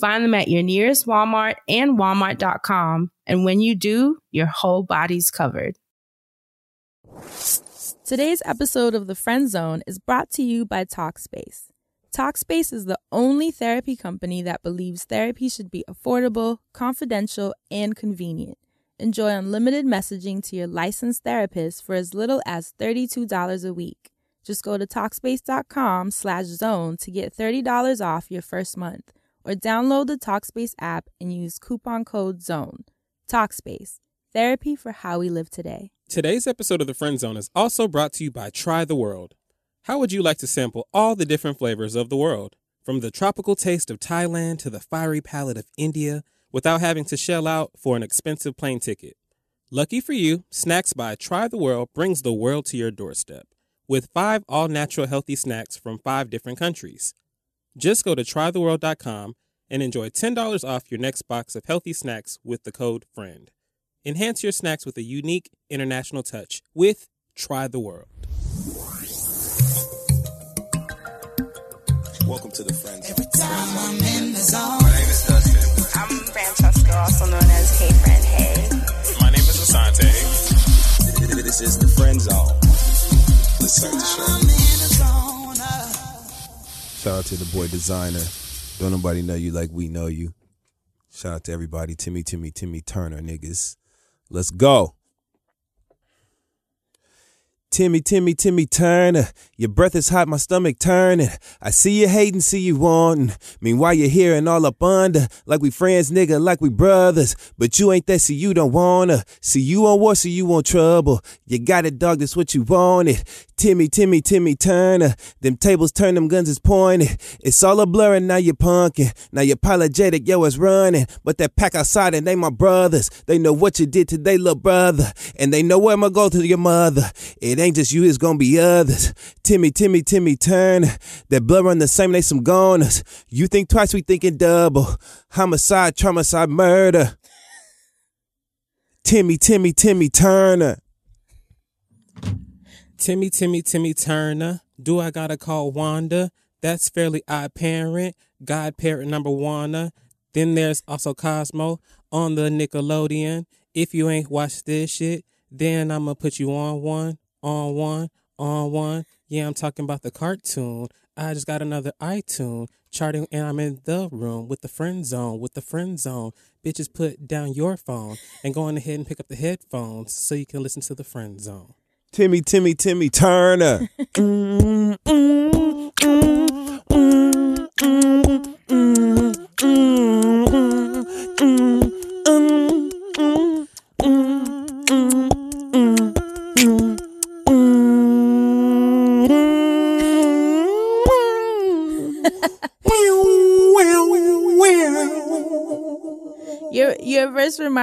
Find them at your nearest Walmart and walmart.com. And when you do, your whole body's covered. Today's episode of The Friend Zone is brought to you by Talkspace. Talkspace is the only therapy company that believes therapy should be affordable, confidential, and convenient. Enjoy unlimited messaging to your licensed therapist for as little as $32 a week. Just go to Talkspace.com slash zone to get $30 off your first month or download the Talkspace app and use coupon code ZONE. Talkspace, therapy for how we live today. Today's episode of The Friend Zone is also brought to you by Try the World. How would you like to sample all the different flavors of the world? From the tropical taste of Thailand to the fiery palate of India without having to shell out for an expensive plane ticket. Lucky for you, Snacks by Try the World brings the world to your doorstep with five all natural healthy snacks from five different countries. Just go to trytheworld.com and enjoy $10 off your next box of healthy snacks with the code FRIEND. Enhance your snacks with a unique international touch with Try the World. Welcome to the Friends. Every time I'm in the zone. My name is Dustin. I'm Francesca, also known as Hey Friend Hey. My name is Assante. This is the Friend Zone. Let's start the show. Shout out to the boy designer. Don't nobody know you like we know you. Shout out to everybody. Timmy, Timmy, Timmy Turner, niggas. Let's go. Timmy, Timmy, Timmy Turner. Your breath is hot, my stomach turning. I see you hating, see you wanting. Meanwhile, you're here and all up under. Like we friends, nigga, like we brothers. But you ain't that, see you don't wanna. See you on war, see you want trouble. You got it, dog, that's what you wanted. Timmy, Timmy, Timmy Turner. Them tables turn, them guns is pointed. It's all a blur and now you're punking. Now you're apologetic, yo, it's running. But that pack outside and they my brothers. They know what you did to they little brother. And they know where I'ma go to your mother. It ain't just you, it's gonna be others. Timmy, Timmy, Timmy Turner. That blood run the same, they some goners. You think twice, we thinking double. Homicide, traumacide, murder. Timmy, Timmy, Timmy Turner. Timmy, Timmy, Timmy Turner. Do I gotta call Wanda? That's fairly odd parent. Godparent number one. Then there's also Cosmo on the Nickelodeon. If you ain't watched this shit, then I'ma put you on one, on one, on one. Yeah, I'm talking about the cartoon. I just got another iTunes charting, and I'm in the room with the friend zone. With the friend zone, bitches, put down your phone and go on ahead and pick up the headphones so you can listen to the friend zone. Timmy, Timmy, Timmy Turner. Your mm-hmm.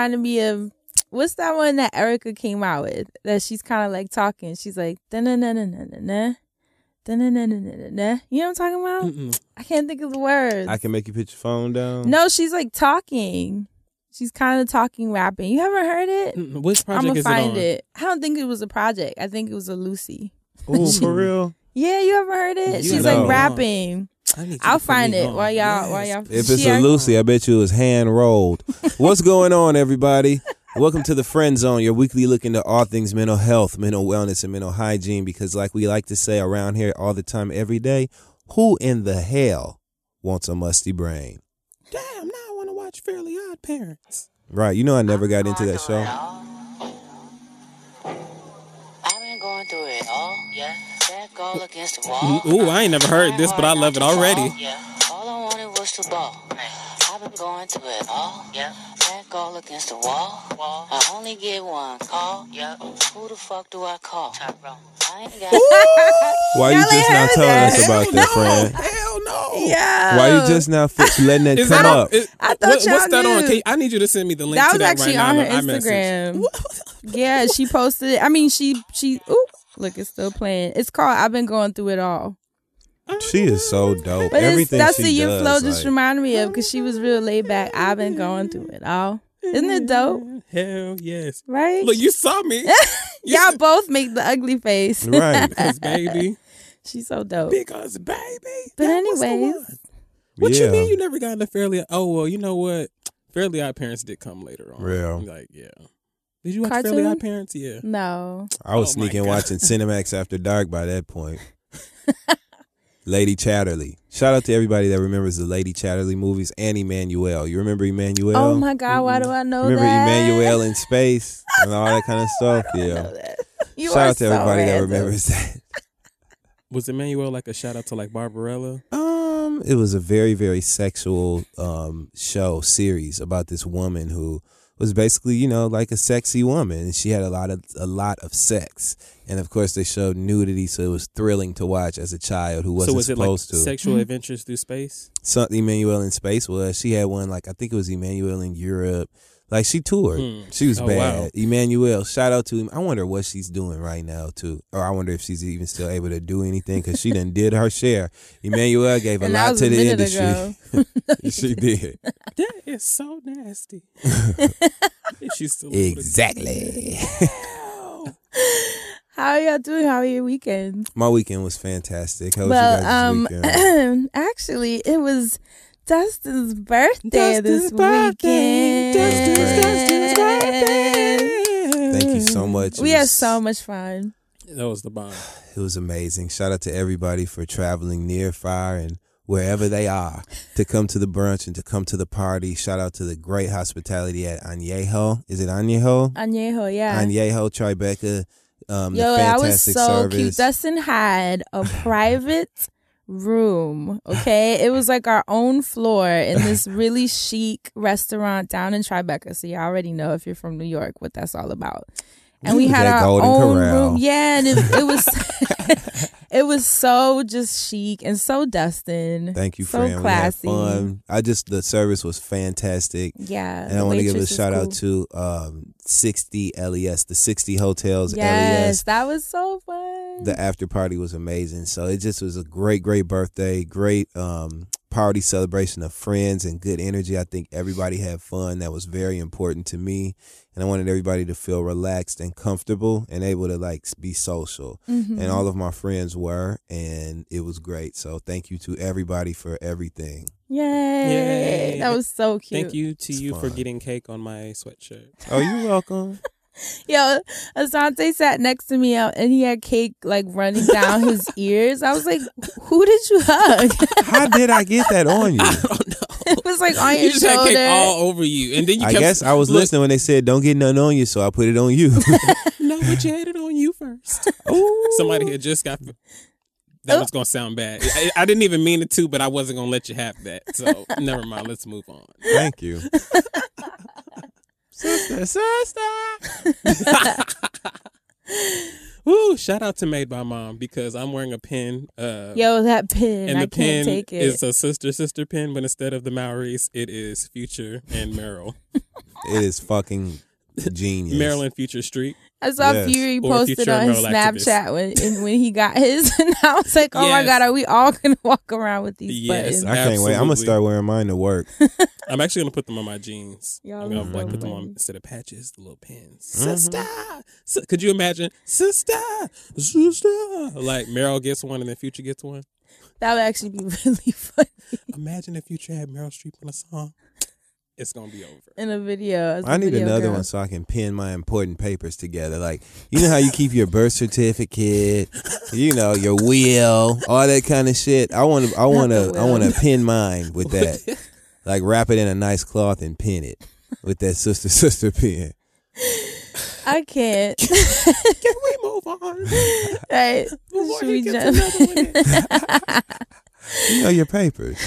reminded me of what's that one that Erica came out with that she's kind of like talking. She's like na na na na na na. You know what I'm talking about? Mm-mm. I can't think of the words. I can make you put your phone down. No, she's like talking. She's kind of talking, rapping. You haven't heard it? Mm-mm. Which project I'm gonna find it, it, I don't think it was a project. I think it was a Lucy. Oh, for real? Yeah, you ever heard it? You She's know. like rapping. I need you I'll find it on. while y'all while y'all. If it's a Lucy, I bet you it was hand rolled. What's going on, everybody? Welcome to the Friend Zone, your weekly look into all things mental health, mental wellness, and mental hygiene. Because, like we like to say around here all the time, every day, who in the hell wants a musty brain? Damn, now I want to watch Fairly Odd Parents. Right. You know, I never got into that show. Ooh, I ain't never heard this, but I love it already. Yeah, all I wanted was to ball. I've been going through it all, yeah. That goal against the wall. I only get one call, yeah. Who the fuck do I call? I got Why you Y'all just ain't now telling that. us about that, friend? Hell no. Yeah. Why you just now f- letting that Is come that on, up? is- I thought what- y'all what's that on? knew. Can you- I need you to send me the link that to was that actually right on now her on iMessage. Instagram. yeah, she posted it. I mean, she she. Ooh, look, it's still playing. It's called "I've Been Going Through It All." She is so dope. But Everything that's the what your does, flow just like- reminded me of because she was real laid back. I've been going through it all. Isn't it dope? Hell yes. Right? Look, you saw me. Y'all both make the ugly face. Right. Because, baby. She's so dope. Because, baby. But that was the anyways, one. What Yeah. you mean you never got into Fairly Oh, well, you know what? Fairly Odd Parents did come later on. Real. Like, yeah. Did you watch Fairly Odd Parents? Yeah. no. I was Oh sneaking watching Cinemax After Dark by that point. Lady Chatterley. Shout out to everybody that remembers the Lady Chatterley movies and Emmanuelle. You remember Emmanuelle? oh my God, why do I know Remember that? Emmanuelle in space and all that kind of stuff? Yeah. You Shout are out to so everybody that remembers that. Was Emmanuelle like a shout out to like Barbarella? Um, it was a very, very sexual um show series about this woman who was basically, you know, like a sexy woman, and she had a lot of a lot of sex, and of course they showed nudity, so it was thrilling to watch as a child who wasn't so was it like to. sexual adventures through space? Something Emmanuelle in space was. She had one like I think it was Emmanuelle in Europe. Like she toured. Hmm. She was Oh, bad. wow. Emmanuelle, shout out to him. I wonder what she's doing right now too, or I wonder if she's even still able to do anything because she done did her share. Emmanuelle gave a lot to a the industry. ago. she did That is so nasty. She's still exactly. How are y'all doing? How are your weekends? My weekend was fantastic. How was well, your guys' um, weekend? actually, it was Dustin's birthday this birthday. weekend. Dustin's, Dustin's birthday. Thank you so much. We It had so much fun. That was the bomb. It was amazing. Shout out to everybody for traveling near, far, and wherever they are to come to the brunch and to come to the party. Shout out to the great hospitality at Añejo. Is it Añejo? Añejo, yeah. Añejo, Tribeca. Um, Yo, the that was fantastic so service. cute. Dustin had a private room. Okay, it was like our own floor in this really chic restaurant down in Tribeca. So you already know if you're from New York what that's all about. And we had our Golden own Corral. room. Yeah, and it, it was it was so just chic and so Dustin. Thank you, so friend. classy. We had fun. I just the service was fantastic. Yeah, And I want to give a shout cool. out to um, 60 LES, the 60 Hotels Yes, LES. that was so fun. The after party was amazing. So it just was a great, great birthday, great um, party celebration of friends and good energy. I think everybody had fun. That was very important to me. And I wanted everybody to feel relaxed and comfortable and able to like be social. Mhm. And all of my friends were, and it was great. So thank you to everybody for everything. Yay. Yay. That was so cute. Thank you to It's you for getting cake on my sweatshirt. Oh, you're welcome. Yo, Assante sat next to me out and he had cake like running down his ears. I was like, who did you hug? How did I get that on you? I don't know. it was like on your you just had shoulder. cake all over you, and then you I kept. guess I was look, listening when they said, don't get nothing on you, so I put it on you. No, but you had it on you first. Somebody had just got. That was gonna sound bad. I, I didn't even mean it to, but I wasn't gonna let you have that. So never mind. Let's move on. Thank you. Sister, sister. Woo! Shout out to Made by Mom because I'm wearing a pin. Uh, Yo, that pin. and I the pin can't take it. is a sister sister pin, but instead of the Mowrys, it is Future and Meryl. It is fucking genius. Maryland Future Street. I saw Yes. Fury posted on his moral activist. Snapchat when and when he got his, and I was like, "Oh my god, are we all gonna walk around with these Yes, buttons?" I can't wait. I'm gonna start wearing mine to work. I'm actually gonna put them on my jeans. Y'all I'm gonna like so put them on instead of patches, the little pins. Mm-hmm. Sister, Si- could you imagine, sister, sister? Like Meryl gets one and then Future gets one. That would actually be really funny Imagine if Future had Meryl Streep on a song. It's gonna be over. in a video. as a I need video another girl. one so I can pin my important papers together. Like, you know how you keep your birth certificate, you know, your will, all that kind of shit. I want to, I want to, I want to pin mine with that. Like, wrap it in a nice cloth and pin it. with that sister sister pin. I can't. Can we move on? right. Before Should we gets jump? another one You know your papers.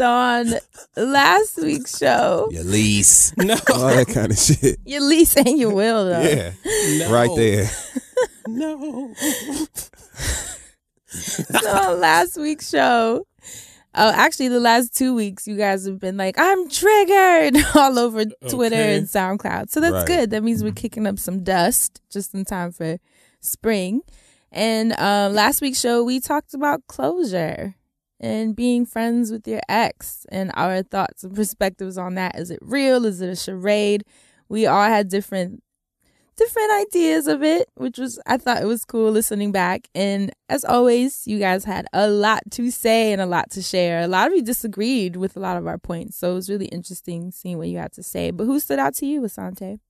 So on last week's show, Your lease. No. All that kind of shit. your lease and your will though. Yeah. No. Right there. No. so on last week's show, oh, actually, the last two weeks, you guys have been like, "I'm triggered" all over Twitter Okay. and SoundCloud. So that's Right. good. That means we're kicking up some dust just in time for spring. And um, last week's show, we talked about closure and being friends with your ex and our thoughts and perspectives on that. Is it real? Is it a charade? We all had different different ideas of it, which was I thought it was cool listening back. And as always, you guys had a lot to say and a lot to share. A lot of you disagreed with a lot of our points, so it was really interesting seeing what you had to say. But who stood out to you, Assante?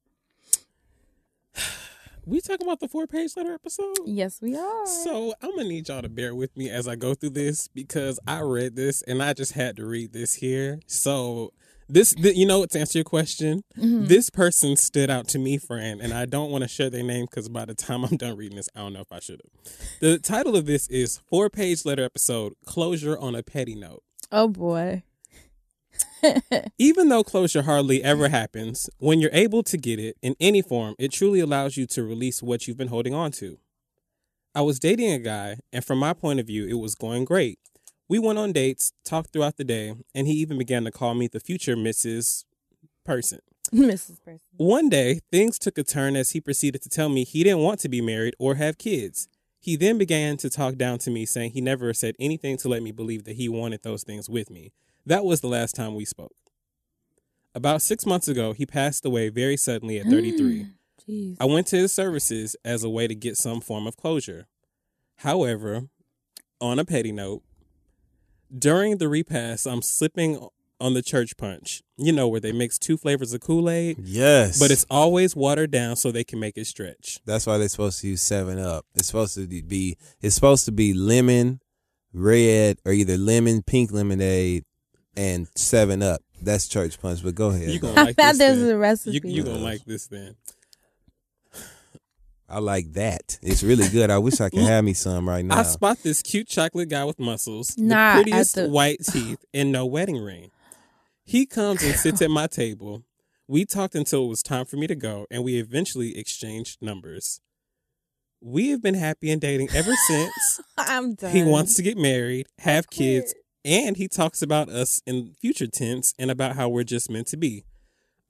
We talking about the four page letter episode? Yes, we are. So I'm gonna need y'all to bear with me as I go through this because I read this and I just had to read this here. So this, th- you know, to answer your question, Mm-hmm. this person stood out to me, friend, and I don't want to share their name because by the time I'm done reading this, I don't know if I should have. The title of this is four page letter episode: closure on a petty note. oh boy. Even though closure hardly ever happens, when you're able to get it in any form, it truly allows you to release what you've been holding on to. I was dating a guy, and from my point of view, it was going great. We went on dates, talked throughout the day, and he even began to call me the future Mrs. Person. Mrs. Person. One day, things took a turn as he proceeded to tell me he didn't want to be married or have kids. He then began to talk down to me, saying he never said anything to let me believe that he wanted those things with me. That was the last time we spoke. About six months ago, he passed away very suddenly at 33. Mm, jeez. I went to his services as a way to get some form of closure. However, on a petty note, during the repast, I'm slipping on the church punch. You know, where they mix two flavors of Kool Aid, Yes. but it's always watered down so they can make it stretch. That's why they're supposed to use Seven Up. It's supposed to be. It's supposed to be lemon, red, or either lemon, pink lemonade, and Seven Up. That's church punch. But go ahead. You bro. gonna I like thought this there was then. a recipe. You, you gonna like this then? I like that. It's really good. I wish I could have me some right now. I spot this cute chocolate guy with muscles, Nah, the prettiest the- white teeth, and no wedding ring. He comes and sits at my table. We talked until it was time for me to go, and we eventually exchanged numbers. We have been happy and dating ever since. I'm done. he wants to get married, have kids, and he talks about us in future tense and about how we're just meant to be.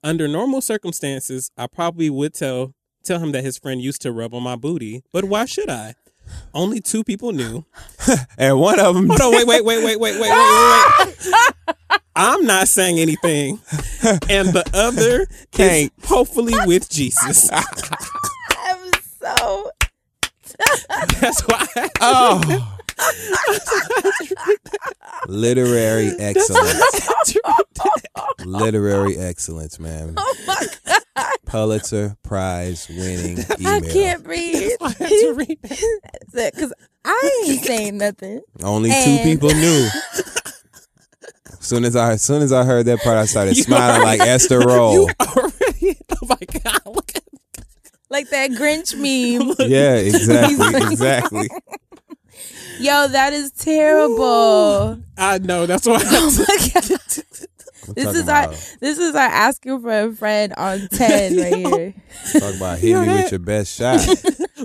Under normal circumstances, I probably would tell tell him that his friend used to rub on my booty, but why should I? Only two people knew. and one of them. Hold on, wait, wait, wait, wait, wait, wait, wait, wait, wait. I'm not saying anything, and the other Can't. is hopefully with Jesus. I'm so. That's why. Oh. Literary excellence. Literary excellence, man. Oh my god! Pulitzer Prize winning email. I can't breathe. I had to read. Because I ain't saying nothing. Only two people knew. Soon as I, as soon as I heard that part, I started You smiling like Esther Rolle. You already. Oh my God! Look at Like that Grinch meme. Yeah, exactly, exactly. Yo, that is terrible. I know. That's why. I Oh my god. This is our about, this is our asking for a friend on ten right here. talk about hit me with your best shot.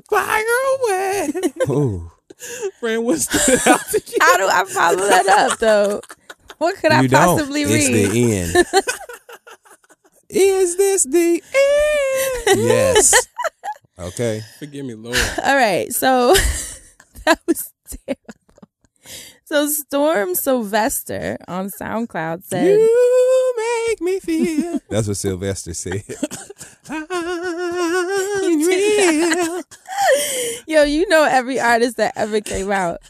Fire away. Ooh. Friend, what's stood out to you? How do I follow that up though? What could I you don't. possibly it's read? the end. Is this the end? yes. Okay. Forgive me, Lord. All right, so that was terrible. So Storm Sylvester on SoundCloud said, You make me feel. That's what Sylvester said. I'm real. Yo, you know every artist that ever came out.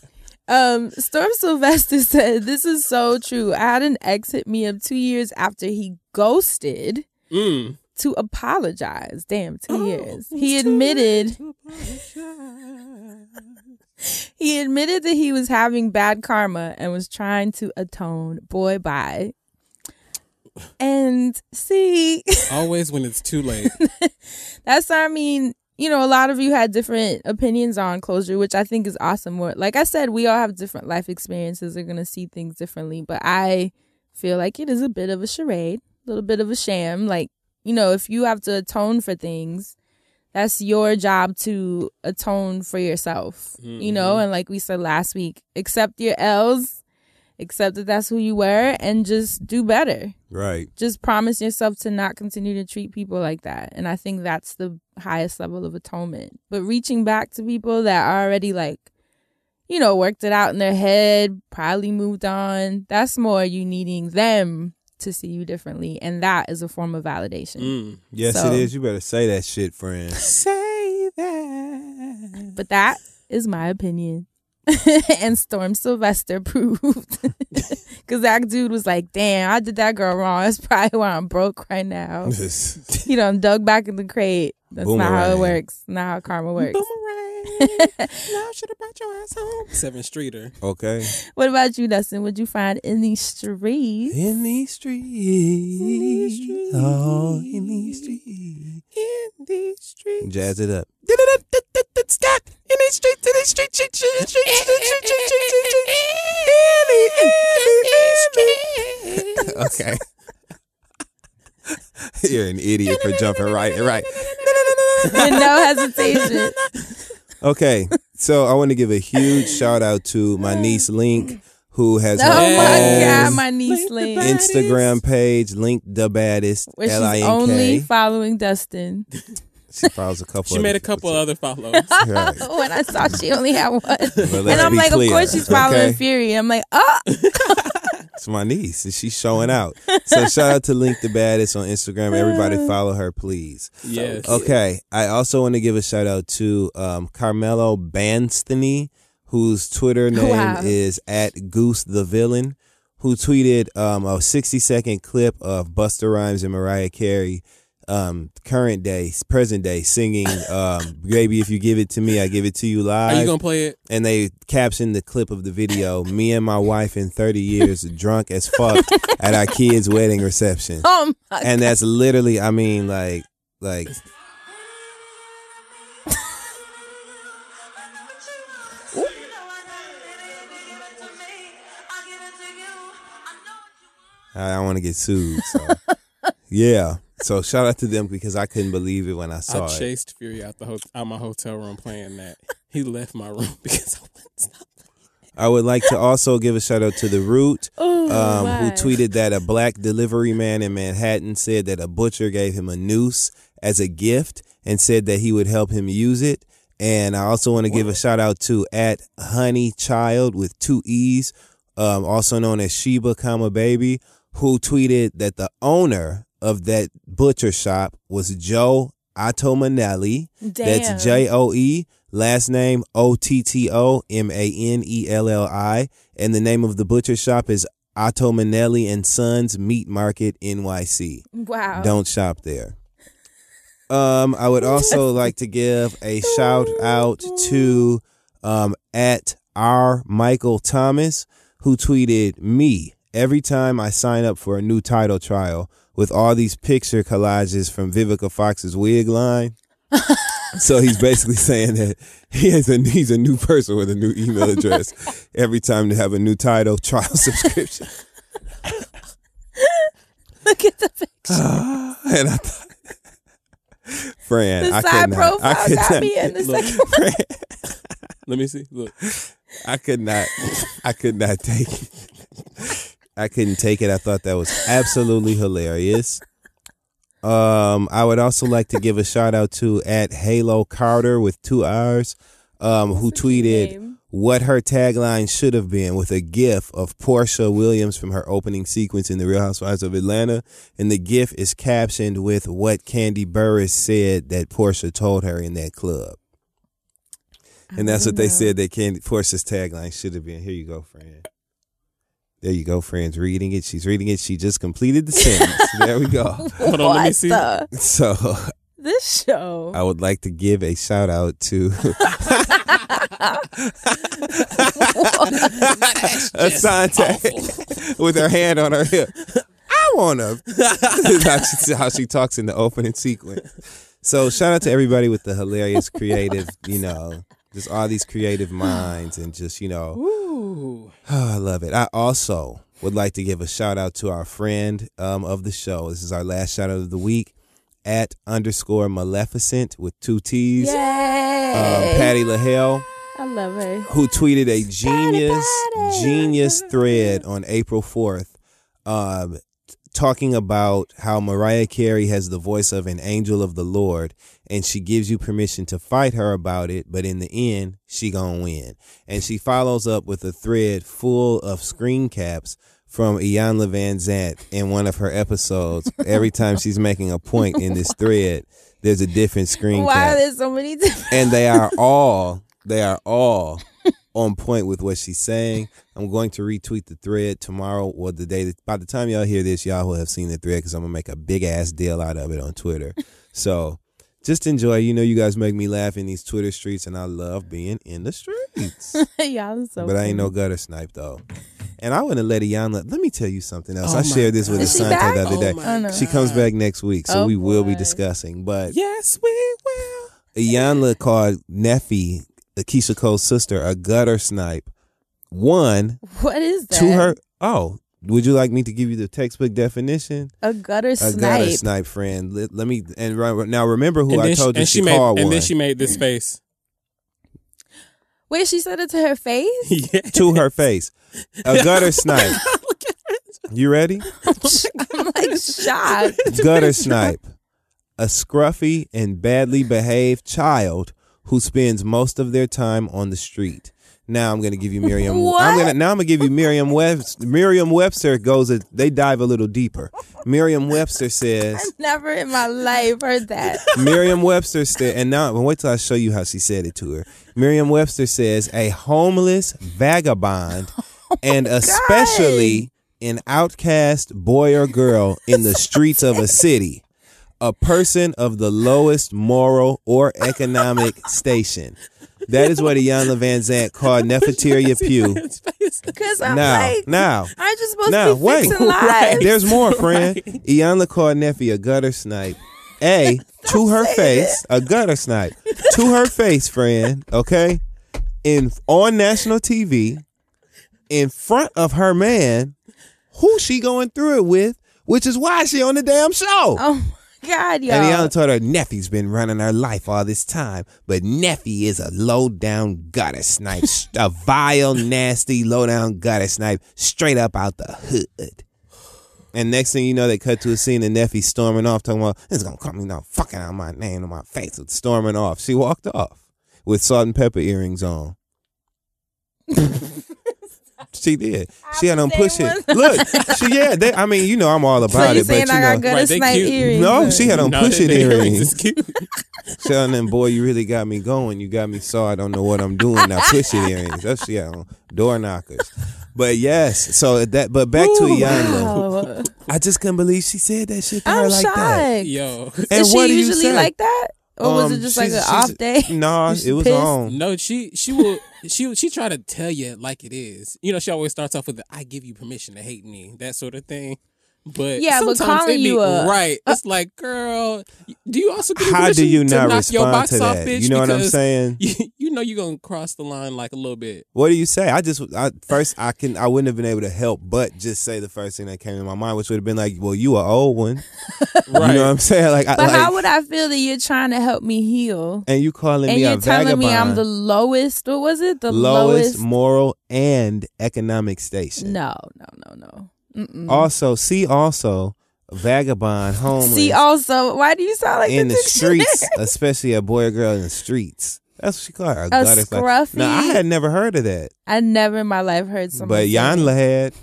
Um, Storm Sylvester said, This is so true. I had an ex hit me up two years after he ghosted Mm. to apologize. Damn, two Oh, years. He admitted he admitted that he was having bad karma and was trying to atone. Boy, bye. And see, Always when it's too late. that's I mean, you know, a lot of you had different opinions on closure, which I think is awesome. Like I said, we all have different life experiences. We're gonna see things differently, but I feel like it is a bit of a charade, a little bit of a sham. Like you know, if you have to atone for things, that's your job to atone for yourself. You know, mm-hmm. and like we said last week, accept your L's, accept that that's who you were, and just do better Right. just promise yourself to not continue to treat people like that. And I think that's the highest level of atonement. But reaching back to people that are already like, you know, worked it out in their head, probably moved on, that's more you needing them to see you differently. And that is a form of validation. Mm. Yes, So- it is. You better say that shit, friend. say that. But that is my opinion. and Storm Sylvester proved. Because that dude was like, damn, I did that girl wrong. That's probably why I'm broke right now. you know, I'm dug back in the crate. That's not how it works. Not how karma works. Now should have brought your ass home. Seven Streeter. okay. What about you, Dustin? What'd you find in these streets? In these streets. In these streets. Oh, in these streets. In these streets. Jazz it up. Stop. In these streets. In these streets. streets, streets, streets, streets, streets, streets, Okay. You're an idiot for jumping right right. With no hesitation. Okay, so I want to give a huge shout out to my niece Link, who has Oh her my own God, my niece Link. Instagram page, Link the baddest, Where L I she's N only following Dustin. She follows a couple. She made a couple people, other follows. too. Right. when I saw she only had one. and I'm like, clear, of course she's following okay? Fury. I'm like, oh. It's my niece, and she's showing out. So shout out to Link the baddest on Instagram. Everybody follow her, please. yes. Okay. I also want to give a shout out to um, Carmelo Banstany, whose Twitter name Wow. is at Goose the Villain, who tweeted um, a 60 second clip of Busta Rhymes and Mariah Carey, um, current day, present day, singing um, "Baby, if you give it to me, I give it to you live. Are live." you gonna play it? and they captioned the clip of the video: "Me and my wife in 30 years, drunk as fuck at our kid's wedding reception." Oh my and that's literally i mean like like i don't want to get sued so yeah so shout out to them because i couldn't believe it when i saw I it I chased Fury out the ho- out my hotel room playing that. He left my room because I wouldn't stop. i would like to also give a shout out to the root Oh, um, who tweeted that a black delivery man in manhattan said that a butcher gave him a noose as a gift and said that he would help him use it and i also want to give a shout out to at honey child with two e's um, also known as sheba comma baby who tweeted that the owner of that butcher shop was joe Ottomanelli. Damn. That's J O E, last name O T T O M A N E L L I. And the name of the butcher shop is Ottomanelli and Sons Meat Market NYC. Wow. Don't shop there. Um, I would also like to give a shout out to um, at R Michael Thomas, who tweeted me every time I sign up for a new Tidal trial with all these picture collages from Vivica Fox's wig line. so he's basically saying that he has a he's a new person with a new email address every time they have a new Tidal trial subscription. Look at the picture. Ah, and I thought, Fran, The I side could not. I profile could got not. me in the Look. second. Fran, Let me see. Look. I could not. I could not take it. I couldn't take it. I thought that was absolutely hilarious. Um, I would also like to give a shout out to at Halo Carter with two R's, um, who tweeted what her tagline should have been with a gif of Porsha Williams from her opening sequence in The Real Housewives of Atlanta, and the gif is captioned with what Kandi Burruss said that Porsha told her in that club. And that's what they said that Kandi Porsha's tagline should have been. Here you go, friend. There you go, friends. Reading it. She's reading it. She just completed the sentence. there we go. Hold on, let me see. the- So This show. I would like to give a shout out to Assante with her hand on her hip. I wanna. how, she, how she talks in the opening sequence. So shout out to everybody with the hilarious, creative, you know, just all these creative minds and just you know, Ooh. oh, I love it. I also would like to give a shout out to our friend um, of the show. This is our last shout out of the week at underscore Maleficent with two T's. Um! Patty LaHale I love her. who tweeted a genius, Patty. genius thread on April 4th, um, talking about how Mariah Carey has the voice of an angel of the Lord, and she gives you permission to fight her about it, but in the end, she gonna win. And she follows up with a thread full of screen caps from Iyanla Vanzant in one of her episodes. Every time she's making a point in this thread, there's a different screen Why cap are there so many different? and they are all they are all on point with what she's saying. I'm going to retweet the thread tomorrow or the day. That, by the time y'all hear this, y'all will have seen the thread because I'm gonna make a big ass deal out of it on Twitter. so just enjoy. You know, you guys make me laugh in these Twitter streets, and I love being in the streets. Y'all are so but I ain't no funny. gutter snipe though. And I wouldn't let Iyanla. Let me tell you something else. Oh I shared this with Assante the other Oh day. Oh. oh she comes back next week, so Oh, we will be discussing. But Yes, we will. Iyanla called Neffy, Keyshia Cole's sister, a gutter snipe. One What is that? to her. Oh, would you like me to give you the textbook definition? A gutter A snipe. A gutter snipe, friend. Let, let me and right, now remember who and I told she, you and she, she made, called and one then she made this face. Wait, she said it to her face? yeah. to her face. A gutter snipe. You ready? I'm like shocked. gutter snipe. A scruffy and badly behaved child who spends most of their time on the street. Now I'm gonna give you Merriam. What? I'm gonna now I'm gonna give you Merriam-Webster. Miriam Webster goes. A, they dive a little deeper. Merriam-Webster says. I've never in my life heard that. Merriam-Webster said, and now wait till I show you how she said it to her. Merriam-Webster says a homeless vagabond, oh and especially an outcast boy or girl in the streets of a city, a person of the lowest moral or economic station. That is what Iyanla Vanzant called Neffeteria Pugh. Because I'm Now, like, now, aren't you supposed now, to be wait. fixing lives? There's more, friend. Iyanla called Neffe a gutter snipe. A, to her face, a gutter snipe. to her face, friend, okay? In on national TV, in front of her man, who she going through it with, which is why she on the damn show. Oh my God, y'all. And told her Neffe's been running her life all this time, but Neffe is a low down gutter snipe, a vile, nasty, low down gutter snipe, straight up out the hood. And next thing you know, they cut to a scene of Neffe storming off, talking about it's gonna call me know, fucking out my name to my face, with storming off. She walked off with salt and pepper earrings on. she did. She had them say push it it. Look, she yeah. They, I mean, you know, I'm all so about you it, saying but you I know, got gutter Right, they snipe cute. earrings? No, she had them No, push it the earrings. is cute. Telling them, boy, you really got me going. You got me so I don't know what I'm doing. Now push it earrings. That's yeah, on door knockers. But yes, so that. But back to Iyanla. Wow. I just couldn't believe she said that shit to her I'm like shocked. that. Yo. And Is what she do you usually say? like that? Or was Um, it just like an off day? No, it was pissed? on. No, she she will she she try to tell you like it is. You know, she always starts off with the "I give you permission to hate me" that sort of thing. But Yeah, but sometimes calling it be you a- right, it's like, girl, do you also give How do you to not knock your respond box to off, that? bitch? You know what I'm saying? You, you know you're gonna cross the line like a little bit. What do you say? I just I, first I can I wouldn't have been able to help but just say the first thing that came to my mind, which would have been like, "Well, you are old one." Right. You know what I'm saying? Like, I, But like how would I feel that you're trying to help me heal? and you calling And me you're a telling vagabond? me I'm the lowest. What was it? The lowest, lowest. moral and economic station. no, no, no, no. Mm-mm. Also, see also vagabond, homeless See, also, why do you sound like in the dictionary? streets, especially a boy or girl in the streets. That's what she called her. A, A scruffy- Now I had never heard of that, I never in my life heard somebody. but. Yanla had,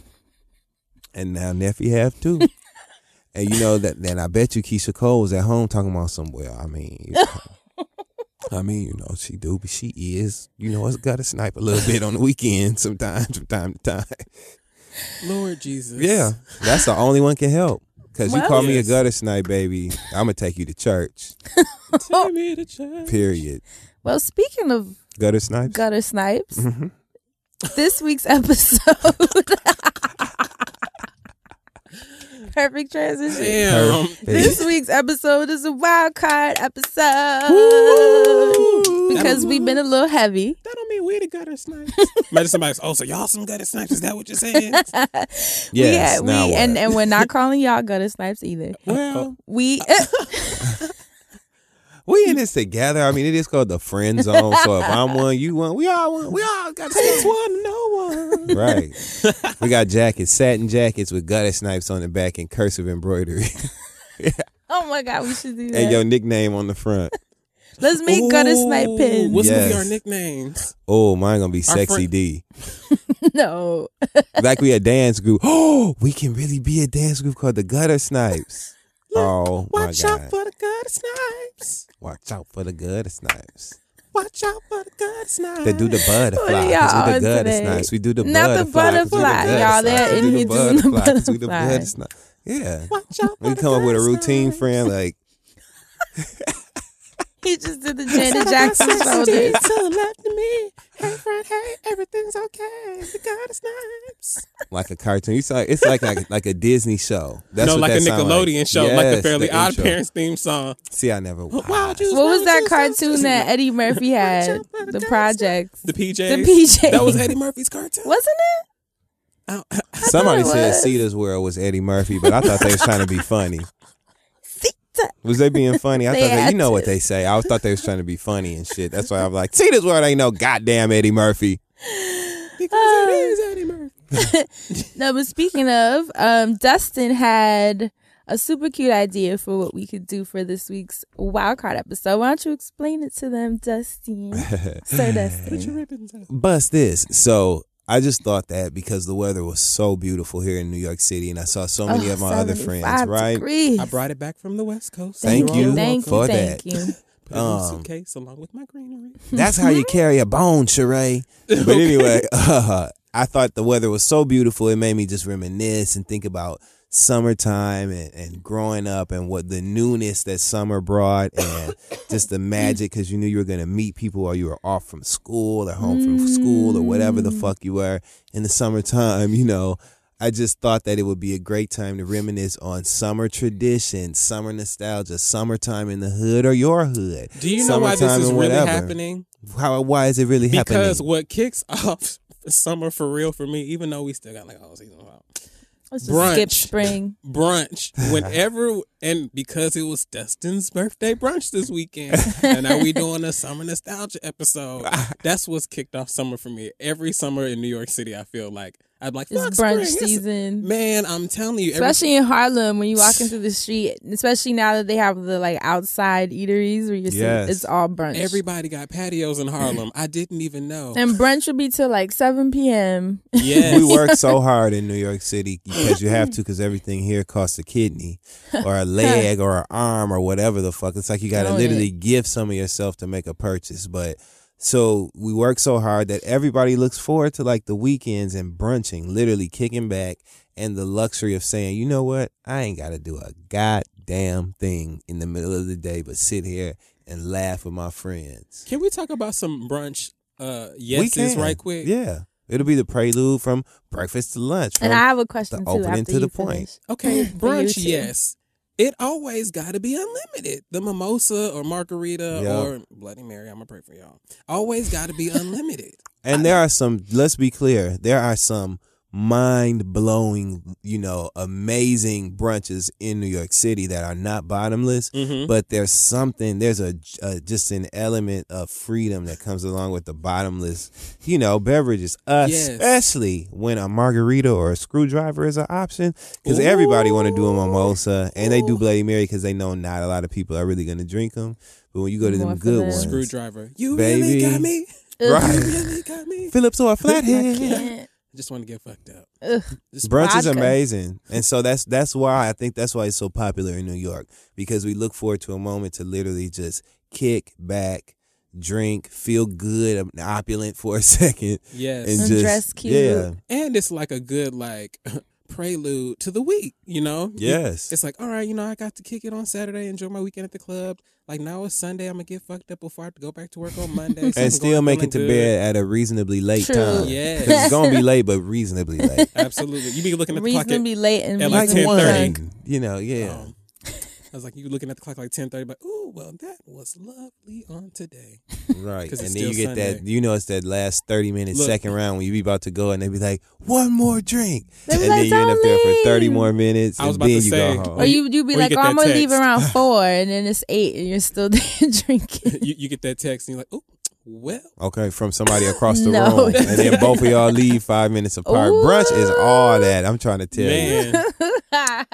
and now Neffe have too. and you know that. Then I bet you Keyshia Cole was at home talking about some. Well, I mean. you know, I mean, you know, she do, but she is, you know, it's got to snipe a little bit on the weekend sometimes, from time to time. Lord Jesus. Yeah, that's the only one can help. Cause you Well- call me a gutter snipe, baby. I'm gonna take you to church. Take me to church. Period. Well, speaking of Gutter snipes. gutter snipes, Mhm. this week's episode Perfect transition. Damn. This week's episode is a wild card episode Woo! because we've been a little heavy. That don't mean we the gutter snipes. Imagine somebody's, oh, so y'all some gutter snipes? Is that what you're saying? Yes, we, had- now we and what? and we're not calling y'all gutter snipes either. well, We We in this together. I mean, it is called the friend zone. So if I'm one, you one, we all one. We all got six one, no one. Right. We got jackets, satin jackets with gutter snipes on the back and cursive embroidery, oh my god, we should do that. and your nickname on the front. Let's make gutter snipe Ooh, pins. What's gonna be our nicknames? Oh, mine gonna be Our sexy friend- D. no, Like we a dance group. Oh, we can really be a dance group called the Gutter Snipes. Oh my Watch out for the gutter snipes. Watch out for the Gutter Snipes. Watch out for the gutter snipes. They do the butterfly. Y'all we on the today? snipes. We do the Not the butterfly. we the butterfly. gutter Y'all, they're in do here the doing the butterfly we the butterfly. Yeah. Watch out for We the come up with a routine, friend. Like, he just did the Janet Jackson shoulders. to the left of me. Hey, friend, hey, everything's okay. The gutter snipes. like a cartoon. You saw it's like like, like a Disney show. That's no, what like that a Nickelodeon like. show, like the Yes, Fairly Odd intro. Parents theme song. See, I never. Wild juice, What was that juice, cartoon that Eddie Murphy had? The projects. The PJs. The PJs. That was Eddie Murphy's cartoon. Wasn't it? Oh, Somebody it said was. Cedar's World was Eddie Murphy, but I thought they was trying to be funny. Was they being funny? I They thought they, you had know what they say. I always thought they was trying to be funny and shit. That's why I'm like, see this World ain't no goddamn Eddie Murphy. because it is Eddie Murphy. No, but speaking of, um, Dustin had a super cute idea for what we could do for this week's wildcard episode. Why don't you explain it to them, Dustin? Sir Dustin. Bust this. So I just thought that because the weather was so beautiful here in New York City, and I saw so many Oh, of my other friends, 75 right? degrees. I brought it back from the West Coast. Thank You're you Thank welcome. you. for Thank that. you. Put it in the Um, suitcase along with my greenery. That's how you carry a bone, Sheree. But anyway, uh, I thought the weather was so beautiful. It made me just reminisce and think about summertime and, and growing up and what the newness that summer brought and just the magic because you knew you were going to meet people while you were off from school or home from school or whatever the mm. fuck you were in the summertime, you know. I just thought that it would be a great time to reminisce on summer traditions, summer nostalgia, summertime in the hood or your hood. Do you know why this is really happening? How? Why is it really Because happening? Because what kicks off summer for real for me, even though we still got like all season out, Let's just Brunch. skip spring. brunch whenever and because it was Dustin's birthday brunch this weekend, and now we doing a summer nostalgia episode. That's what's kicked off summer for me. Every summer in New York City, I feel like I'm like It's fuck brunch spring. It's- season. Man, I'm telling you, every- Especially in Harlem when you walking through the street, especially now that they have the like outside eateries where you're sitting, Yes. it's all brunch. everybody got patios in Harlem. I didn't even know. and brunch would be till like 7 p.m. Yes. we work so hard in New York City because you have to because everything here costs a kidney or a leg or an arm or whatever the fuck. It's like you got to oh, literally it. give some of yourself to make a purchase. But so we work so hard that everybody looks forward to like the weekends and brunching, literally kicking back and the luxury of saying, you know what? I ain't got to do a goddamn thing in the middle of the day but sit here and laugh with my friends. Can we talk about some brunch uh we yeses can. right quick? Yeah. It'll be the prelude from breakfast to lunch. And I have a question the too. opening after to the you point. Okay, brunch, yes. It always got to be unlimited. The mimosa or margarita Yeah. or Bloody Mary, I'm going to pray for y'all. Always got to be unlimited. And there are some, let's be clear, there are some mind blowing, you know, amazing brunches in New York City that are not bottomless, Mhm. but there's something, there's a, a just an element of freedom that comes along with the bottomless, you know, beverages, Yes. especially when a margarita or a screwdriver is an option because everybody want to do a mimosa and they do Bloody Mary because they know not a lot of people are really going to drink them. But when you go to More them good the- ones, Screwdriver. You Baby. really got me. right? You really got me. Phillips or a flathead. Can't. I just want to get fucked up. Ugh. Just Brunch is amazing, and so that's that's why I think that's why it's so popular in New York because we look forward to a moment to literally just kick back, drink, feel good, opulent for a second, Yes. and And just dress cute. yeah, and it's like a good like prelude to the week. You know, Yes. It's like, all right, you know, I got to kick it on Saturday, enjoy my weekend at the club. Like now it's Sunday, I'm gonna get fucked up before I have to go back to work on Monday, so I'm and still make it to good. bed at a reasonably late True. time. Yes. 'Cause it's gonna be late, but reasonably late. Absolutely, you be looking at the clock. At, Reasonably late and at like reasonably 10:30. drunk. You know, yeah. um, I was like, you looking at the clock like ten thirty, but oh well, that was lovely on today. Right, And then you still get that, you know, it's that last 30 minutes, Look. second round when you be about to go and they be like, one more drink. And like, then you end up there for 30 more minutes I was and about then to you say- go Or you you be Or like, get oh, I'm gonna leave around four, and then it's eight, and you're still there drinking. you, you get that text and you're like, oh well, Okay, from somebody across the No. room. And then both of y'all leave five minutes apart. Ooh. Brunch is all that. I'm trying to tell you. Man,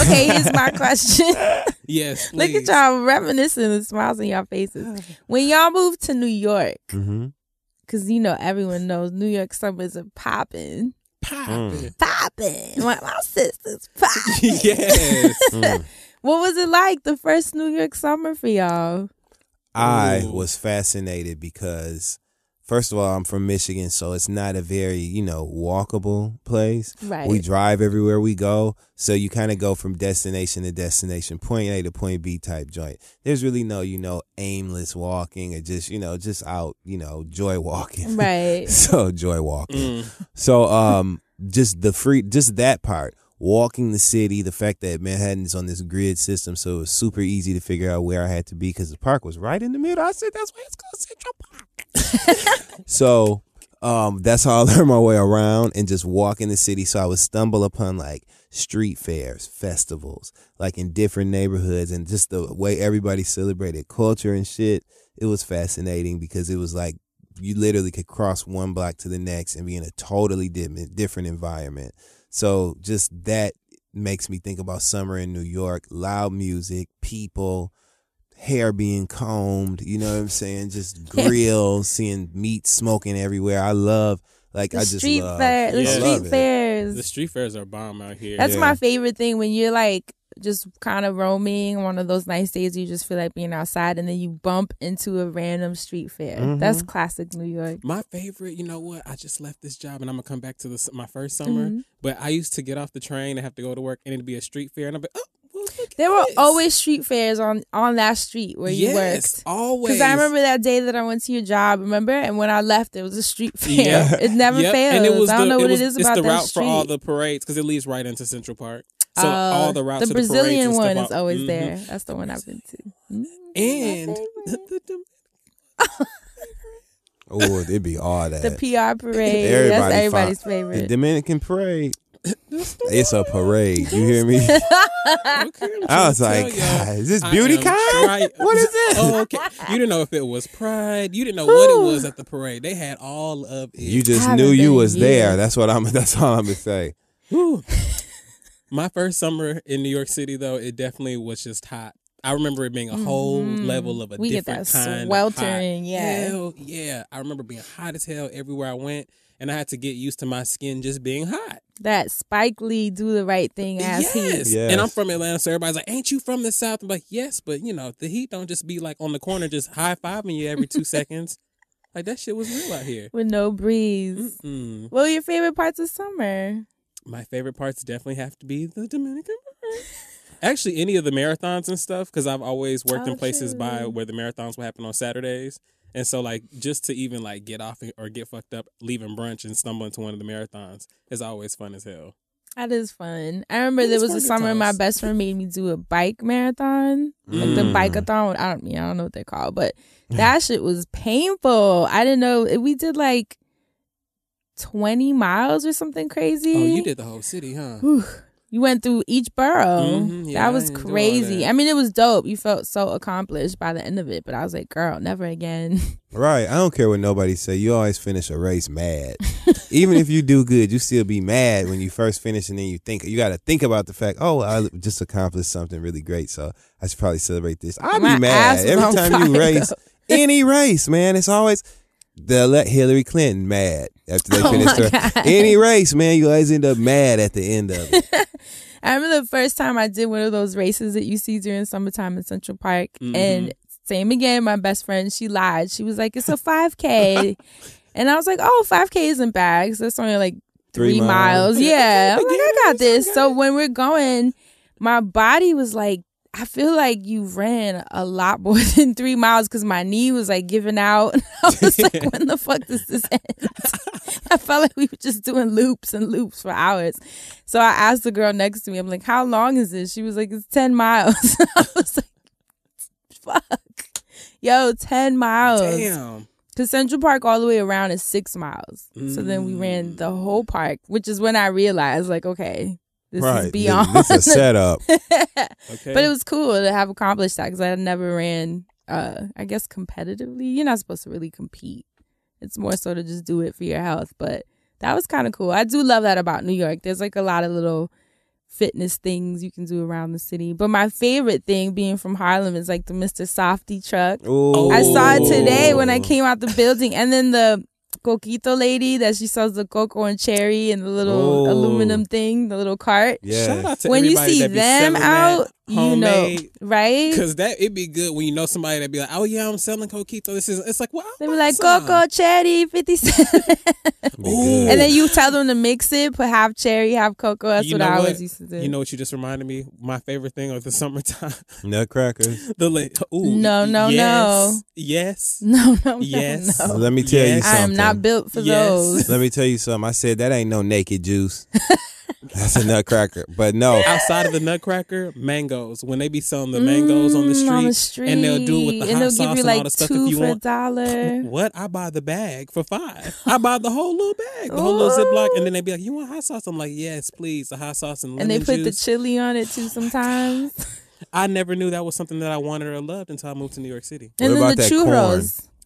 okay, here's my question. yes. Look at y'all reminiscing the smiles on y'all faces. When y'all moved to New York, Mm-hmm. because you know everyone knows New York summers are popping, Poppin'. popping. My, my sister's popping. yes. Mm. What was it like the first New York summer for y'all? I Ooh. was fascinated because, first of all, I'm from Michigan, so it's not a very, you know, walkable place. Right. We drive everywhere we go, so you kind of go from destination to destination, point A to point B type joint. There's really no, you know, aimless walking or just, you know, just out, you know, joy walking. Right. so joy walking. Mm. So um just the free just that part. Walking the city, the fact that Manhattan's on this grid system, so it was super easy to figure out where I had to be because the park was right in the middle. I said that's why it's called Central Park. So um that's how I learned my way around and just walk in the city. So I would stumble upon like street fairs, festivals, like in different neighborhoods and just the way everybody celebrated culture and shit. It was fascinating because it was like you literally could cross one block to the next and be in a totally different different environment. So just that makes me think about summer in New York, loud music, people, hair being combed, you know what I'm saying? Just grill, seeing meat smoking everywhere. I love like The I just street love fair, the Yeah. Street fairs. The street fairs are bomb out here. That's Yeah. my favorite thing when you're like just kind of roaming one of those nice days you just feel like being outside and then you bump into a random street fair. Mhm. That's classic New York. My favorite, you know what? I just left this job and I'm gonna come back to the, my first summer. Mhm. But I used to get off the train and have to go to work and it'd be a street fair and I'd be, oh, well, look at There were always street fairs on on that street where you yes, worked. always. Because I remember that day that I went to your job, remember? And when I left, it was a street fair. Yeah. It never Yep, fails. And it was I don't the, know what was, it is it's about the that route street. for all the parades because it leads right into Central Park. So Uh, all the routes the to the parades Brazilian and stuff one all- is always Mhm. there. That's the one I've been to. Mm, And my the, favorite. the, Oh, it'd be all that. the PR parade. Everybody That's everybody's favorite. The Dominican parade. It's a parade. You hear me? okay, I'm trying I was like. God, is this beauty am kind? What is this? Oh, okay. You didn't know if it was Pride. You didn't know what it was at the parade. They had all of it. You just haven't knew you in was there. That's what I'm. That's all I'm gonna say. My first summer in New York City, though, it definitely was just hot. I remember it being a whole Mhm. level of a We get different that kind sweltering, of hot. yeah. Hell yeah. I remember being hot as hell everywhere I went, and I had to get used to my skin just being hot. that Spike Lee do the right thing as yes. he. Yes. And I'm from Atlanta, so everybody's like, "Ain't you from the South?" I'm like, "Yes, but you know, the heat don't just be like on the corner, just high fiving you every two seconds. Like that shit was real out here." with no breeze. Mm. What were your favorite parts of summer? My favorite parts definitely have to be the Dominican. Actually, any of the marathons and stuff, because I've always worked Oh, in places by where the marathons will happen on Saturdays. And so, like, just to even like get off or get fucked up, leaving brunch and stumble into one of the marathons is always fun as hell. That is fun. I remember It there was was a fun good summer my best friend made me do a bike marathon, like the Mm. bike-a-thon. I don't, yeah, I don't know what they're called, but that shit was painful. I didn't know we did like twenty miles or something crazy. Oh, you did the whole city, huh? Whew. You went through each borough. Mhm, yeah, that was I crazy. that. I mean, it was dope. You felt so accomplished by the end of it, but I was like, girl, never again. Right. I don't care what nobody say. You always finish a race mad. Even if you do good, you still be mad when you first finish, and then you think you got to think about the fact, oh, I just accomplished something really great, so I should probably celebrate this. I My be mad every on time you race though. any race, man. It's always they'll let Hillary Clinton mad after they Oh finish her God. any race, man. You always end up mad at the end of it. I remember the first time I did one of those races that you see during summertime in Central Park. Mhm. And same again, my best friend, she lied. She was like, it's a 5K. and I was like, oh, 5K isn't bad. 'cause it's only like three, Three miles. miles. Yeah, I'm like, I got this. So when we're going, my body was like, I feel like you ran a lot more than three miles because my knee was like giving out. I was like, when the fuck does this end? I felt like we were just doing loops and loops for hours. So I asked the girl next to me, I'm like, how long is this? She was like, it's 10 miles. I was like, fuck. Yo, 10 miles. Damn. Because Central Park all the way around is six miles. So then we ran the Mm. whole park, which is when I realized, like, okay, this right. is beyond. This is a setup. Okay. but it was cool to have accomplished that because I had never ran, uh, I guess, competitively. You're not supposed to really compete. It's more so to just do it for your health. But that was kind of cool. I do love that about New York. There's like a lot of little fitness things you can do around the city. But my favorite thing being from Harlem is like the Mr. Softee truck. Ooh. I saw it today when I came out the building, and then the coquito lady that she sells the cocoa and cherry and the little Oh. aluminum thing, the little cart. Yeah. Shout out to When you see that be them selling that out, you know, right? Cause that it'd be good when you know somebody that be like, oh yeah, I'm selling coquito. This is it's like, well, I'll They be like some. cocoa, cherry, fifty cents, and then you tell them to mix it, put half cherry, half cocoa. That's You what know I always used to do. You know what you just reminded me? My favorite thing of the summertime. Nutcrackers. the la- ooh, No, no, yes, no. Yes. no, no, Yes. no, no. Let me tell you Yes. I am not built for Yes. those. Let me tell you something. I said that ain't no naked juice. That's a nutcracker. But no. Outside of the Nutcracker, mangoes. When they be selling the mangoes on the street, Mm, on the street, and they'll do it with the and hot sauce give you and like all the stuff two if you want. dollar. What? I buy the bag for five. I buy the whole little bag, the whole little Ziploc, and then they be like, "You want hot sauce?" I'm like, "Yes, please." The hot sauce and lemon and they put the chili on it too sometimes. I never knew that was something that I wanted or loved until I moved to New York City. What and then about the that corn?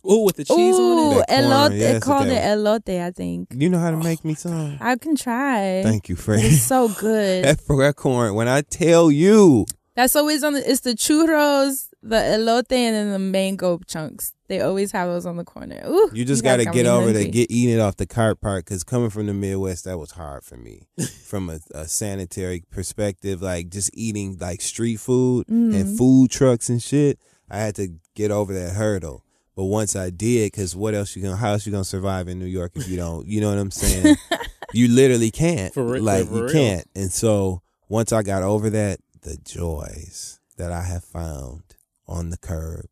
Churros. Ooh, with the cheese on Ooh, it. That corn, elote. yes, they call it elote, I think. You know how to make me some? I can try. Thank you, It's so good. That, that corn, when I tell you, That's always on the. It's the churros, the elote, and then the mango chunks. They always have those on the corner. Ooh, you just guys got to got get over hungry. to get eating it off the cart part. Because coming from the Midwest, that was hard for me. from a, a sanitary perspective, like just eating like street food Mm-hmm. and food trucks and shit, I had to get over that hurdle. But once I did, because what else you gonna? How else you gonna survive in New York if you don't? You know what I'm saying? you literally can't. For real- like for you real. can't. And so once I got over that, the joys that I have found on the curb,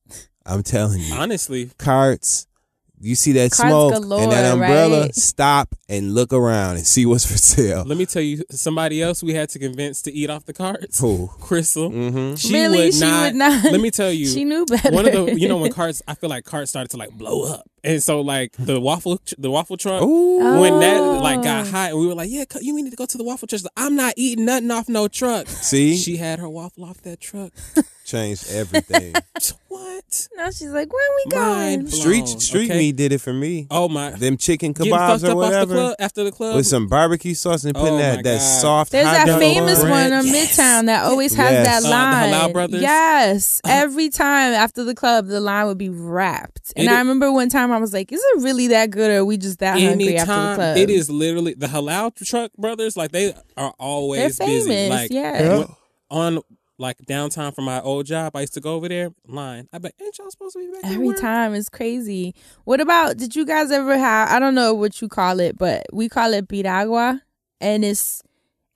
I'm telling you, Honestly, carts. You see that Carts smoke galore, and that umbrella? right? Stop and look around and see what's for sale. let me tell you somebody else we had to convince to eat off the carts. Who? Crystal. Mm-hmm. She Really? would She not. would not. Let me tell you. She knew better. One of the, you know, when carts, I feel like carts started to like blow up, and so like the waffle, the waffle truck, Ooh. when that Oh. like got hot, and we were like, yeah, co- you need to go to the waffle truck. Like, I'm not eating nothing off no truck. See? She had her waffle off that truck. Changed everything. what? now she's like, "When we Mind going?" street blown, street okay? meat did it for me. Oh my! Them chicken Getting kebabs or up off the whatever. club after the club. With some barbecue sauce and putting Oh that, my that God. soft There's hot that dog famous on it. one on Yes. Midtown that always has Yes. that Uh, the line. Halal Brothers? Yes, every time after the club, the line would be wrapped. And It I is- remember one time I was like, "Is it really that good, or are we just that hungry after the club?" it is literally the halal truck brothers, like they are always They're busy. famous, Like yeah. on like downtown from my old job, I used to go over there line. I bet ain't y'all supposed to be back Every work? time it's crazy. What about? Did you guys ever have? I don't know what you call it, but we call it piragua, and it's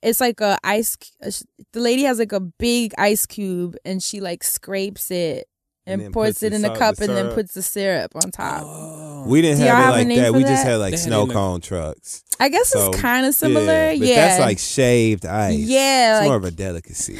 it's like a ice. The lady has like a big ice cube, and she like scrapes it And and, pours it in a cup, the and then puts the syrup on top. Oh. We didn't Do have it like name that. for We just had like They had snow it cone trucks. I guess So, it's kind of similar. Yeah, Yeah, but that's like shaved ice. Yeah, it's like- more of a delicacy.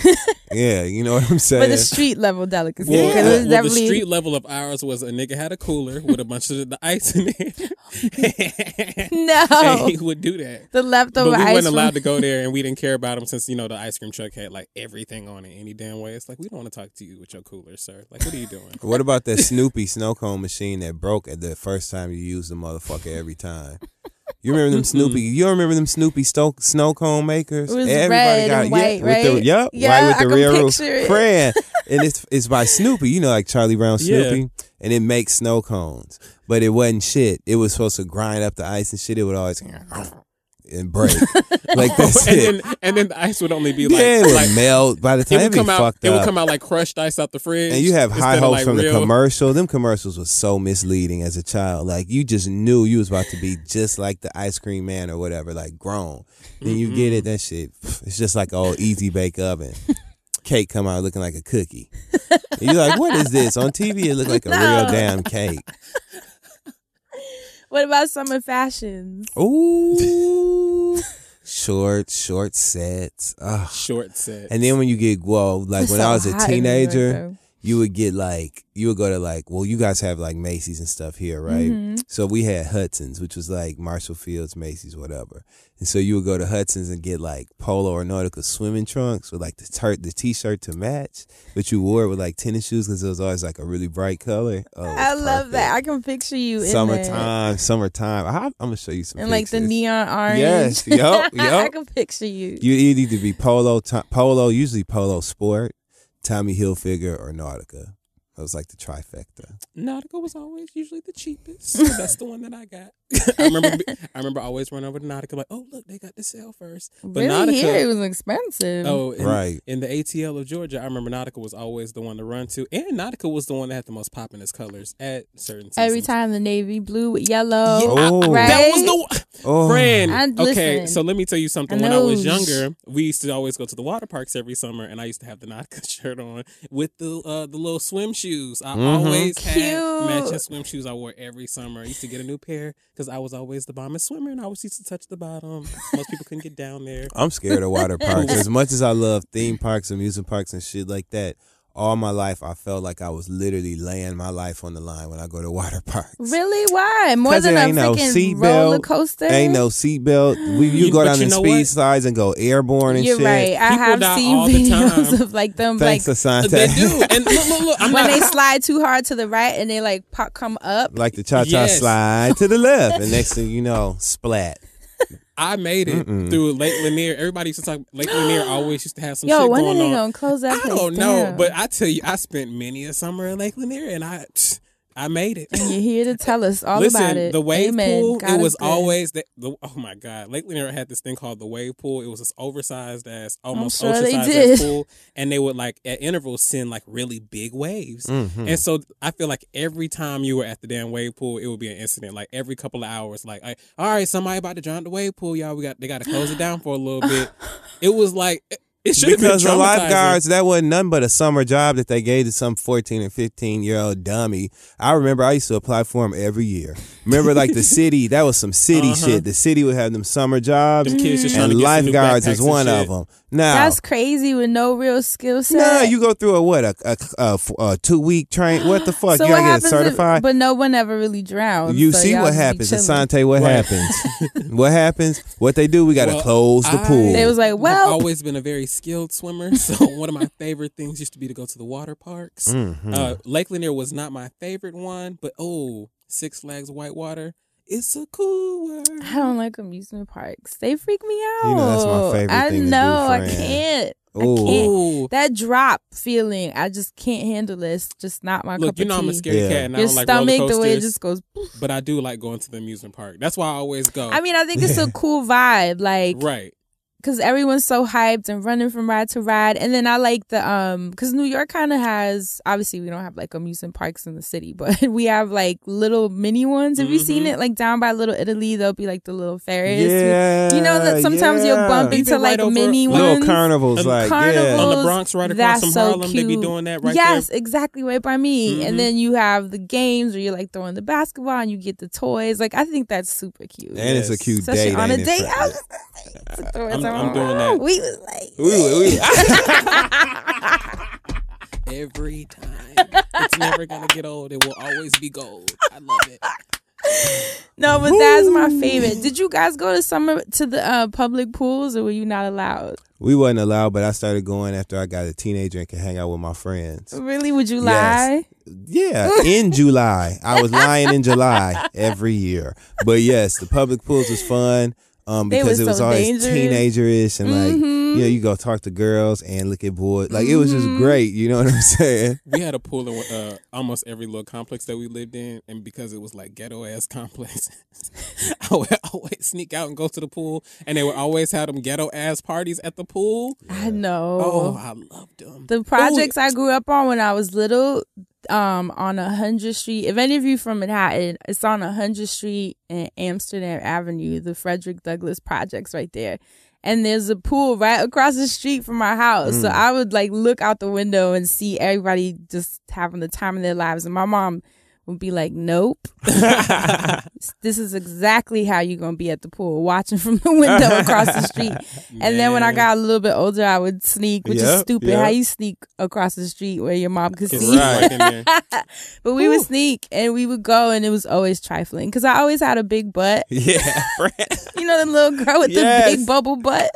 yeah, you know what I'm saying. but the street level delicacy. Well, because well, definitely the street level of ours was a nigga had a cooler with a bunch of the ice in it. no and he would do that. the But leftover we ice. weren't allowed from- to go there, and we didn't care about him since you know the ice cream truck had like everything on it any damn way. It's like we don't want to talk to you with your cooler, sir. Like, what are you doing? What about that Snoopy snow cone machine that broke at the first time you used the motherfucker every time? You remember them Snoopy? You remember them Snoopy sto- snow cone makers? It was red and white, with the right? yep, Yeah, white with I the can rear roof. picture it. Fran, and it's it's by Snoopy. You know, like Charlie Brown Yeah. Snoopy, and it makes snow cones, but it wasn't shit. It was supposed to grind up the ice and shit. It would always. And break. like that's and it. then and then the ice would only be like, yeah, it would like melt by the it time would it'd be come out. It would come out like crushed ice out the fridge. and you have high hopes like, from the commercial. Them commercials was so misleading as a child. Like you just knew you was about to be just like the ice cream man or whatever, like grown. Then you get it, mm-hmm. that shit. It's just like old easy bake oven. Cake come out looking like a cookie. And you're like, what is this? On TV, it looked like a real damn cake. What about summer fashions? Ooh, short, short sets. Ugh. short sets. And then when you get well, like It's when so I was a hot in New York, teenager, though. You would get like you would go to like well, you guys have like Macy's and stuff here, right? Mhm. So we had Hudson's, which was like Marshall Fields, Macy's, whatever. And so you would go to Hudson's and get like polo or nautical swimming trunks with like the t- the t-shirt to match, but you wore it with like tennis shoes because it was always like a really bright color. Oh, I love perfect. that. I can picture you. Summertime, summertime. I, I'm gonna show you some. And like the pictures. neon orange. Yes, yup, I can picture you. You you need to be polo, to, polo, usually polo sport, Tommy Hilfiger or Nautica. That was like the trifecta. Nautica was always usually the cheapest. So that's the one that I got. I remember I remember always running over to Nautica like, oh look, they got the sale first. But really Nautica, here it was expensive. Oh, in, Right. In the ATL of Georgia, I remember Nautica was always the one to run to, and Nautica was the one that had the most poppin'est colors at certain. Every time the navy blue with yellow. Yeah, I- Oh. right? that was the one. Oh, Friend, I- okay, listen, so let me tell you something. I When I was younger, we used to always go to the water parks every summer, and I used to have the Nautica shirt on with the uh, the little swim shoes. I Mhm. always had Cute. matching swim shoes. I wore every summer. I used to get a new pair because I was always the bombest swimmer, and I always used to touch the bottom. Most people couldn't get down there. I'm scared of water parks. As much as I love theme parks, amusement parks, and shit like that, all my life I felt like I was literally laying my life on the line when I go to water parks. Really? Why? More than it a ain't no freaking seatbelt, roller coaster? Ain't no seatbelt. We you, You- go down you the know speed what? slides and go airborne and You're shit. right. I People have seen videos of like them Thanks, like Assante. They do, and look, look, look. I'm when not, they slide too hard to the right and they like pop come up. like the cha cha Yes. slide to the left, and next thing you know, splat. I made it Mm-mm. through Lake Lanier. Everybody used to talk. Lake Lanier always used to have some Yo, shit when are going they on. gonna close that I place don't know, down? but I tell you, I spent many a summer in Lake Lanier, and I, I made it. and you're here to tell us all Listen, about it. the wave Amen. pool, God it is was good. always that. The, oh my god, Lake Lanier had this thing called the wave pool. It was this oversized ass, almost sure they oversized ass pool, and they would like at intervals send like really big waves. Mhm. And so I feel like every time you were at the damn wave pool, it would be an incident. Like every couple of hours, like, I, all right, somebody about to drown the wave pool, y'all. We got they got to close it down for a little bit. It was like it- it should because the lifeguards that wasn't nothing but a summer job that they gave to some 14 and 15 year old dummy i remember i used to apply for them every year remember like the city that was some city Uh-huh. shit the city would have them summer jobs Them kids just and to get some new lifeguards backpacks is one of them now That's crazy with no real skill set. Nah, you go through a what a a, a, a two week train. What the fuck? so you what gotta get happens? if- certified. but no one ever really drowns. you so see what happens, chilling. Assante. What Right. happens? what happens? What they do? We gotta Well, close the I- pool. They was like, I've well, always been a very skilled swimmer. So one of my favorite things used to be to go to the water parks. Mhm. Uh, Lake Lanier was not my favorite one, but oh, Six Flags Whitewater, it's a cool word. I don't like amusement parks. They freak me out. You know that's my favorite I thing to do, know. I can't. I can't. That drop feeling, I just can't handle this. Just not my Look, cup you of know I'm a tea. scaredy Yeah. cat and I Your don't like stomach, coasters. the way it just goes. but I do like going to the amusement park. That's why I always go. I mean, I think it's a cool vibe, like right. Because everyone's so hyped and running from ride to ride. And then I like the um because New York kind of has obviously we don't have like amusement parks in the city, but we have like little mini ones. Have you seen Mhm. it? Like down by Little Italy, there'll be like the little Ferris. yeah, You know that sometimes you'll bump into Even like right over- mini little ones. carnivals, like Carnival. yeah. On the Bronx, right across That's from so Harlem, they be doing that right yes, there. exactly right by me. Mhm. And then you have the games where you're like throwing the basketball and you get the toys. Like I think that's super cute. And it's a cute Especially date. on a ain't it, date. friend? I was just like, throw it I'm- somewhere. I'm doing that. We was like, We- we- Every time. it's never gonna get old. It will always be gold. I love it. no, but that's my favorite. Did you guys go to summer to the uh, public pools or were you not allowed? we wasn't allowed, but I started going after I got a teenager and could hang out with my friends. Really? Would you Yes. lie? Yeah, in July. I was lying in July every year. But yes, the public pools was fun. Um, because was it was so always dangerous. teenagerish and like Mhm. you know, you go talk to girls and look at boys. Like it was just Mm-hmm. great. You know what I'm saying? We had a pool in uh, almost every little complex that we lived in, and because it was like ghetto ass complex, I would always sneak out and go to the pool, and they would always have them ghetto ass parties at the pool. I know. Oh, I loved them. The projects I grew up on when I was little, um, on a hundred street. If any of you from Manhattan, it's on a hundred street and Amsterdam Avenue, the Frederick Douglass projects right there. And there's a pool right across the street from our house. Mm. So I would like look out the window and see everybody just having the time of their lives. And my mom would be like, Nope. this is exactly how you're gonna be at the pool, watching from the window across the street. And then when I got a little bit older, I would sneak, which is stupid. yep. How you sneak across the street where your mom could see? right but we would sneak and we would go, and it was always trifling because I always had a big butt. yeah, You know, the little girl with Yes. the big bubble butt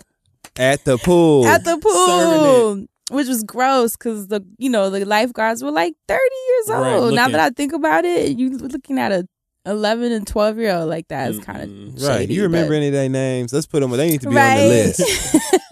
at the pool. at the pool. Which was gross because the you know the lifeguards were like thirty years Right, old. now that I think about it, you looking at a eleven and twelve year old like that is kind of Mm-mm. right. You remember any of their names? Let's put them. They need to be right? on the list.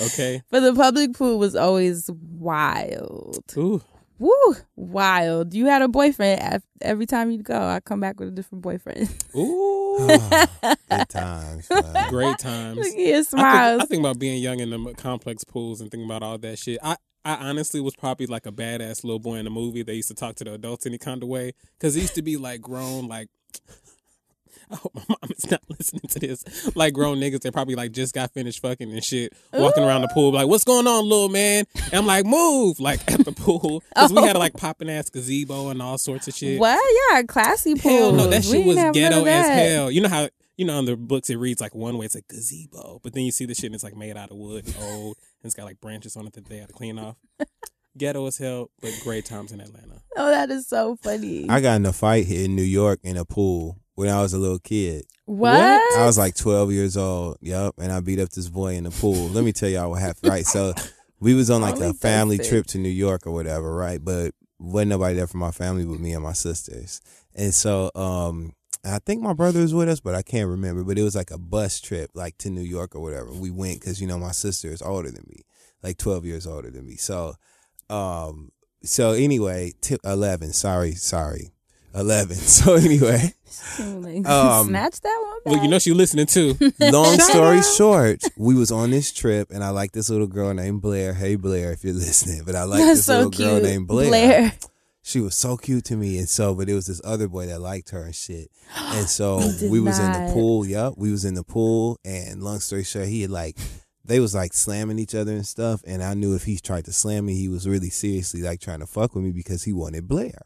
Okay. but the public pool was always wild. Ooh. Woo, wild. You had a boyfriend every time you'd go. I come back with a different boyfriend. Ooh. Ah, good times. man. Great times. Look at your I think, I think about being young in the complex pools and thinking about all that shit. I, I honestly was probably like a badass little boy in a movie. They used to talk to the adults any kind of way because it used to be like grown, like. I hope my mom is not listening to this. Like grown niggas, they probably like just got finished fucking and shit, walking around the pool, like, "What's going on, little man?" And I'm like, "Move!" Like at the pool because we had a like popping ass gazebo and all sorts of shit. what? Yeah, classy pool. Hell no, that shit ain't was ghetto as hell. You know how you know in the books it reads like one way it's a gazebo, but then you see the shit and it's like made out of wood and old and it's got like branches on it that they had to clean off. ghetto as hell, but great times in Atlanta. Oh, that is so funny. I got in a fight here in New York in a pool when I was a little kid. what? I was like 12 years old. Yep. And I beat up this boy in the pool. Let me tell y'all what happened. Right. So we was on like Only a family trip to New York or whatever. Right. But wasn't nobody there from my family but me and my sisters. And so, um, I think my brother was with us, but I can't remember. But it was like a bus trip, like to New York or whatever. We went because you know my sister is older than me, like twelve years older than me. So, um, so anyway, tip eleven. Sorry, sorry, eleven. So anyway, Um, snatch that one back. Well, you know she listening too. long story short, we was on this trip, and I like this little girl named Blair. Hey Blair, if you're listening, but I like this so little cute. girl named Blair. Blair. She was so cute to me, and so but it was this other boy that liked her and shit. And so we was in the pool. Yep, we was in the pool, and long story short, he had like they was like slamming each other and stuff. And I knew if he tried to slam me, he was really seriously like trying to fuck with me because he wanted Blair.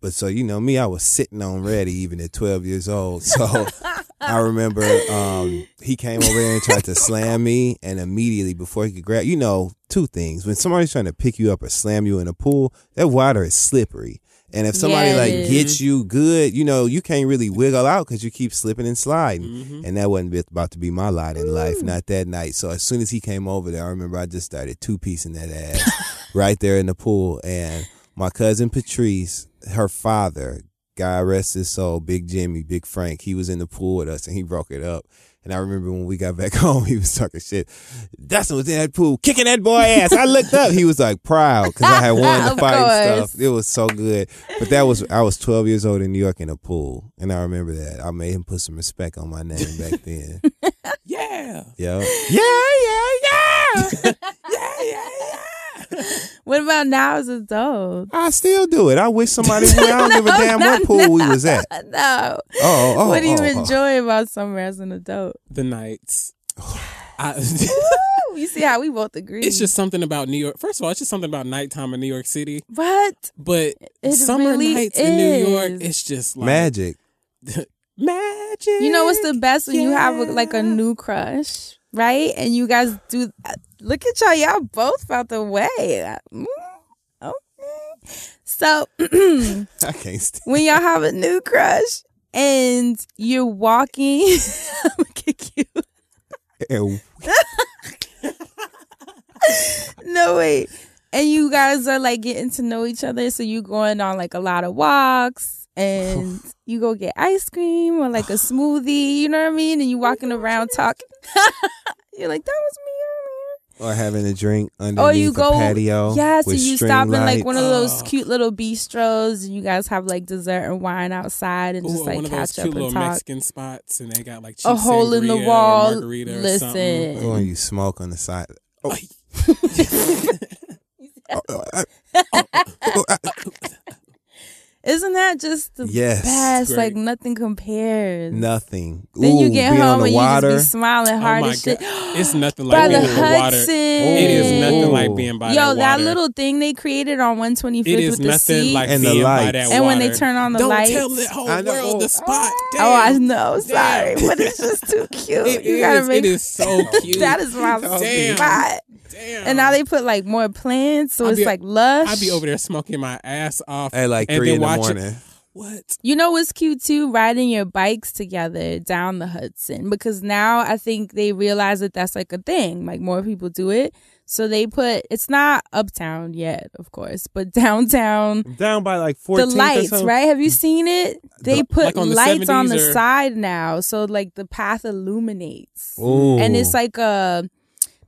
But so you know me, I was sitting on ready even at twelve years old. So I remember um, he came over there and tried to slam me, and immediately before he could grab, you know, two things: when somebody's trying to pick you up or slam you in a pool, that water is slippery. And if somebody Yeah, like gets you good, you know, you can't really wiggle out because you keep slipping and sliding. Mhm. And that wasn't about to be my lot in life, not that night. So as soon as he came over there, I remember I just started two piecing that ass right there in the pool. And my cousin Patrice, her father, God rest his soul, Big Jimmy, Big Frank, he was in the pool with us and he broke it up. And I remember when we got back home, he was talking shit. Dustin was in that pool, kicking that boy ass. I looked up, he was like proud because I had won the Of fight and stuff. It was so good. But that was I was 12 years old in New York in a pool, and I remember that. I made him put some respect on my name back then. Yeah. Yo, yeah, yeah, yeah. What about now as adults? I still do it. I wish somebody would. I don't give a damn what pool we was at. No. Oh, oh, oh, what do you oh, oh. enjoy about summer as an adult? The nights. I, Woo, you see how we both agree. it's just something about New York. First of all, it's just something about nighttime in New York City. what? But It summer really nights in New York, it's just like Magic. magic. You know what's the best when you have a, like a new crush, right? And you guys do. Look at y'all. Y'all both felt the way. Mm, okay. So I can't stand. when y'all have a new crush and you're walking, I'm gonna kick you. it. no wait and you guys are like getting to know each other so you're going on like a lot of walks and you go get ice cream or like a smoothie you know what i mean and you walking around talking you're like that was me or having a drink underneath Or you a go, patio. yes, with and you string stop in like one of those Oh. cute little bistros, and you guys have like dessert and wine outside, and Ooh, just or like one of those catch up cute and little talk. Mexican spots, and they got like A hole in the sangria or wall. margarita or Listen. something. Or you smoke on the side. Oh. Isn't that just the Yes. best? Great. Like nothing compares. Nothing. Then you get home and water. you just be smiling Oh hard my as shit. it's nothing by like the being in the water. It is nothing like being by Yo, that that little thing they created on 125th it is with the nothing seat, like And the being by lights. that and when they turn on the Don't lights. tell the whole world the spot. Damn. Oh, I know. Sorry, Damn. but it's just too cute. It you is. gotta make It is so cute. that is my Damn. spot. Damn. And now they put like more plants, so I'd it's be- like lush. I'd be over there smoking my ass off At like three then in the watching- morning. What? You know what's cute too? Riding your bikes together down the Hudson because now I think they realize that that's like a thing. Like more people do it. So they put it's not uptown yet, of course, but downtown Down by like the 14. lights, right? Have you seen it? They The- put like on the lights on the or- side now, so like the path illuminates. Ooh. And it's like a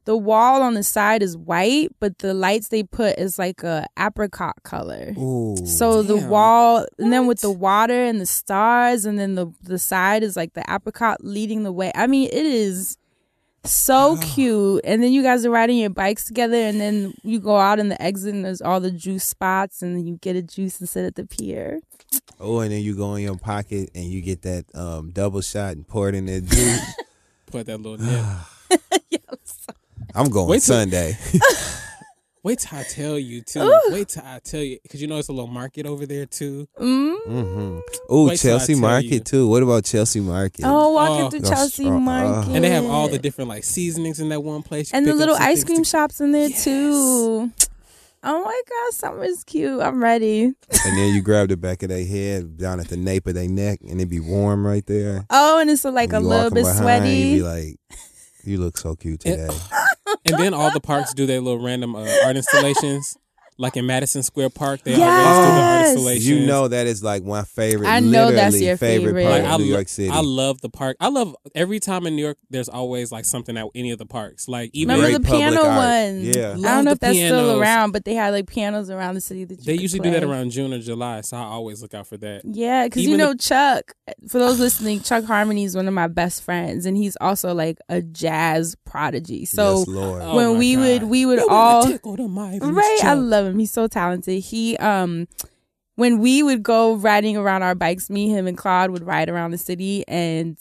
the wall on the side is white, but the lights they put is like a apricot color. Ooh. So the Damn. wall, and then with the water and the stars, and then the the side is like the apricot leading the way. I mean, it is so cute. And then you guys are riding your bikes together, and then you go out in the exit, and there's all the juice spots, and then you get a juice and sit at the pier. Oh, and then you go in your pocket and you get that um, double shot and pour it in there. juice. Put that little nip. I'm going Wait till- Sunday. Wait till I tell you too. Wait till I tell you because you know it's a little market over there too. Mm? hmm Ooh, Wait till I Chelsea Market you. too. What about Chelsea Market? Oh, walking Oh. through Chelsea uh. Market, And they have all the different like seasonings in that one place. You and the little ice cream to- shops in there Yes. too. Oh my god, summer's cute. I'm ready. And then you grab the back of their head down at the nape of their neck, and it'd be warm right there. Oh, and it's like a And you little bit behind, sweaty. You be like, you look so cute It- today. And then all the parks do their little random uh, art installations. Like in Madison Square Park, they always do the Yes. art installations. you know that is like my favorite. I know that's your favorite. part Like, I, of New lo- York City. I love the park. I love every time in New York. There's always like something at any of the parks. Like even Remember the piano art. one? Yeah. I don't know if that's still around, but they had like pianos around the city that you they could usually do that around June or July, so I always look out for that. Yeah, because you know the- Chuck. For those listening, Chuck Harmony is one of my best friends, and he's also like a jazz prodigy. So yes, Lord. Oh when my we God. would we would You wanna all tickle the Ivy's right, I love him. He's so talented. He um when we would go riding around our bikes, me, him, and Claude would ride around the city, and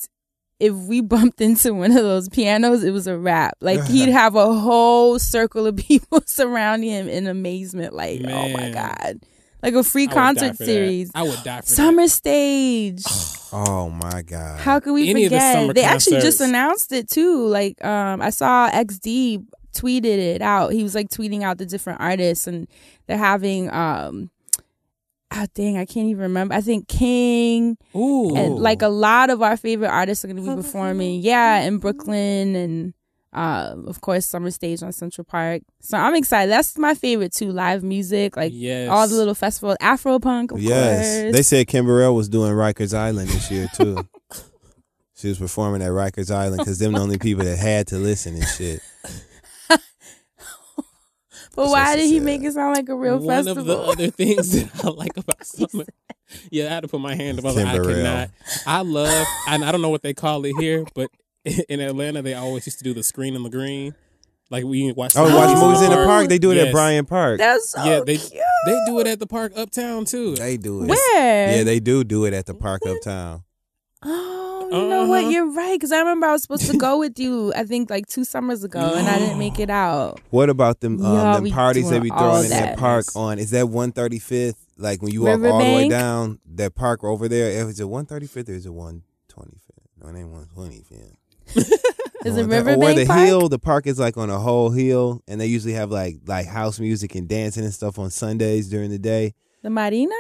if we bumped into one of those pianos, it was a wrap. Like he'd have a whole circle of people surrounding him in amazement. Like, oh my god, like a free I would concert for that. series. I would die for Summer stage. Oh my God. How could we Any of the forget? summer They actually just announced it too. Like, um, I saw XD tweeted it out. He was like tweeting out the different artists, and they're having um, oh dang, I can't even remember. I think King. Ooh, and like a lot of our favorite artists are going to be performing. Yeah, in Brooklyn and. Um, of course, summer stage on Central Park. So I'm excited. That's my favorite too. Live music, like yes. all the little festivals, Afro punk, Yes. course. They said Kimberell was doing Rikers Island this year too. she was performing at Rikers Island because them the only people that had to listen and shit. But So why did he make it sound like a real One festival? One of the other things that I like about summer. Yeah, I had to put my hand up. I was like, I cannot. I love, and I don't know what they call it here, but in Atlanta, they always used to do the screen in the green. Like we watch. Oh, the watch Oh. movies in the park. They do it Yes. at Bryant Park. That's so Yeah, they cute. they do it at the park uptown too. They do it. Where? Yeah, they do do it at the park uptown. Oh, you know what? Uh-huh. You're right. Because I remember I was supposed to go with you. I think like two summers ago, and I didn't make it out. What about them um, them we parties they doing be all throwing in that that. park on? Is that 135th? Like when you walk all the way Riverbank? down that park over there? Is it 135th or is it 125th? No, it ain't 125th. Is Oh, it that- Or the Park? hill, the park is like on a whole hill, and they usually have like like house music and dancing and stuff on Sundays during the day. The Marina?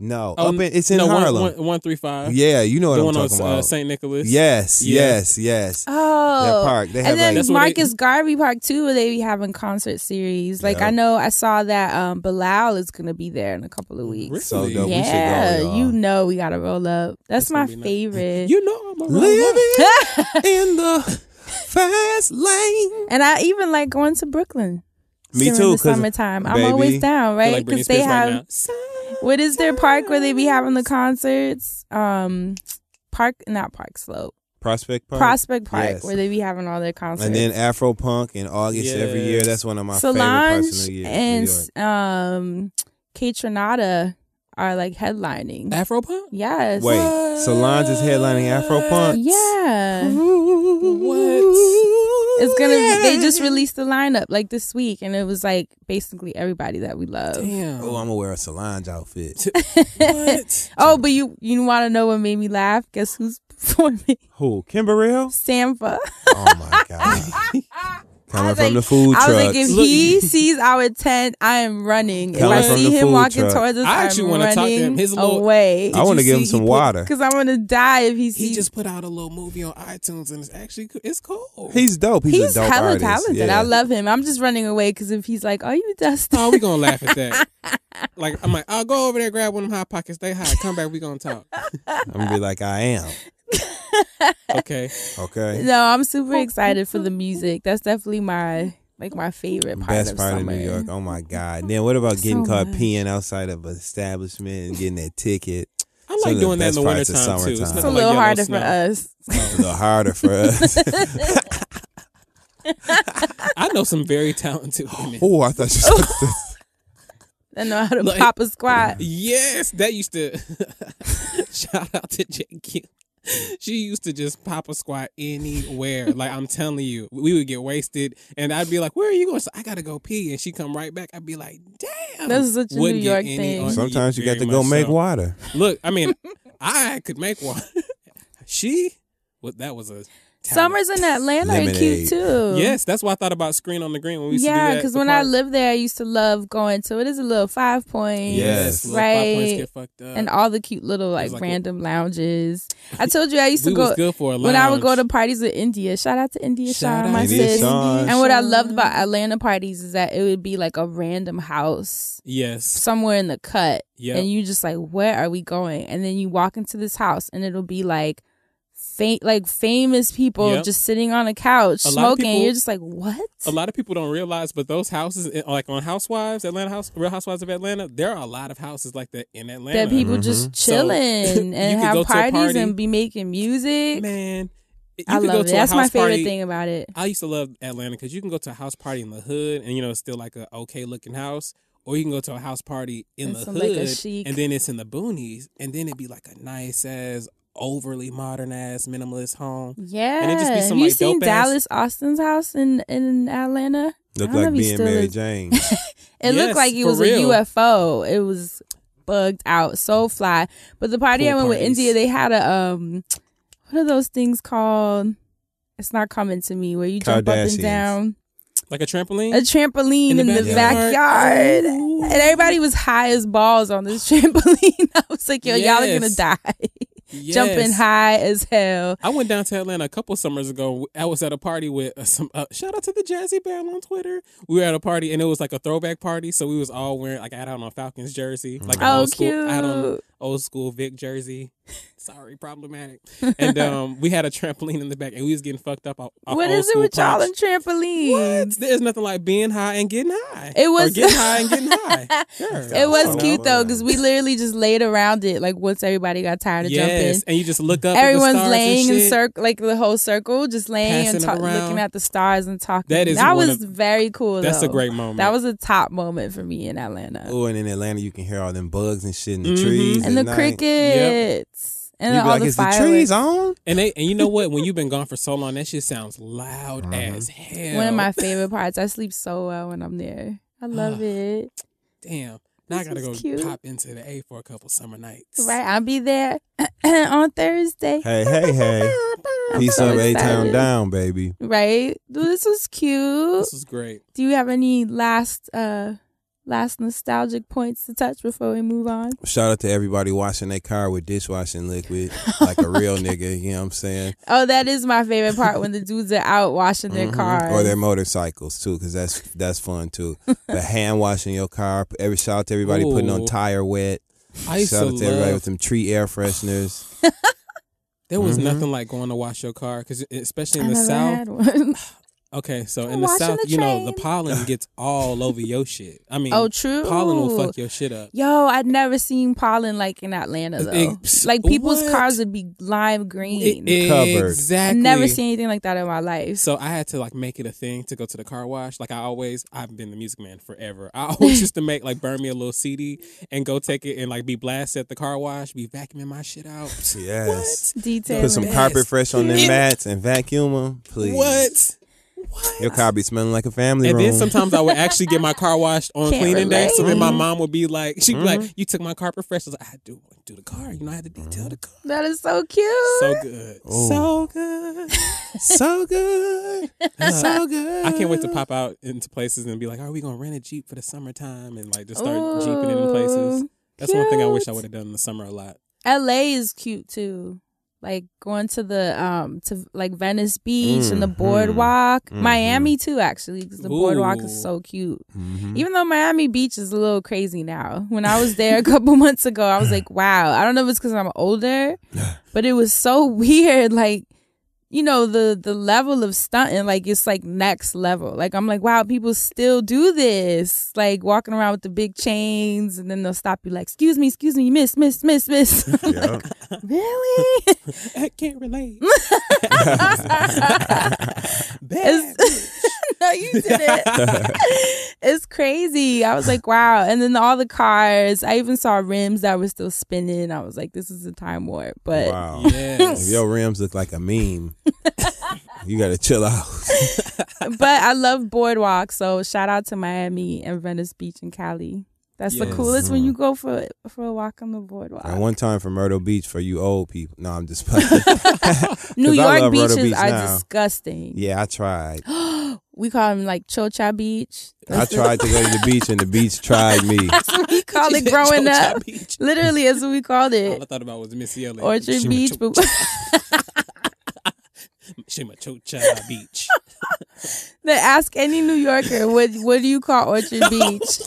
No, Oh, up in, it's in no, one- Harlem. one- one three five. yeah, you know what the I'm one on talking uh, about. St. Nicholas. yes, Yeah. yes, yes. Oh, That park. They have and then like That's where they- Marcus Garvey Park too, where they be having concert series. Like Yeah. I know I saw that um Bilal is gonna be there in a couple of weeks. Really? so dope. We should go, Yeah, y'all. know we gotta roll up. That's, That's my gonna nice. favorite. You know I'm a living in the fast lane. And I even like going to Brooklyn. Me during too, The 'cause, summertime. I'm always down, Feel right? like Britney Because they Spears right have now. What is their park where they be having the concerts? Um, Park, not Park Slope, Prospect Park. Prospect Park, Yes. where they be having all their concerts. And then Afro Punk in August every year. That's one of my favorite parts of Solange New Year. and um, Kaytranada are like headlining. Afro punk. yes. Wait, Solange is headlining Afro Punk. Yeah. What? It's gonna. They just released the lineup like this week, and it was like basically everybody that we love. Damn. Oh, I'm gonna wear a Solange outfit. what? Oh, but you you want to know what made me laugh? Guess who's performing? Who? Kimberell? Sampha. Oh my god! Coming from like- the food I was trucks. like, if Look- he sees our tent, I am running. If I see him walking truck. towards us, I actually wanna talk to him. His little- away. I want to give him some put- water. Because I'm gonna die if he He just put out a little movie on iTunes and it's actually it's cool. He's dope. He's, He's a dope hella artist. talented. Yeah. I love him. I'm just running away because if he's like, "Are you Dustin?" Oh, we gonna laugh at that. like I'm like, I'll go over there, grab one of them hot pockets, stay high, come back, we gonna talk. I'm gonna be like, I am. Okay. Okay. No, I'm super oh, excited for the music. That's definitely my like my favorite part Best of part summer. of New York. Oh my God. Then what about getting So caught much. peeing outside of an establishment and getting that ticket? I like of doing that in the best wintertime too. It's. It's a like little yellow harder snow. for us. A little harder for us. I know some very talented women. oh, I thought you said I know how to Like- pop a squat. Yes, that used to. Shout out to JQ. She used to just pop a squat anywhere. Like I'm telling you, we would get wasted, and I'd be like, "Where are you going?" So I gotta go pee, and she come right back. I'd be like, "Damn." That's such a New York thing. Sometimes you got to go much make so. water. Look, I mean, I could make one. she, well, that was a talent. Summers in Atlanta are cute too. Yes, that's why I thought about screen on the green when we used to Yeah, because the when I lived there, I used to love going to it. Is a little five points, Yes. little five points right? get fucked up. And all the cute little like, like- random lounges. I told you I used to go was good for a when I would go to parties with India. Shout out to India Shout Shawn, out my India sis. Shawn. And what I loved about Atlanta parties is that it would be like a random house yes, somewhere in the cut. yeah, and you just like where are we going and then you walk into this house and it'll be like fa- like famous people Yep. just sitting on a couch A smoking people- you're just like what? A lot of people don't realize, but those houses, eh, like on Housewives, Atlanta House, Real Housewives of Atlanta, there are a lot of houses like that in Atlanta. that people just chilling you and have parties party- and be making music. Man, you i could go love it. to that's my favorite party- thing about it. I used to love Atlanta because you can go to a house party in the hood, and you know it's still like a okay looking house, or you can go to a house party in And the some, hood, like, a chic- and then it's in the boonies, and then it'd be like a nice ass, overly modern ass minimalist home. yeah And it just be some, have you like, seen dope-ass- dallas austin's house in in atlanta Look I don't know like being Mary is- Jane. It Yes, looked like it was real. a UFO. It was bugged out, so fly. But the party Pool I went with. India, they had a um, what are those things called? It's not coming to me. Where you jump up and down, Like a trampoline. a trampoline In in the the, backyard? backyard, and everybody was high as balls on this trampoline. I was like, yo, y'all are gonna die, jumping high as hell. I went down to Atlanta a couple summers ago. I was at a party with uh, some. Uh, shout out to the Jazzy Bell on Twitter. We were at a party and it was like a throwback party, so we was all wearing like I had on a Falcons jersey, like Oh, old school. I had on old school Vick jersey. Sorry, problematic. And um, we had a trampoline in the back, and we was getting fucked up off, off What old is it with y'all and trampolines? What? There's nothing like being high and getting high. It Or was- getting high and getting high. Sure. It was Oh, cute though, because we literally just laid around it. Like once everybody got tired of jumping, and you just look up. at the everyone's stars laying and in circle, like the whole circle, just laying and Passing it ta- looking at the stars and talking. That is that was of- very cool. That's a great moment. That was a top moment for me in Atlanta, oh, and in Atlanta you can hear all them bugs and shit in the Mhm. trees and the at night. crickets and You be all like, the is the fireworks. trees on? And they and you know what? When you've been gone for so long, that shit sounds loud as hell. One of my favorite parts. I sleep so well when I'm there. I love it. damn. Now I gotta go cute. pop into the A for a couple summer nights. Right, I'll be there on Thursday. Hey, hey, hey. I'm Peace so up, A Town down, baby. Right, Dude, this was cute. This is great. Do you have any last uh last nostalgic points to touch before we move on? Shout out to everybody washing their car with dishwashing liquid like a real nigga, you know what I'm saying? Oh, that is my favorite part when the dudes are out washing their Mhm. cars. Or their motorcycles too, because that's that's fun too. But hand washing your car. Every shout out to everybody putting on tire wet. I used Shout to out to everybody love. with them tree air fresheners. There was Mhm. nothing like going to wash your car because, especially in I the never south. Had one. Okay, so I'm in the south, the you know, the pollen gets all over your shit. I mean, oh, true. pollen will fuck your shit up. Yo, I'd never seen pollen like in Atlanta though. Ex- like people's what? cars would be lime green. E- Covered. I Exactly. never seen anything like that in my life. So I had to like make it a thing to go to the car wash. Like I always, I've been the music man forever. I always used to make like burn me a little CD and go take it and like be blasted at the car wash, be vacuuming my shit out. Yes. detail. Put some Yes. carpet fresh on them mats and vacuum them, please. What? Your car be smelling like a family And room. then sometimes I would actually get my car washed on Can't cleaning day. So then my mom would be like, she'd be Mm-hmm. like, "You took my carpet fresh." I was like, "I had to do the car. You know, I had to detail the car." That is so cute. So good, Oh. so good. so good, so good. I can't wait to pop out into places and be like, "Are we gonna rent a jeep for the summertime?" And like just start jeeping it in places. Ooh, That's one thing I wish I would have done in the summer a lot. LA is cute too. Like going to the um to like Venice Beach and the Mhm. boardwalk. Mhm. Miami too, actually, because the boardwalk is so cute. Mhm. Even though Miami Beach is a little crazy now. When I was there a couple months ago, I was like, wow. I don't know if it's because I'm older, but it was so weird. Like, you know, the the level of stunting, like it's like next level. Like I'm like, wow, people still do this. Like walking around with the big chains and then they'll stop you like, excuse me, excuse me, miss, miss, miss, miss. I'm like, really? I can't relate. It's- no, you did it. it's crazy. I was like, wow. And then all the cars, I even saw rims that were still spinning. I was like, this is a time warp. But Wow. Yes. Your rims look like a meme, you gotta chill out. but I love boardwalk. So shout out to Miami and Venice Beach and Cali. That's the Yes. coolest when mm. you go for for a walk on the boardwalk. And one time for Myrtle Beach for you old people. No, I'm just playing. New 'Cause I York Myrtle beaches Beach are now. disgusting. yeah, I tried. We call them like Chocha Beach. I tried to go to the beach and the beach tried me. That's what we called it growing Chocha up. Beach. Literally, that's what we called it. All it. I thought about was Missy Elliott. Orchard Shima Beach, Cho- but Shima Chocha Beach. they ask any New Yorker, what what do you call Orchard Beach?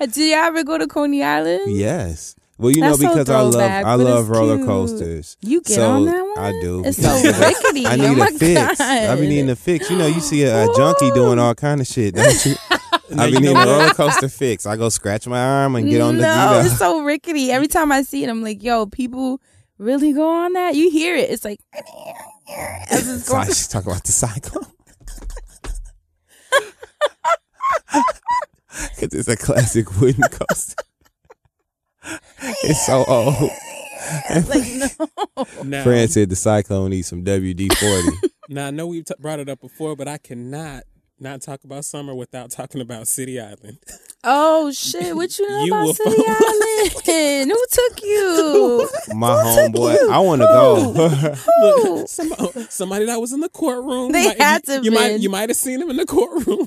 Did you ever go to Coney Island? Yes. Well, you That's know because I love I love roller cute. coasters. You get so on that one? I do. It's so rickety. I oh need my a fix. God. I be needing a fix. You know, you see a, a junkie doing all kind of shit, don't you? I you be needing a roller coaster fix. I go scratch my arm and get on the. no, it's so rickety. Every time I see it, I'm like, yo, people really go on that? You hear it. It's like as it's I going. should talk about the cycle. Because it's a classic wooden coaster. It's so old. like, no. Now, Fran said the cyclone needs some WD 40. now I know we've t- brought it up before, but I cannot not talk about summer without talking about City Island. Oh shit! What you know You about City Island? Who took you? My homeboy, I want to go. Look, somebody, somebody that was in the courtroom. They might- had you, to you might you might have seen him in the courtroom.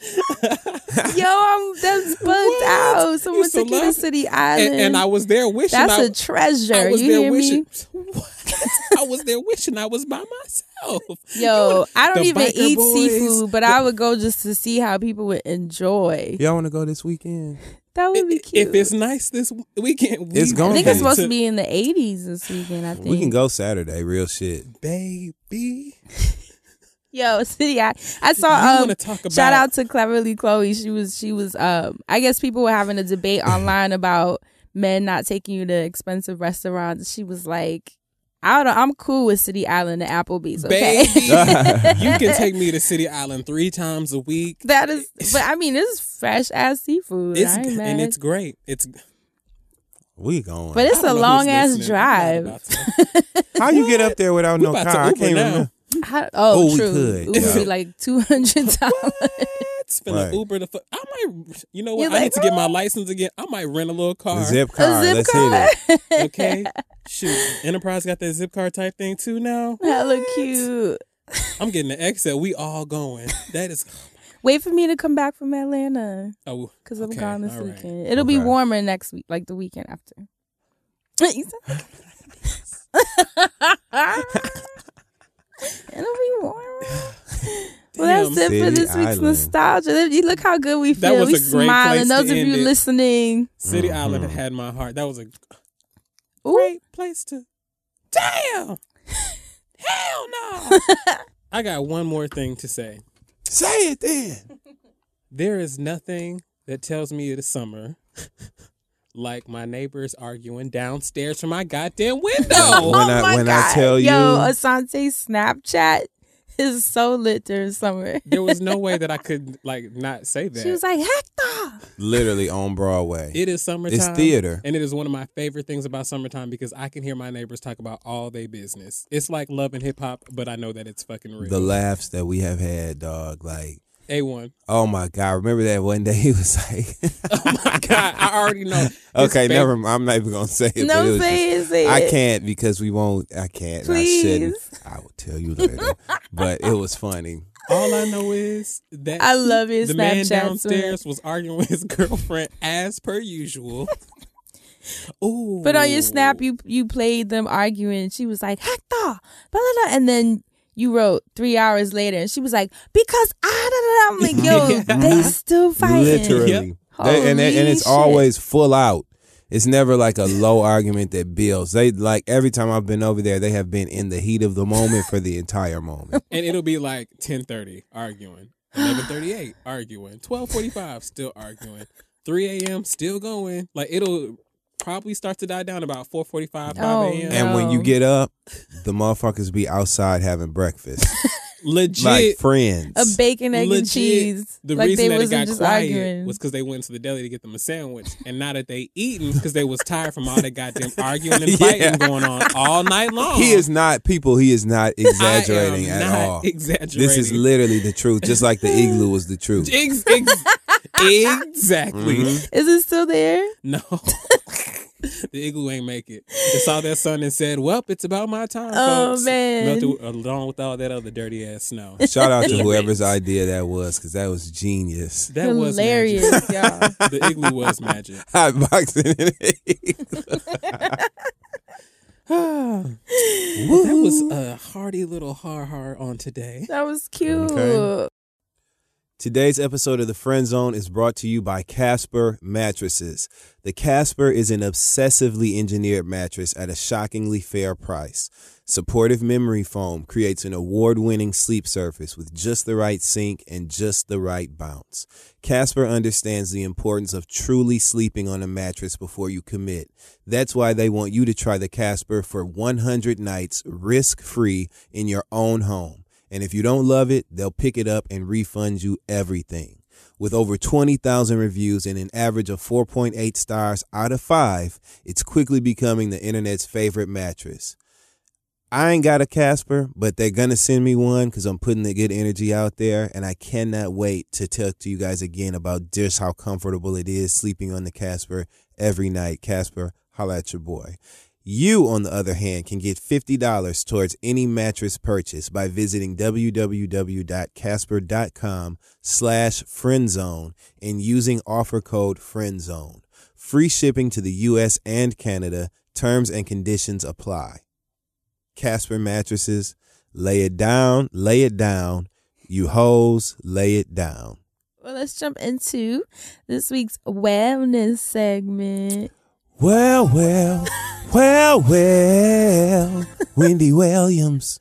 Yo, I'm that's bugged What? out. Someone Used to took you to City Island. and, and I was there wishing. that's I, a treasure. I was you there hear wishing. me? I was there wishing I was by myself. Yo, I don't even eat boys, seafood, but I would go just to see how people would enjoy. Y'all want to go this weekend? That would be cute. If it's nice this weekend, we It's gonna think it's supposed to be in the 80s this weekend. I think We can go Saturday, real shit. baby. Yo, City. I, I You saw. want Um, to talk about? shout out to Cleverly Chloe. She was. She was. Um, I guess people were having a debate online about men not taking you to expensive restaurants. She was like, "I don't. Know, I'm cool with City Island and Applebee's. Okay, Baby, you can take me to City Island three times a week. that is. But I mean, this is fresh ass seafood. It's I mad. and it's great. It's We going. but it's a long ass listening. Drive. How you get up there without We no car? I can't remember. How- oh, Oh, we true. could. It would Yeah. be like two hundred dollars. It's finna Right. Uber the. Fu- I might. You know what? You're I like, need to get my license again. I might rent a little car. The zip A car. zip Let's car. hit it. Okay. Shoot, Enterprise got that zip car type thing too now. Hella cute. I'm getting the XL. We all going. That is. Oh Wait for me to come back from Atlanta Oh, because I'm okay, gone this all right. weekend. It'll be warmer next week, like the weekend after. You said- It'll be warmer. Well, that's it for City this week's Island. nostalgia. You look how good we That feel. was we a great smiling. place Those to of you it. listening, City Mhm. Island had my heart. That was a. great place to. Damn. Hell no. I got one more thing to say. Say it then. There is nothing that tells me it is summer like my neighbors arguing downstairs from my goddamn window. When I- oh my when I God. tell Yo, you- Assante Snapchat is so lit during summer. there was no way that I could like not say that. She was like, Hector. Literally on Broadway. It is summertime. It's theater. And it is one of my favorite things about summertime because I can hear my neighbors talk about all their business. It's like love and hip hop, but I know that it's fucking real. the laughs that we have had, dog. Like, A1. oh my God. Remember that one day he was like, Oh my God. I already know. Okay, favorite- never mind. I'm not even going to say it. No, but it was say just- it, say I can't because we won't. I can't. and I Please. shouldn't. I will tell you later. but it was funny. All I know is that I love your the man downstairs was arguing with his girlfriend as per usual. Ooh. But on your snap, you you played them arguing. She was like, Hector, blah, blah, blah. And then you wrote three hours later, and she was like, because I, da, da, da. I'm like, yo, they still fighting. Literally. Yep. They- and, they- and it's Holy shit. always full out. It's never like a low argument that builds. They like every time I've been over there, they have been in the heat of the moment for the entire moment. and it'll be like 10:30 arguing, 11:38 arguing, 12:45 still arguing, 3 a.m. still going. Like it'll probably start to die down about 4:45 5 Oh, a.m. And when you get up, the motherfuckers be outside having breakfast. Legit. like friends. A bacon, egg, and cheese. The like reason they that it wasn't got quiet arguing. was because they went to the deli to get them a sandwich, and now that they eating because they was tired from all the goddamn arguing and fighting Yeah. going on all night long. he is not people. He is not exaggerating I am at not all. Exaggerating. This is literally the truth, just like the igloo was the truth. Ex- ex- exactly. Mhm. Is it still there? No. the igloo ain't make it. It saw that sun and said, Well, it's about my time. Oh, folks. man. Melted along with all that other dirty ass snow. Shout out to whoever's idea that was, because that was genius. That was Hilarious, y'all. The igloo was magic. Hot boxing. in that was a hearty little har har on today. That was cute. Okay. Today's episode of The Friend Zone is brought to you by Casper Mattresses. The Casper is an obsessively engineered mattress at a shockingly fair price. Supportive memory foam creates an award winning sleep surface with just the right sink and just the right bounce. Casper understands the importance of truly sleeping on a mattress before you commit. That's why they want you to try the Casper for 100 nights risk free in your own home. And if you don't love it, they'll pick it up and refund you everything. With over 20,000 reviews and an average of 4.8 stars out of 5, it's quickly becoming the internet's favorite mattress. I ain't got a Casper, but they're going to send me one because I'm putting the good energy out there. And I cannot wait to talk to you guys again about just how comfortable it is sleeping on the Casper every night. Casper, holla at your boy. You, on the other hand, can get $50 towards any mattress purchase by visiting www.casper.com slash friendzone and using offer code friendzone. Free shipping to the U.S. and Canada. Terms and conditions apply. Casper mattresses, lay it down, lay it down. You hoes, lay it down. Well, let's jump into this week's wellness segment. Well, well, well, well, Wendy Williams.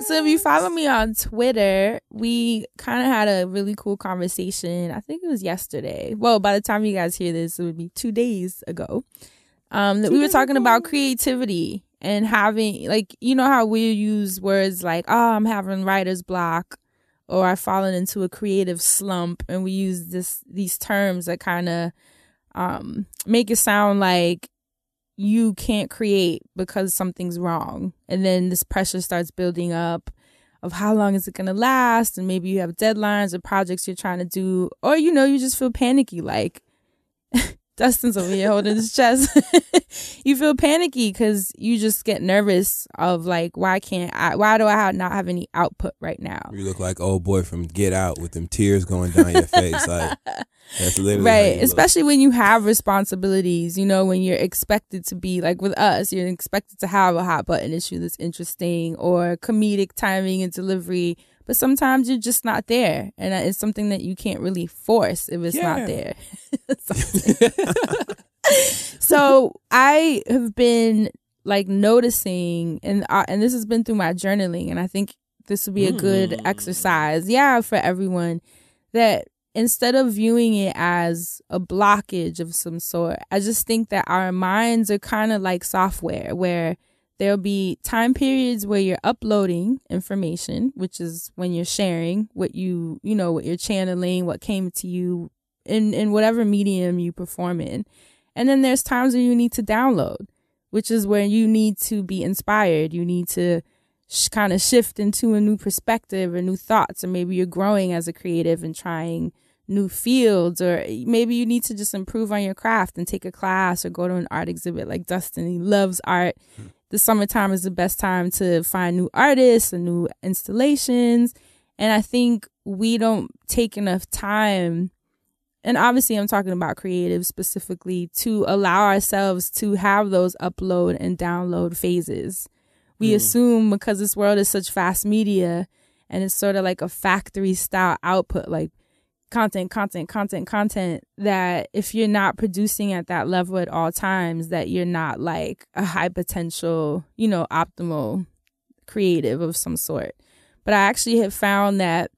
So if you follow me on Twitter, we kind of had a really cool conversation. I think it was yesterday. Well, by the time you guys hear this, it would be two days ago. Um, that we were talking about creativity and having like you know how we use words like oh I'm having writer's block or I've fallen into a creative slump, and we use this these terms that kind of um make it sound like you can't create because something's wrong. And then this pressure starts building up of how long is it going to last? And maybe you have deadlines or projects you're trying to do, or you know, you just feel panicky like Dustin's over here holding his chest. you feel panicky because you just get nervous of like, why can't I, why do I have, not have any output right now? You look like old boy from Get Out with them tears going down your face. Like that's literally right you look. especially when you have responsibilities you know when you're expected to be like with us you're expected to have a hot button issue that's interesting or comedic timing and delivery but sometimes you're just not there and it's something that you can't really force if it's Yeah. not there so I have been like noticing, and uh, and this has been through my journaling, and I think this would be a good Mm. exercise, yeah, for everyone. That instead of viewing it as a blockage of some sort, I just think that our minds are kind of like software, where there'll be time periods where you're uploading information, which is when you're sharing what you you know what you're channeling, what came to you in in whatever medium you perform in. And then there's times where you need to download, which is where you need to be inspired. You need to sh- kind of shift into a new perspective or new thoughts, or maybe you're growing as a creative and trying new fields, or maybe you need to just improve on your craft and take a class or go to an art exhibit like Dustin. He loves art. Hmm. The summertime is the best time to find new artists and new installations. And I think we don't take enough time and obviously I'm talking about creatives specifically to allow ourselves to have those upload and download phases. We hmm. assume because this world is such fast media and it's sort of like a factory style output, like content, content, content, content, that if you're not producing at that level at all times, that you're not like a high potential, you know, optimal creative of some sort. But I actually have found that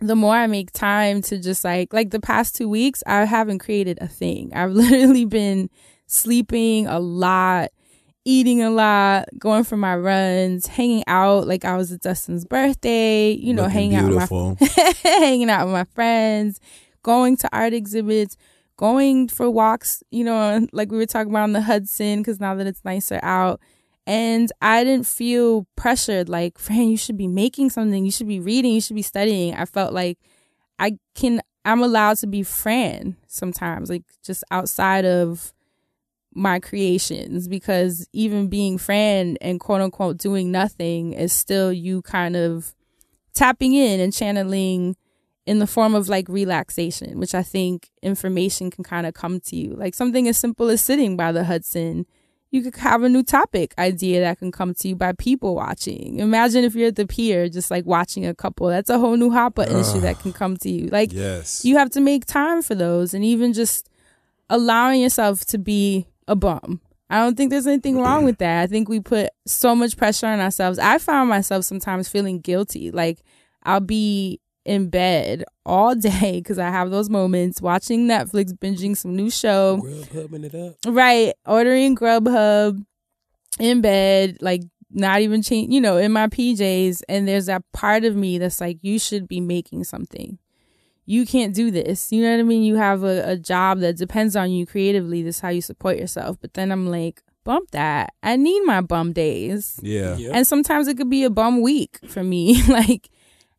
the more I make time to just like like the past two weeks, I haven't created a thing. I've literally been sleeping a lot, eating a lot, going for my runs, hanging out. Like I was at Dustin's birthday, you know, Looking hanging beautiful. out with my hanging out with my friends, going to art exhibits, going for walks, you know, like we were talking about on the Hudson, because now that it's nicer out. And I didn't feel pressured, like, Fran, you should be making something, you should be reading, you should be studying. I felt like I can, I'm allowed to be Fran sometimes, like just outside of my creations, because even being Fran and quote unquote doing nothing is still you kind of tapping in and channeling in the form of like relaxation, which I think information can kind of come to you. Like something as simple as sitting by the Hudson you could have a new topic idea that can come to you by people watching. Imagine if you're at the pier just like watching a couple. That's a whole new hot button issue that can come to you. Like Yes. you have to make time for those and even just allowing yourself to be a bum. I don't think there's anything wrong with that. I think we put so much pressure on ourselves. I found myself sometimes feeling guilty. Like I'll be in bed all day because I have those moments watching Netflix, binging some new show. Grub hubbing it up. Right. Ordering Grubhub in bed, like not even change, you know, in my PJs. And there's that part of me that's like, you should be making something. You can't do this. You know what I mean? You have a, a job that depends on you creatively. This is how you support yourself. But then I'm like, bump that. I need my bum days. Yeah. Yep. And sometimes it could be a bum week for me. like,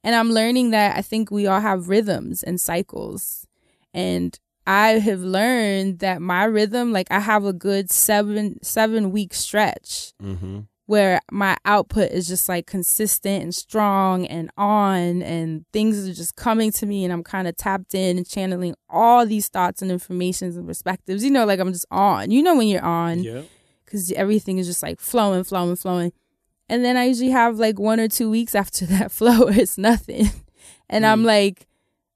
and I'm learning that I think we all have rhythms and cycles. And I have learned that my rhythm, like I have a good seven, seven week stretch Mm-hmm. Where my output is just like consistent and strong and on and things are just coming to me and I'm kind of tapped in and channeling all these thoughts and informations and perspectives. You know, like I'm just on. You know when you're on Yep. because everything is just like flowing, flowing, flowing. And then I usually have like one or two weeks after that flow it's nothing. And I'm mm. like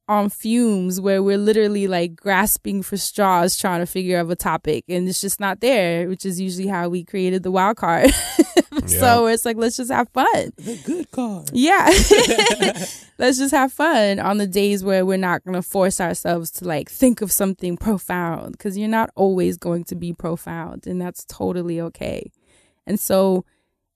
on fumes where we're literally like grasping for straws trying to figure out a topic and it's just not there, which is usually how we created the wild card. so it's like, let's just have fun. The good card. Yeah. Let's just have fun on the days where we're not going to force ourselves to like think of something profound because you're not always going to be profound and that's totally okay. And so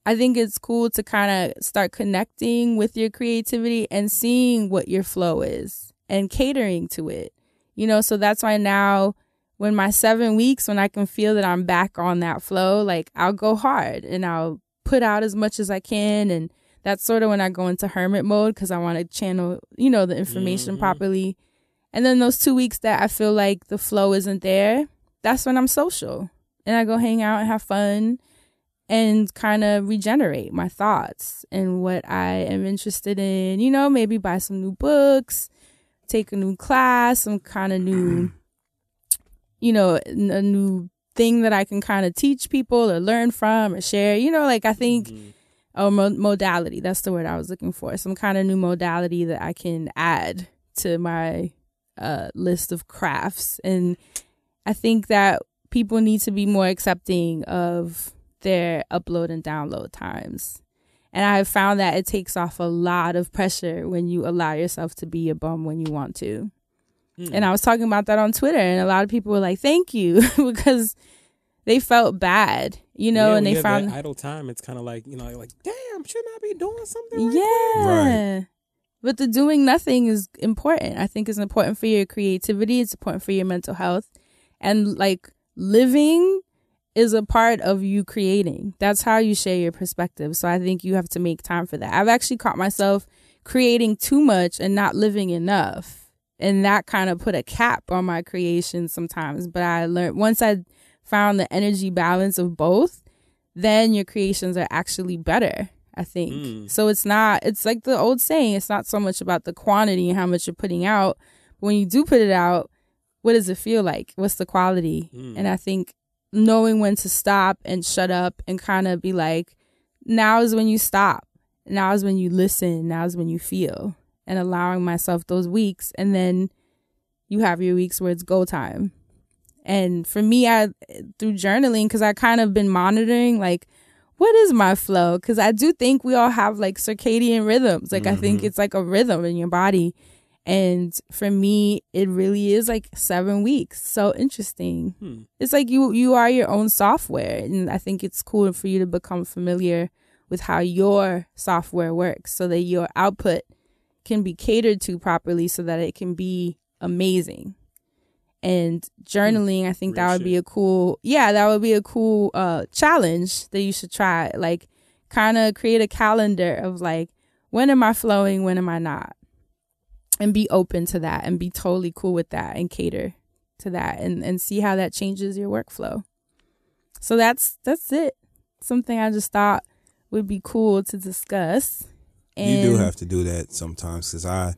I think it's cool to kind of start connecting with your creativity and seeing what your flow is and catering to it. You know, so that's why now when my 7 weeks when I can feel that I'm back on that flow, like I'll go hard and I'll put out as much as I can and that's sort of when I go into hermit mode because I want to channel, you know, the information mm-hmm. properly. And then those two weeks that I feel like the flow isn't there, that's when I'm social and I go hang out and have fun and kind of regenerate my thoughts and what I am interested in. You know, maybe buy some new books, take a new class, some kind of new, you know, a new thing that I can kind of teach people or learn from or share. You know, like I think oh mo- modality that's the word i was looking for some kind of new modality that i can add to my uh, list of crafts and i think that people need to be more accepting of their upload and download times. And I have found that it takes off a lot of pressure when you allow yourself to be a bum when you want to. Hmm. And I was talking about that on Twitter, and a lot of people were like, "Thank you," because they felt bad, you know, Yeah, and they found idle time. It's kind of like you know, like damn, shouldn't I be doing something? Yeah. Right. But the doing nothing is important. I think it's important for your creativity. It's important for your mental health. And like living is a part of you creating. That's how you share your perspective. So I think you have to make time for that. I've actually caught myself creating too much and not living enough. And that kind of put a cap on my creation sometimes. But I learned once I found the energy balance of both, then your creations are actually better. I think. Mm. So it's not, it's like the old saying, it's not so much about the quantity and how much you're putting out. But when you do put it out, what does it feel like? What's the quality? Mm. And I think knowing when to stop and shut up and kind of be like, now is when you stop. Now is when you listen. Now is when you feel. And allowing myself those weeks. And then you have your weeks where it's go time. And for me, I, through journaling, because I kind of been monitoring, like, what is my flow? Because I do think we all have like circadian rhythms. Like, I think Mhm. it's like a rhythm in your body. And for me, it really is like seven weeks. So interesting. Hmm. It's like you you are your own software, and I think it's cool for you to become familiar with how your software works, so that your output can be catered to properly, so that it can be amazing. And journaling, I think Real that would be a cool, yeah, that would be a cool uh challenge that you should try. Like, kind of create a calendar of like, when am I flowing, when am I not? And be open to that and be totally cool with that and cater to that and and see how that changes your workflow so that's that's it something i just thought would be cool to discuss and you do have to do that sometimes because I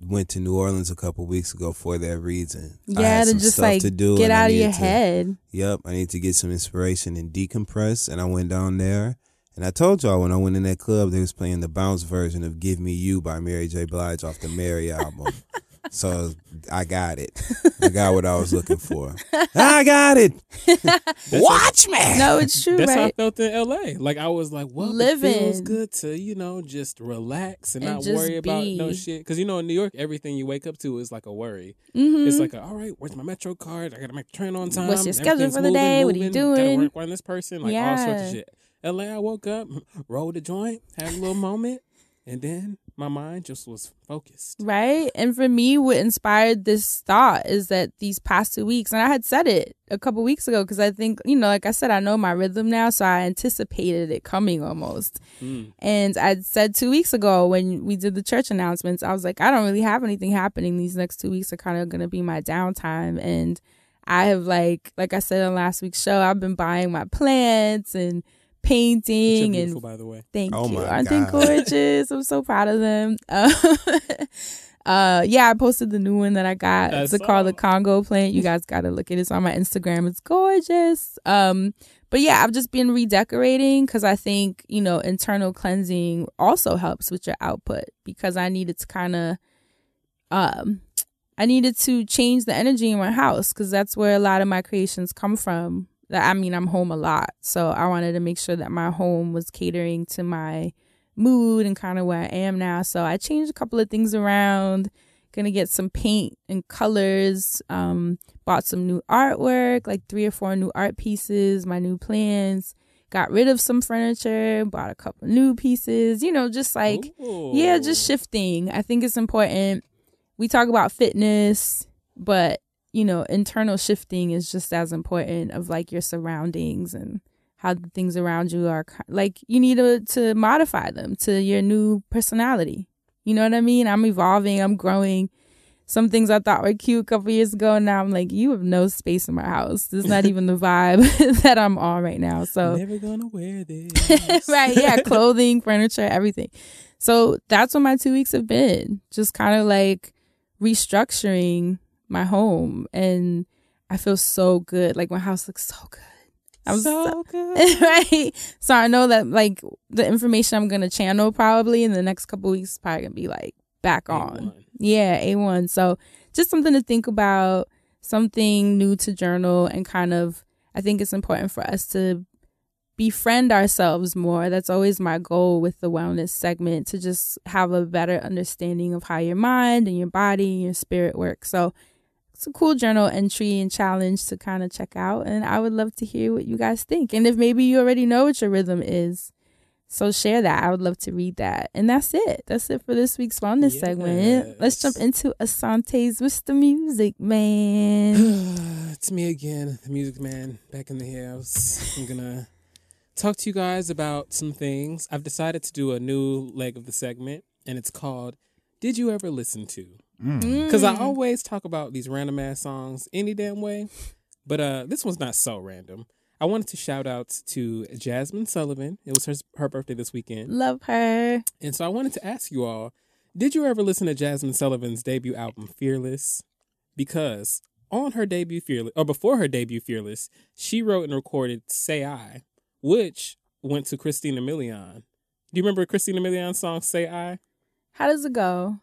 went to New Orleans a couple weeks ago for that reason. Yeah to just stuff like to do get out of your to- head Yep, I need to get some inspiration and decompress. And I went down there, and I told y'all when I went in that club, they was playing the bounce version of "Give Me You" by Mary J. Blige off the Mary album. so I got it. I got what I was looking for. I got it. Watch me. no it's true That's how I felt in L.A. Like I was like, well, it Living. feels good to you know just relax and, And not just worry about no shit. Because you know in New York, everything you wake up to is like a worry. Mhm. It's like, a, all right, where's my Metro card? I gotta make the train on time. What's your schedule for the moving, day? What are you moving. Gotta doing? work around this person, like all sorts of shit. L.A. I woke up, rolled a joint, had a little moment, and then my mind just was focused. Right. And for me, what inspired this thought is that these past two weeks, and I had said it a couple weeks ago because I think, you know, like I said, I know my rhythm now. So I anticipated it coming almost. Mm. And I said two weeks ago when we did the church announcements, I was like, I don't really have anything happening. These next two weeks are kind of going to be my downtime. And I have, like, like I said on last week's show, I've been buying my plants and painting beautiful, and by the way. Thank Oh you. my Aren't they gorgeous? I'm so proud of them. Uh, uh, yeah, I posted the new one that I got. I It's called the. Congo plant. You guys got to look at it. It's on my Instagram. It's gorgeous. Um, but yeah, I've just been redecorating because I think you know internal cleansing also helps with your output because I needed to kind of um I needed to change the energy in my house because that's where a lot of my creations come from. I mean, I'm home a lot, so I wanted to make sure that my home was catering to my mood and kind of where I am now. So I changed a couple of things around. Gonna get some paint and colors. Um, bought some new artwork, like three or four new art pieces. My new plans. Got rid of some furniture. Bought a couple new pieces. You know, just like yeah, just shifting. I think it's important. We talk about fitness, but you know, internal shifting is just as important of like your surroundings and how the things around you are like you need to to modify them to your new personality. You know what I mean? I'm evolving, I'm growing. Some things I thought were cute a couple years ago, now I'm like, you have no space in my house. This is not even the vibe that I'm on right now. So Never gonna wear this. right yeah clothing furniture everything so that's what my two weeks have been just kind of like restructuring my home and i feel so good like my house looks so good i'm so, so good. right so i know that like the information i'm gonna channel probably in the next couple weeks is probably gonna be like back on A1. yeah a1 so just something to think about something new to journal and kind of I think it's important for us to befriend ourselves more. That's always my goal with the wellness segment to just have a better understanding of how your mind and your body and your spirit work. So it's a cool journal entry and challenge to kind of check out. And I would love to hear what you guys think. And if maybe you already know what your rhythm is, so share that. I would love to read that. And that's it. That's it for this week's wellness segment. Let's jump into Assante's with the music, man. it's me again, the music man, back in the house. I'm gonna talk to you guys about some things. I've decided to do a new leg of the segment, and it's called "Did You Ever Listen To?" Because I always talk about these random ass songs any damn way, but uh, this one's not so random. I wanted to shout out to Jazmine Sullivan. It was her her birthday this weekend. Love her. And so I wanted to ask you all, did you ever listen to Jazmine Sullivan's debut album Fearless? Because on her debut Fearless or before her debut Fearless, she wrote and recorded Say I, which went to Christina Milian. Do you remember Christina Milian's song Say I? How does it go?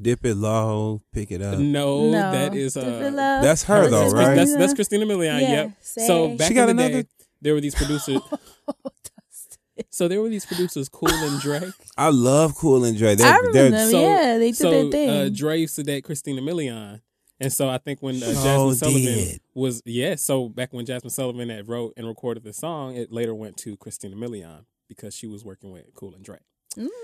Dip it low, pick it up. No, No. that is Dip uh it low. That's her though, that's, right? That's, that's Christina Milian. Yeah, Yep. Say. So back She got in the another- day, there were these producers. so there were these producers, Cool and Dre. I love Cool and Dre. They're, I remember they're them. So, yeah, they did so, their thing. Uh, Dre used to date Christina Milian. And so I think when uh, So Jazmine Sullivan did. was yeah, so back when Jazmine Sullivan had wrote and recorded the song, it later went to Christina Milian because she was working with Cool and Dre.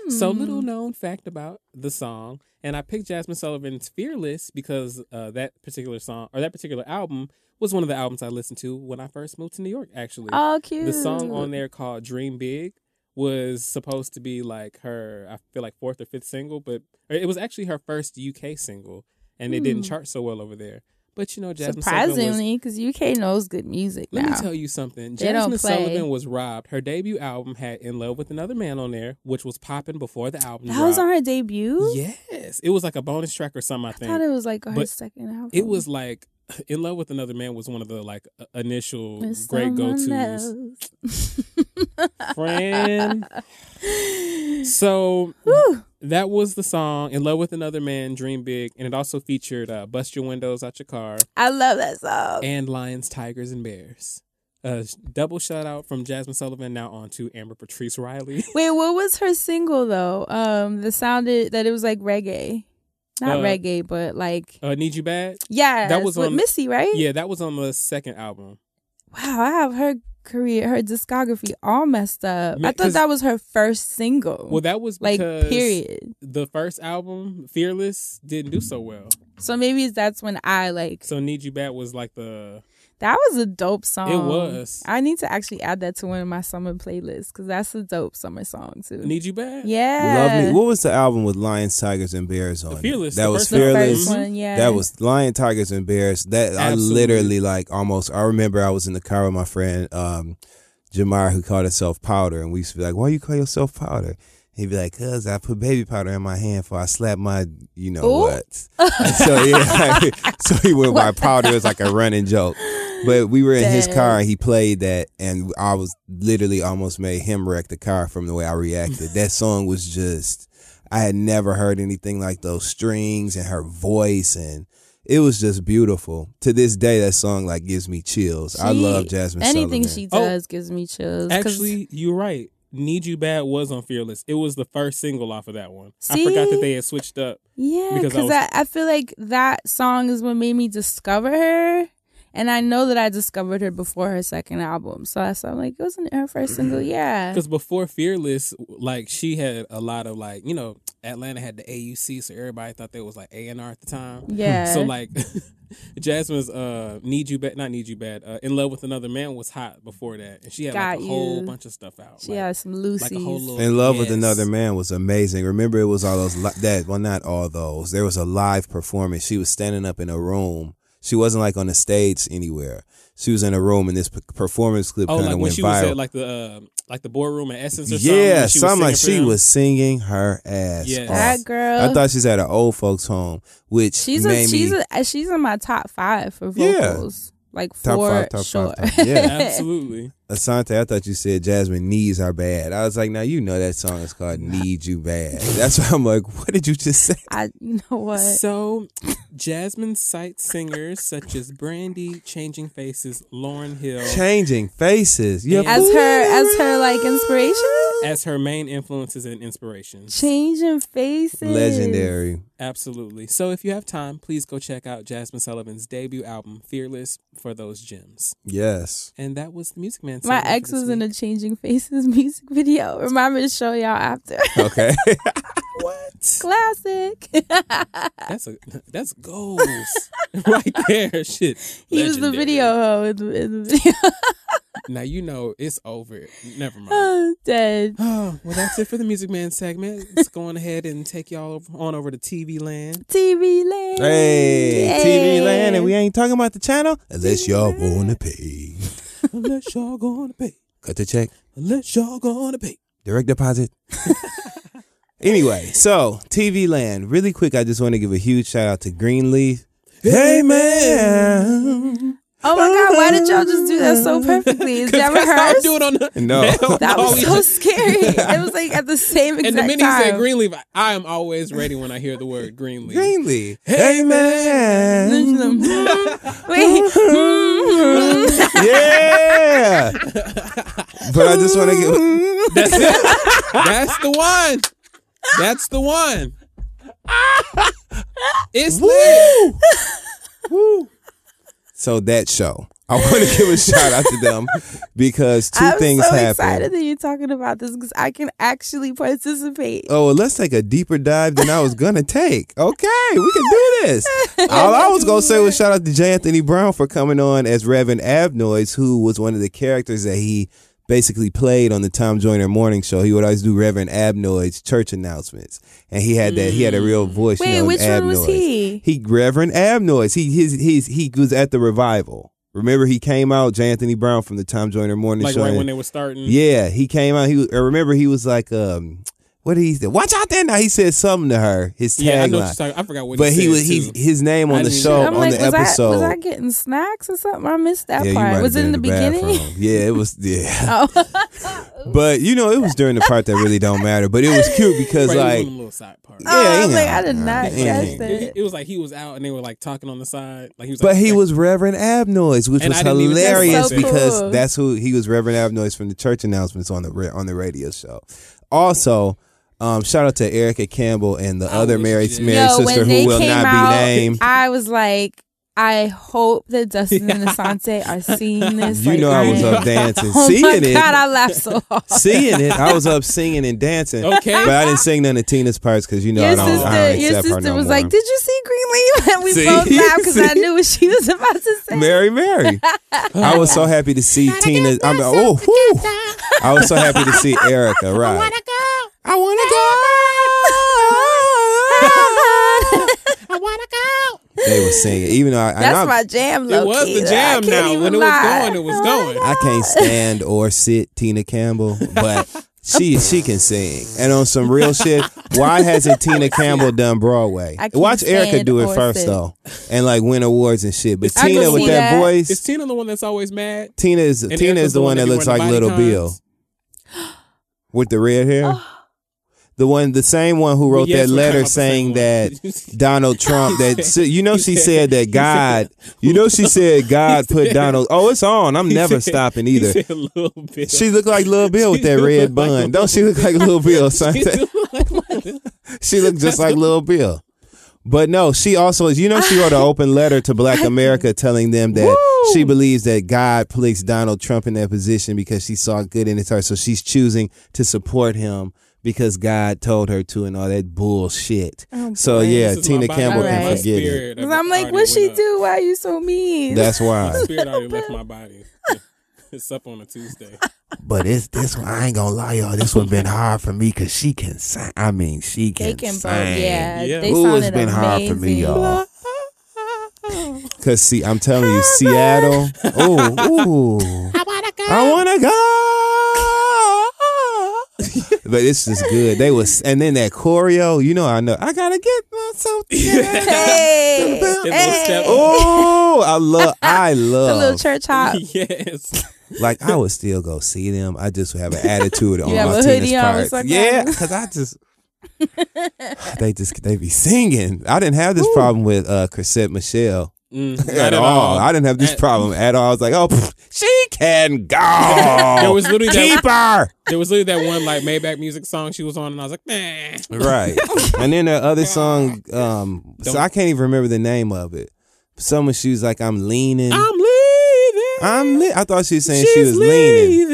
So Mm. little known fact about the song, and I picked Jazmine Sullivan's "Fearless" because uh, that particular song or that particular album was one of the albums I listened to when I first moved to New York. Actually, oh, cute. the song on there called "Dream Big" was supposed to be like her, I feel like fourth or fifth single, but it was actually her first UK single, and it didn't Hmm. chart so well over there. But you know, Jazmine Surprisingly, because UK knows good music let now. me tell you something. They Jazmine. Sullivan was robbed. Her debut album had "In Love with Another Man" on there, which was popping before the album. that was on her debut. Yes, it was like a bonus track or something. I I think thought it was like her But second album. it was like "In Love with Another Man" was one of the like initial great go tos. Friend. So Whew. That was the song "In Love with Another Man," "Dream Big," and it also featured uh, "Bust Your Windows Out Your Car" I love that song. and "Lions, Tigers, and Bears." A double shout out from Jazmine Sullivan. Now on to Amber Patrice Riley. Wait, what was her single though? Um, the sounded that it was like reggae, not Uh, reggae, but like Uh, "Need You Bad." yeah, that was with on- Missy, right? Yeah, that was on the second album. Wow, I have her career, her discography all messed up. I thought that was her first single. Well, that was like period. the first album, Fearless, didn't do so well. So maybe that's when I like So "Need You Bad" was like the that was a dope song. It was. I need to actually add that to one of my summer playlists because that's a dope summer song too. "Need You Bad." yeah, Lovely. What was the album with Lions, Tigers, and Bears on? it? Fearless, That the was first the fearless. first one. Yeah, That was Lion, Tigers, and Bears. That I literally like almost. I remember I was in the car with my friend um, Jamar, who called herself Powder, and we used to be like, "Why you call yourself Powder?" He'd be like, "Cause I put baby powder in my hand for I slap my, you know Ooh. what." So yeah, so he went by Powder. It was like a running joke. But we were in his car and he played that, and I was literally almost made him wreck the car from the way I reacted. that song was just, I had never heard anything like those strings and her voice, and it was just beautiful. To this day, that song like gives me chills. I love Jazmine. Anything Sullivan. she Oh, does gives me chills. 'cause- Actually, you're right. "Need You Bad" was on Fearless. It was the first single off of that one. I forgot that they had switched up. Yeah, Because I was- I, I, feel like that song is what made me discover her. And I know that I discovered her before her second album. So I am like, it wasn't her first single. Yeah. Because before Fearless, like she had a lot of like you know Atlanta had the AUC, so everybody thought they was like A and R at the time. Yeah. So like Jazmine's uh "Need You Bad," not "Need You Bad," uh, "In Love with Another Man" was hot before that, and she had Got like a whole bunch of stuff out. she like, has some Lucy. like a whole little In Love with. Another Man was amazing. Remember, it was all those li- that well, not all those. There was a live performance. She was standing up in a room. She wasn't like on the stage anywhere. She was in a room, and this p- performance clip Oh, kind like of when went she was at like the uh, like the boardroom at Essence or something. yeah, and she was something like singing she for them? was singing her ass Yes. off. that girl. I thought she's at an old folks home, which she's a, she's me. a, she's in my top five for vocals. Yeah. Vocals. Like Top for five, top sure. five, top- yeah. Absolutely. Assante, I thought you said Jazmine knees are bad. I was like, now you know that song is called "Need You Bad." That's why I'm like, what did you just say? I, you know what? So, Jazmine cites singers such as Brandy, Changing Faces, Lauryn Hill Changing faces. You As As her, as her like inspiration. As her main influences and inspirations. Changing faces. legendary. Absolutely. So, if you have time, please go check out Jazmine Sullivan's debut album, Fearless, for those gems. Yes. And that was the Music Man. My ex this was in a Changing Faces music video. Remind me to show y'all after. Okay. What? Classic. That's a that's goals right there. Shit. he was the video hoe in the, in the video. Now you know it's over. Never mind. Oh, Dead. Oh, well, that's it for the Music Man segment. Let's go on ahead and take y'all on over to TV land. TV land. hey, TV land, and we ain't talking about the channel unless y'all wanna pay. Unless y'all gonna pay. Cut the check. Unless y'all gonna pay. Direct deposit. anyway, so TV Land. Really quick, I just want to give a huge shout out to Greenleaf. Hey man. Oh my God, why did y'all just do that so perfectly? Is that That's how I rehearsed? do it on the. No. That Oh, was so scary. It was like at the same And exact the minute he time. said Greenleaf, I- I am always ready when I hear the word Greenleaf. Greenleaf. Hey man. Wait. Mm-hmm. yeah. but I just want to get. That's it. That's the one. That's the one. It's lit. So that show, I want to give a shout out to them because 2 I'm things so excited that you're talking about this because I can actually participate. Oh, well, let's take a deeper dive than I was gonna take. Okay, we can do this. All I was gonna say was shout out to J. Anthony Brown for coming on as Reverend Abnoise, who was one of the characters that he basically played on the Tom Joyner Morning Show. He would always do Reverend Abnoise church announcements, and he had that. He had a real voice. Wait, you know, which one was he? He Reverend Abnoise. He his he's he was at the revival. Remember, he came out. J. Anthony Brown from the Tom Joyner Morning Like Show. Like right when they were starting. yeah, he came out. He was, I remember he was like, um, what did he say? Watch out there now. He said something to her. His Yeah, I know what tagline. you're talking. I forgot what. but he, he said, was he too. his name I on the show I'm on like, the was episode. I, was I getting snacks or something? I missed that yeah, part. have Was it in the, beginning? bathroom. Yeah, it was. Yeah, Oh. but you know, it was during the part that really don't matter. But it was cute because Right, it was like, one little side parts. yeah, Oh, I was like, I did not catch It, that. it- it was like he was out and they were like talking on the side. Like he was. But like, he like- was Reverend Abnoise, which And was I didn't even think about hilarious that. because Cool. that's who he was. Reverend Abnoise from the church announcements on the on the radio show. Also, um, shout out to Erica Campbell and the I other wish married married Yo, sister who will came not out, be named. I was like, I hope that Dustin and Assante are seeing this. You Like, know I was up dancing, Oh seeing my it, God, I laughed so hard. seeing it. I was up singing and dancing. Okay. but I didn't sing none of Tina's parts because you know I your don't. sister, I don't your accept her sister no was more. like, "Did you see Greenleaf?" And we See? both laughed because I knew what she was about to say. Mary, Mary. I was so happy to see Tina. I'm oh, whew. I was so happy to see Erica. Right. I wanna go. I wanna go. They were singing, even though I, and That's I'm- my jam. It was low-key, the jam now. even When it was going, it was going. I can't stand or sit Tina Campbell, but she she can sing. And on some real shit, why hasn't Tina Campbell done Broadway? I Watch Erica do it first sit. though, and like win awards and shit. But I Tina with that, that. voice, Is Tina the one that's always mad? Tina is And Tina Erica's is the one that looks like Little body Bill with the red hair. Oh. The one, the same one who wrote Yes, that letter talking about the same saying that Donald Trump. That you know she said that God. You know she said God put Donald. Oh, it's on. I'm never stopping either. said Lil Bill. She looked like Lil Bill with that red bun. Don't she look like Lil Bill? son? She do look like Lil Bill. she looked just like Lil Bill. But no, she also is. You know, she wrote an open letter to Black America telling them that Woo! she believes that God placed Donald Trump in that position because she saw good in his heart. So she's choosing to support him because God told her to, and all that bullshit. Oh, so boy. yeah, Tina Campbell All can right. forget it. Because I'm like, what she up. do? Why are you so mean? That's My why. spirit already left my body. It's up on a Tuesday. But it's this one. I ain't gonna lie, y'all. This one been hard for me because she can sing. I mean, she can, they can both. Yeah, Yeah. they Ooh, sounded it's been hard for me, y'all. Cause see, I'm telling you, Seattle. Ooh, ooh. I wanna go. I wanna go. But it's just good. They was, and then that choreo. You know, I know. I gotta get my so Hey, His hey. Oh, I love, I the love. little church hop. yes. like I would still go see them. I just would have an attitude on You have a Martinez hoodie on parts. something? Yeah, because I just they just they be singing. I didn't have this problem with uh Chrisette Michele Mm, at, not all. I didn't have this At- problem at all. I was like, oh, pff, she can go. There was literally keep that, her. there was literally that one like Maybach music song she was on, and I was like, nah. Right. and then the other song, um, so Don't- I can't even remember the name of it. Someone she was like, I'm leaning. I'm leaving. I'm le- I thought she was saying she She's was leaning.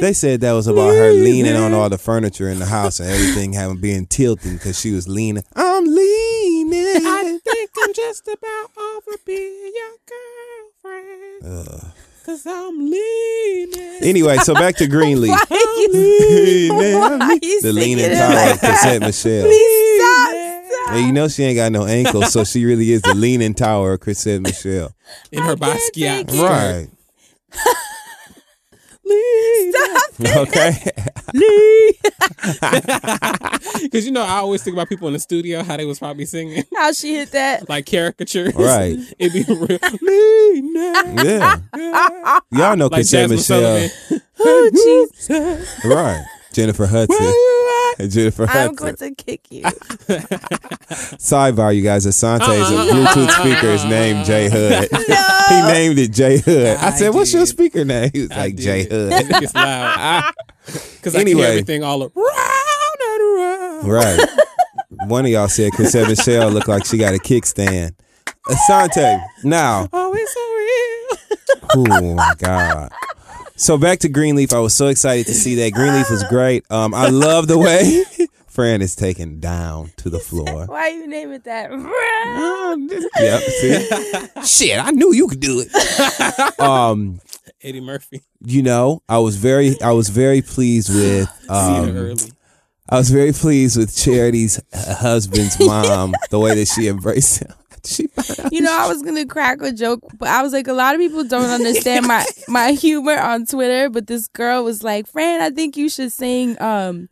They said that was about her leaning on all the furniture in the house and everything having being tilted because she was leaning. I'm just about over being your girlfriend. Ugh. Cause I'm leaning. Anyway, so back to Greenleaf. Why you, Leaning. why are you the leaning tower like of Chrisette Michele. Please stop, stop. And you know she ain't got no ankles, so she really is the leaning tower of Chrisette Michele. In her can't Basquiat. take Right. Stop. Okay. Because you know, I always think about people in the studio how they was probably singing How she hit that? like caricatures. Right. It'd be real. leaning. Yeah. Y'all know Like Michelle. Oh, jeez. Right. Jennifer Hudson. Jennifer I'm Hudson. going to kick you. Sidebar, you guys. Assante is a uh-uh. Bluetooth speaker is named J Hood. No. he named it J Hood. I I said, "What's your speaker name?" He was I like did. J I Hood. think it's loud. Because I can hear everything all around and around. Right. One of y'all said Chrisette Michele looked like she got a kickstand. Assante. Now, Oh, it's so real. oh my god. So back to Greenleaf. I was so excited to see that Greenleaf was great. Um, I love the way Fran is taken down to the floor. Why you name it that? Yep. See, shit, I knew you could do it. Um, Eddie Murphy. you know, I was very, I was very pleased with. See her Um, early. I was very pleased with Charity's husband's mom, the way that she embraced him. She You know, I was gonna crack a joke, but I was like, a lot of people don't understand my my humor on Twitter. But this girl was like, "Fran, I think you should sing um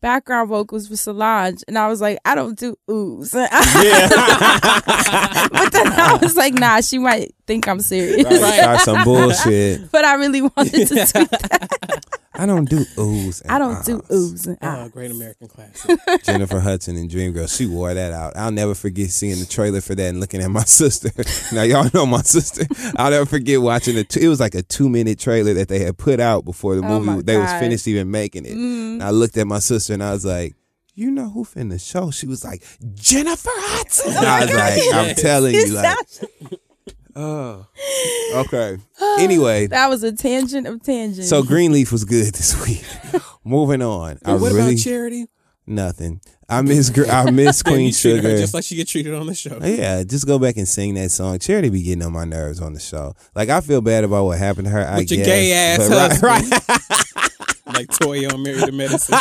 background vocals for Solange," and I was like, "I don't do oohs." but then I was like, "Nah, she might think I'm serious." Right. Start some bullshit. but I really wanted to tweet that. I don't do oohs. and I don't do ahs. oohs and Oh, great American classic. Jennifer Hudson and Dreamgirls, she wore that out. I'll never forget seeing the trailer for that and looking at my sister. now y'all know my sister. I'll never forget watching it. It was like a two minute trailer that they had put out before the Oh movie my they was finished even making it. Mm-hmm. And I looked at my sister and I was like. You know who finna show? She was like Jennifer Hudson. Oh and I was like, I'm telling you, like, oh, okay. Anyway, That was a tangent of tangent. so Greenleaf was good this week. Moving on, I what really about Charity? nothing. I miss I miss Queen you treated her Sugar. just like she get treated on the show. Yeah, just go back and sing that song. Charity be getting on my nerves on the show. Like I feel bad about what happened to her. I With your guess, gay ass but right, right. like Toya on Married to Medicine.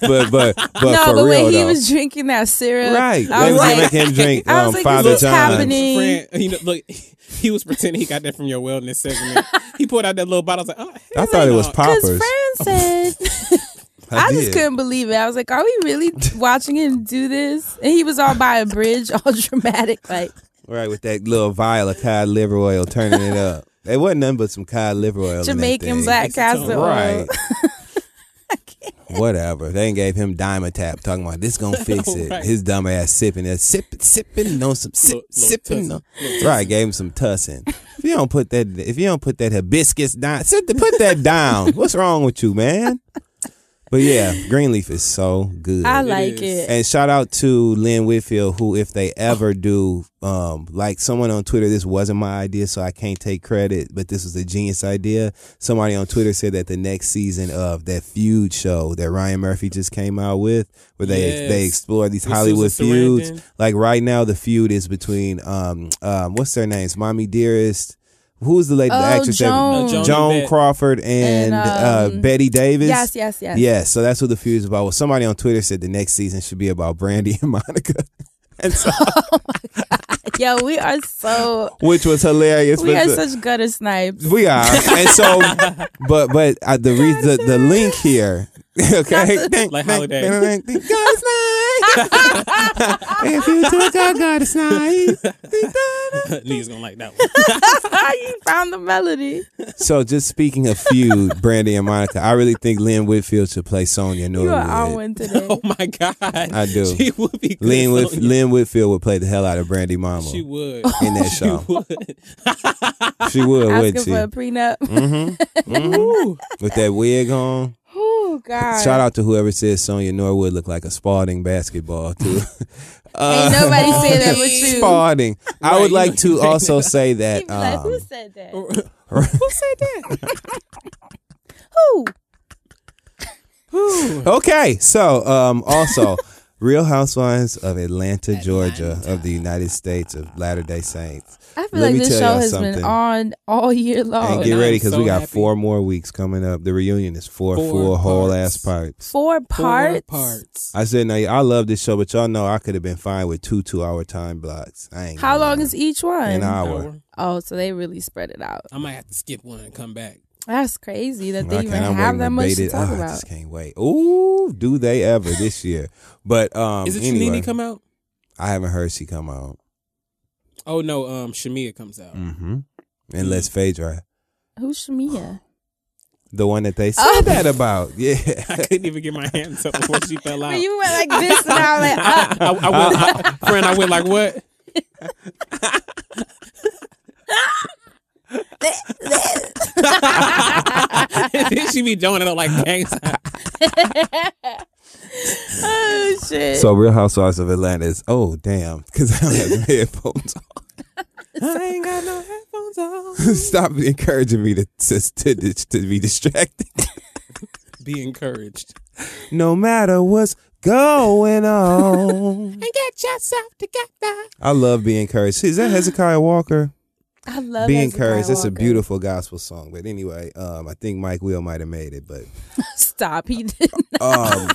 But but but no, for the real way he though, was drinking that syrup, right? I They was was like, making him drink I was um, like, Father what's happening? Friend, you know, look, he was pretending he got that from your wellness segment. he pulled out that little bottle. I was like, oh, I thought it was Because poppers. Fran said, I, just couldn't believe it. I was like, are we really watching him do this? And he was all by a bridge, all dramatic, like, Right with that little vial of cod liver oil, turning it up. It wasn't nothing but some cod liver oil. in that Jamaican thing. black It's its own- castor oil. Right. Whatever. They ain't gave him Dimetapp talking about this gonna fix it. Right. His dumb ass sipping it, sipping, sipping on some sip, Little- sipping. on- Right, gave him some tussin. if you don't put that, if you don't put that hibiscus down, sit put that down. What's wrong with you, man? But yeah, Greenleaf is so good. I like is. it. And shout out to Lynn Whitfield, who, if they ever do, um, like someone on Twitter, this wasn't my idea, so I can't take credit, but this was a genius idea. Somebody on Twitter said that the next season of that feud show that Ryan Murphy just came out with, where they Yes. they explore these With Hollywood Susan feuds. Sarandon. Like right now, the feud is between um um what's their names, Mommy Dearest. Who's the lady, the Oh, actress? that- Joan. Uh, Joan Joan Crawford and, And, uh, um, Bette Davis. Yes, yes, yes. Yes, so that's what the feud is about. Well, somebody on Twitter said the next season should be about Brandy and Monica, and so Yo, we are so, which was hilarious. we are the- such gutter snipes. we are, and so, but but uh, the re- the the link here, okay, Like Holiday. God is if you took a good snipe. Niggas gonna like that one. you found the melody. So just speaking of feud, Brandy and Monica, I really think Lynn Whitfield should play Sonja You are on Norwood. one today. Oh my god. I do. She would be good Lynn, Whit- Lynn Whitfield would play the hell out of Brandy Mama She would. in that She show. would. She would, Asking wouldn't she? for a prenup. Mm-hmm. Ooh. With that wig on. Oh God. Shout out to whoever says Sonja Norwood looked like a Spalding basketball too. Ain't nobody said that but you. Spalding. I would like to also say that. be like, who Um, said that? Who said that? Who? okay, so um, also Real Housewives of Atlanta, Georgia, of the United States of Latter Day Saints. I feel Let like this show y'all has been on all year long. and get ready because so we got happy. four more weeks coming up. The reunion is four, Four full whole ass parts. Four parts. Four parts. I said, now I love this show, but y'all know I could have been fine with two two hour time blocks. I ain't. How long lie. is each one? an hour? Hour. Oh, so they really spread it out. I might have to skip one and come back. That's crazy that they I even can't- I'm have that much bait to talk Oh, I just can't wait. Ooh, do they ever this year? But um, Is it anyway, Shanini come out? I haven't heard she come out. Oh no, um Shamea comes out. Mm-hmm. Unless Phaedra, Who's Shamea? the one that they said Oh. that about. Yeah. I couldn't even get my hands up before she fell out. But you went like this, and I was like, ah. I, I went, I, friend, I went like what? then she be joining up like gang signs. Oh shit. So Real Housewives of Atlanta is oh damn because I don't have the headphones on. I ain't got no headphones on. Stop encouraging me to to, to, to be distracted. Be encouraged. no matter what's going on. And get yourself together. I love being encouraged. Is that Hezekiah Walker? I love being Hezekiah encouraged. It's a beautiful gospel song. But anyway, um, I think Mike Will might have made it, but Stop. He did. um,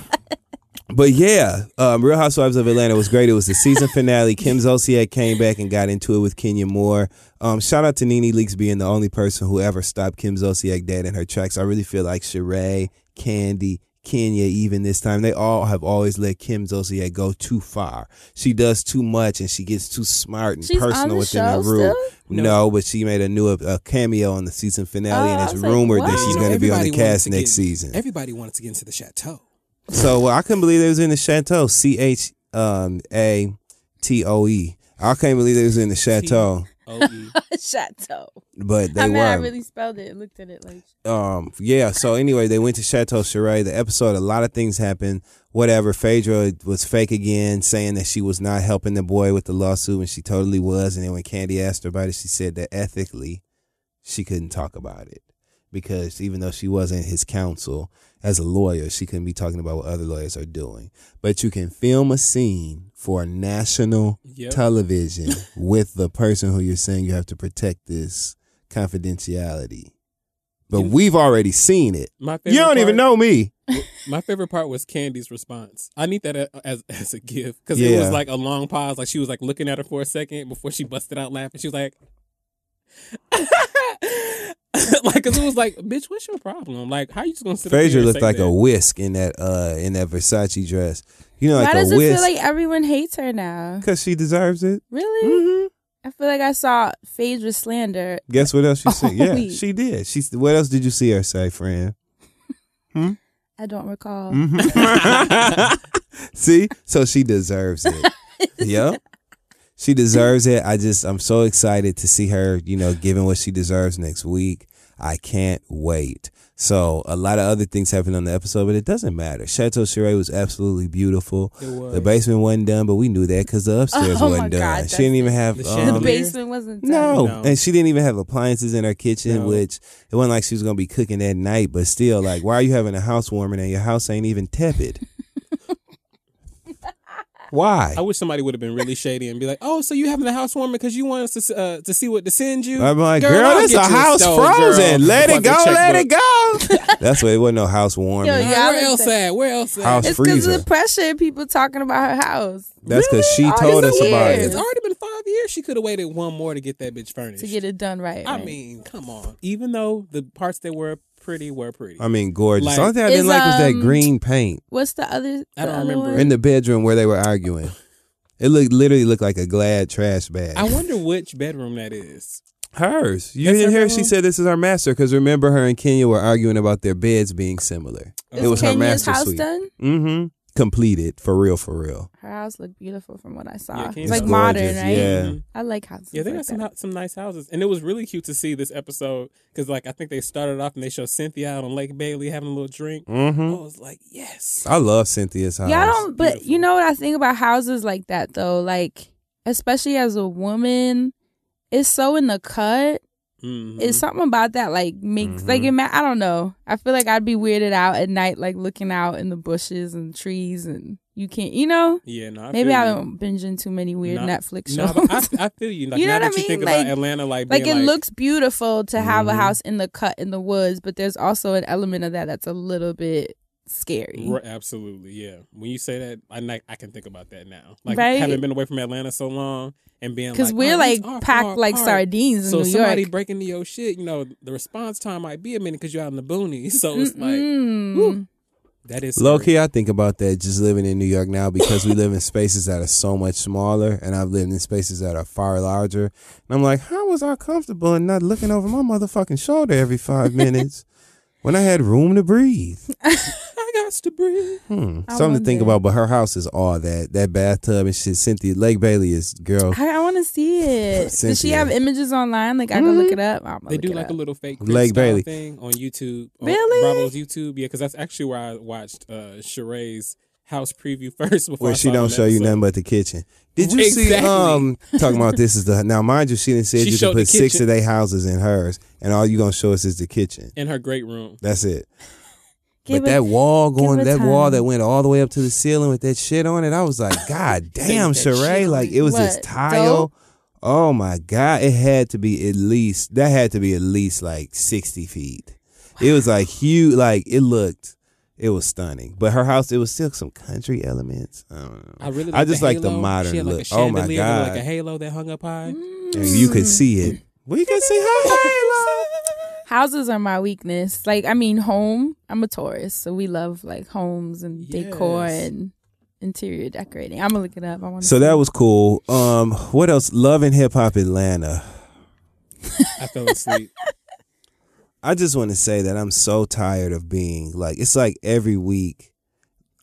but yeah, um, Real Housewives of Atlanta was great. It was the season finale. Kim Zolciak came back and got into it with Kenya Moore. Um, shout out to NeNe Leakes being the only person who ever stopped Kim Zolciak dead in her tracks. I really feel like Sheree, Kandi, Kenya, even this time, they all have always let Kim Zolciak go too far. She does too much and she gets too smart and She's on personal the within show her room. still? No. but she made a new a cameo on the season finale, Oh, and it's was like, rumored that she's You going to be on the cast next get- season. Everybody wanted to get into the chateau. So well, I couldn't believe they was in the chateau. C H um, A T O E. I can't believe they was in the chateau, O-E. Chateau. but they I mean, were. I really spelled it and looked at it like. um, yeah. So anyway, they went to Chateau Charade. The episode, a lot of things happened. Whatever. Phaedra was fake again, saying that she was not helping the boy with the lawsuit, and she totally was. And then when Kandi asked her about it, she said that ethically, she couldn't talk about it because even though she wasn't his counsel as a lawyer, she couldn't be talking about what other lawyers are doing. But you can film a scene for national Yep. television with the person who you're saying you have to protect this confidentiality. But we've already seen it. My You don't even know me. My favorite part was Kandi's response. I need that as as a gift because Yeah. it was like a long pause. Like she was like looking at her for a second before she busted out laughing. She was like, like, cause it was like, bitch, what's your problem? Like, how are you just gonna sit? up here Phaedra looked say like that? a whisk in that uh in that Versace dress. You know, like Why a does it whisk feel like everyone hates her now? because she deserves it. Really? hmm I feel like I saw Phaedra slander. Guess what else she said? Oh, Yeah, wait. she did. She. What else did you see her say, friend? I don't recall. Mm-hmm. See, so she deserves it. yep. She deserves it. I just, I'm so excited to see her, you know, given what she deserves next week. I can't wait. So, a lot of other things happened on the episode, but it doesn't matter. Chateau Charade was absolutely beautiful. It was. The basement wasn't done, but we knew that because the upstairs Oh wasn't done. God, she didn't even have. The um, The basement wasn't done. no. No. and she didn't even have appliances in her kitchen, No. which it wasn't like she was gonna be cooking that night. But still, like, why are you having a housewarming and your house ain't even tepid? why? I wish somebody would have been really shady and be like, "Oh, so you having a housewarming because you want us to uh, to see what to send you?" I'm like, girl, I'll this a get you house stove, girl." frozen. Let it go, let it go. That's why it wasn't no housewarming. Yo, yeah. Where else at? Where else at? House It's because of the pressure and people talking about her house That's because she All told these us about years. It's already been five years. She could have waited one more to get that bitch furnished. to get it done right. I right? mean, come on. Even though the parts that were pretty were pretty. I mean, gorgeous. Like- the only thing I didn't Is, like was that um, green paint What's the other? I don't the other remember. one? in the bedroom where they were arguing. It looked literally looked like a Glad trash bag. I wonder which bedroom that is. Hers. You That's didn't her hear? She bedroom? said this is her master because remember her and Kenya were arguing about their beds being similar. Is it was her Kenya's master house suite. done? Mm-hmm. Completed for real, for real. Her house looked beautiful from what I saw. Yeah, it's Kenya's like house- modern, gorgeous, right? yeah. Mhm. I like houses. Yeah, they like got some that. some nice houses, and it was really cute to see this episode because, like, I think they started off and they showed Cynthia out on Lake Bailey having a little drink. Mm-hmm. I was like, yes. I love Cynthia's house. Yeah, I don't. But Beautiful. you know what I think about houses like that though, like especially as a woman, it's so in the cut. Mhm. It's something about that like makes like Mhm. ima- I don't know. I feel like I'd be weirded out at night, like looking out in the bushes and trees, and you can't, you know. yeah, no. I Maybe I don't binge into many weird Nah, Netflix No, shows. but I, I feel you. Like, You know now what that I you think mean? about Like- Atlanta, like, like it looks beautiful to have a Mhm. house in the cut in the woods, but there's also an element of that that's a little bit scary. Right, absolutely, yeah. When you say that, I like, I can think about that now. Like Right? having been away from Atlanta so long and being Because like, we're oh, like these are packed far like apart. sardines in So New somebody York. breaking into your shit, you know, the response time might be a minute because you're out in the boonies. So it's like Mm-mm. whew, that is Low scary. key, I think about that just living in New York now because we live in spaces that are so much smaller, and I've lived in spaces that are far larger. And I'm like, how was I comfortable and not looking over my motherfucking shoulder every five minutes when I had room to breathe? I got to breathe. Hmm. I Something to think wonder. about, but her house is all that. That bathtub and shit. Cynthia Lake Bailey is girl. I, I want to see it. Does she have images online? Like I can look it up. I'm They do like up. a little fake Lake Bailey. thing on YouTube. on Really? Bravo's YouTube. Yeah, because that's actually where I watched uh Sheree's house preview first before Where I she saw don't the show you nothing but the kitchen. Did you see um talking about this is the now mind you she didn't say She you showed can put six of their houses in hers and all you gonna show us is the kitchen. in her great room. That's it. Give but it- that wall going, that wall that went all the way up to the ceiling with that shit on it, I was like, God damn, Sheree. Like it. was this tile. dope? Oh my God. It had to be at least that had to be at least like sixty feet. It was like huge like it looked it was stunning. But her house, it was still some country elements. I don't know. I really I just like the modern had like look. A Oh my God. like a halo that hung up high. and you could mm. see it. We could see her halo. Houses are my weakness. Like I mean, home. I'm a Taurus, so we love like homes and decor and interior decorating. I'm gonna look it up. I want. So that was cool. Um, what else? Love and Hip Hop Atlanta. I fell asleep. I just want to say that I'm so tired of being like it's like every week.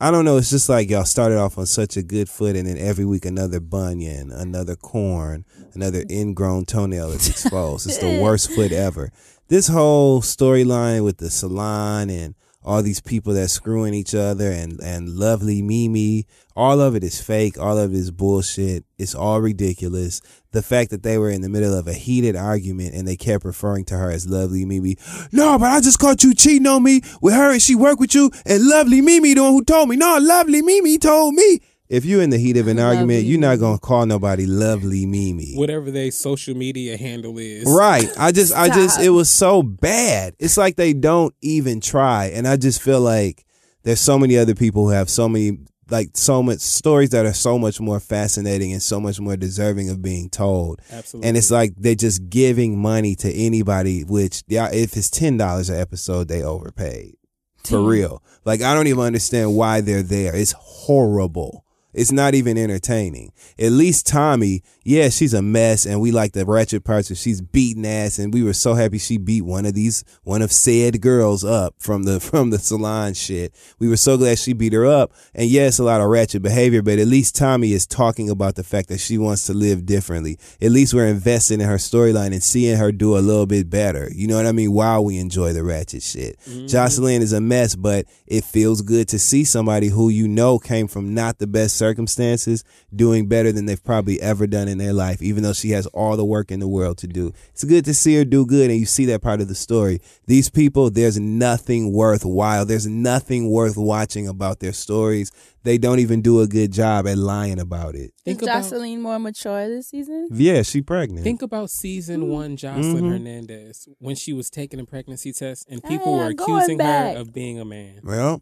I don't know. It's just like y'all started off on such a good foot, and then every week another bunion, another corn, another ingrown toenail is exposed. it's the worst foot ever. This whole storyline with the salon and all these people that screwing each other and and lovely Mimi, all of it is fake. All of it is bullshit. It's all ridiculous. The fact that they were in the middle of a heated argument and they kept referring to her as lovely Mimi. No, but I just caught you cheating on me with her and she worked with you and lovely Mimi the one who told me. No, lovely Mimi told me. If you're in the heat of an argument, you're not gonna call nobody lovely Mimi. Whatever their social media handle is. Right. I just I just it was so bad. It's like they don't even try. And I just feel like there's so many other people who have so many like so much stories that are so much more fascinating and so much more deserving of being told. Absolutely. And it's like they're just giving money to anybody, which yeah, if it's ten dollars an episode, they overpaid. For real. Like I don't even understand why they're there. It's horrible. It's not even entertaining. At least Tommie, yeah, she's a mess, and we like the ratchet parts where she's beating ass, and we were so happy she beat one of these, one of said girls up from the from the salon shit. We were so glad she beat her up, and yeah, it's a lot of ratchet behavior, but at least Tommie is talking about the fact that she wants to live differently. At least we're invested in her storyline and seeing her do a little bit better. You know what I mean? While we enjoy the ratchet shit, mm-hmm. Joseline is a mess, but it feels good to see somebody who you know came from not the best circumstances doing better than they've probably ever done in their life, even though she has all the work in the world to do. It's good to see her do good, and you see that part of the story. These people, there's nothing worthwhile. There's nothing worth watching about their stories. They don't even do a good job at lying about it. Is Think about- Joseline more mature this season? Yeah, she pregnant. Think about season one, Joseline Mhm. Hernandez, when she was taking a pregnancy test and people Ah, were accusing back. her of being a man. well,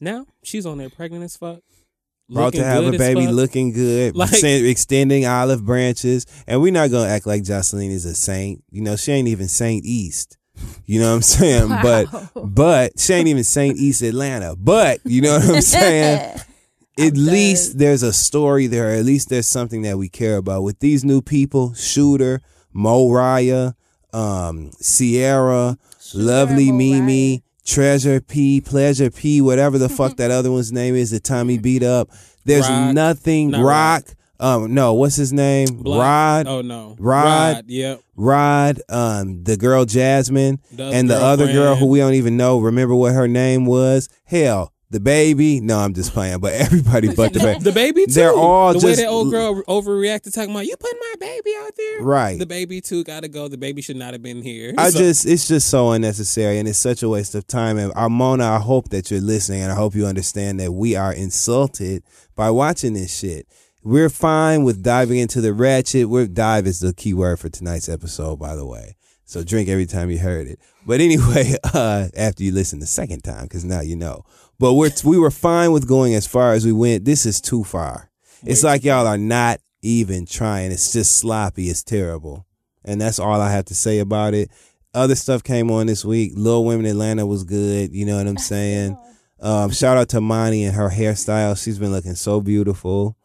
Now she's on there pregnant as fuck. About looking to have a baby, looking good, Like- extending olive branches, and we're not gonna act like Joseline is a saint. You know, she ain't even Saint East. You know what I'm saying? But but she ain't even St. East Atlanta. But you know what I'm saying? at least there's a story there. At least there's something that we care about. With these new people, Shooter, Mo Raya, um, Sierra, Lovely Mo Mimi, Treasure P, Pleasure P, whatever the fuck that other one's name is that Tommie beat up. There's Rock. nothing Not rock. Um, no, what's his name? Block. Rod. Oh no. Rod. Yep. Rod, um, the girl Jasmine, The and the other girl who we don't even know. Remember what her name was? Hell, the baby. No, I'm just playing. But everybody but the baby. The baby too. They're all the way just- that old girl overreacted, talking about you putting my baby out there. Right. The baby too got to go. The baby should not have been here. I So- just, it's just so unnecessary, and it's such a waste of time. And Armona, I hope that you're listening, and I hope you understand that we are insulted by watching this shit. We're fine with diving into the ratchet. We're dive is the key word for tonight's episode, by the way. So drink every time you heard it. But anyway, uh, after you listen the second time, because now you know. But we're we were fine with going as far as we went. This is too far. It's like y'all are not even trying. It's just sloppy. It's terrible. And that's all I have to say about it. Other stuff came on this week. Lil Women Atlanta was good. You know what I'm saying? Um, shout out to Monty and her hairstyle. She's been looking so beautiful.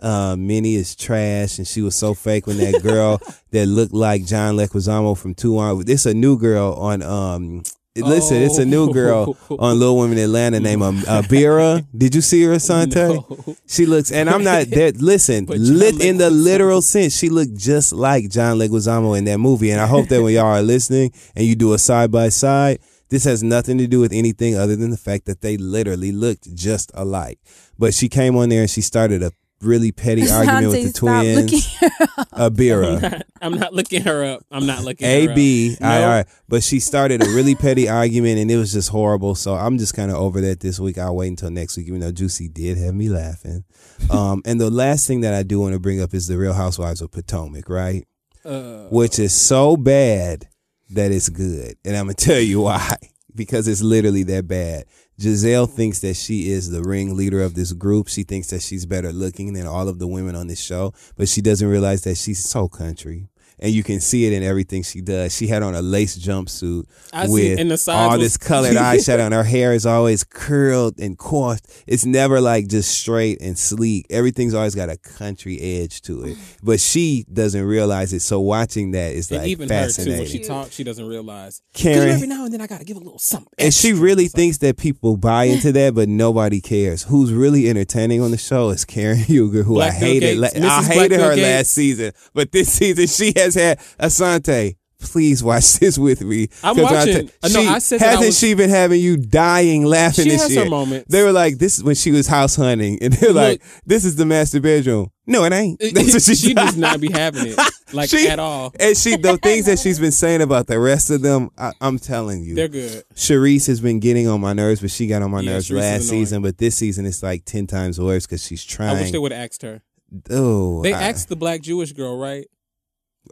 Um, Minnie is trash, and she was so fake when that girl that looked like John Leguizamo from Two On. It's a new girl on. Um, listen, it's a new girl on Little Women Atlanta named Abira. Did you see her, Sante? No. She looks, and I'm not that. Listen, lit in the literal sense, she looked just like John Leguizamo in that movie. And I hope that when y'all are listening and you do a side by side, this has nothing to do with anything other than the fact that they literally looked just alike. But she came on there and she started a really petty argument with the stop twins. Abira. I'm not looking her up. I'm not looking A-B, her up. B I No. R. But she started a really petty argument, and it was just horrible. So I'm just kind of over that this week. I'll wait until next week, even though Juicy did have me laughing. Um, and the last thing that I do want to bring up is the Real Housewives of Potomac, right? Uh, Which is so bad that it's good, and I'm gonna tell you why. Because it's literally that bad. Gizelle thinks that she is the ringleader of this group. She thinks that she's better looking than all of the women on this show, but she doesn't realize that she's so country. And you can see it in everything she does. She had on a lace jumpsuit I see- with sides all was- this colored eyeshadow, and her hair is always curled and coiffed. It's never like just straight and sleek. Everything's always got a country edge to it. But she doesn't realize it. So watching that is and like even her too. fascinating. When she talks, she doesn't realize. Karen- every now and then I gotta give a little something. and she really thinks that people buy into that, but nobody cares. Who's really entertaining on the show is Karen Huger, who Black I hated. I Mrs. Black hated her Gates. last season, but this season she has had Assante. Please watch this with me. I'm 'Cause I watching- te- uh, no, she- I said that I hasn't was- she been having you dying laughing She this has her year? They were like, "This is when she was house hunting," and they're like, "This is the master bedroom." No, it ain't. That's what she, she does not be having it like She- at all. And she, the things that she's been saying about the rest of them, I, I'm telling you, They're good. Charrisse has been getting on my nerves, but she got on my Yeah, nerves is last season. But this season, it's like ten times worse because she's trying. I wish they would have asked her. oh, They I asked the black Jewish girl, right?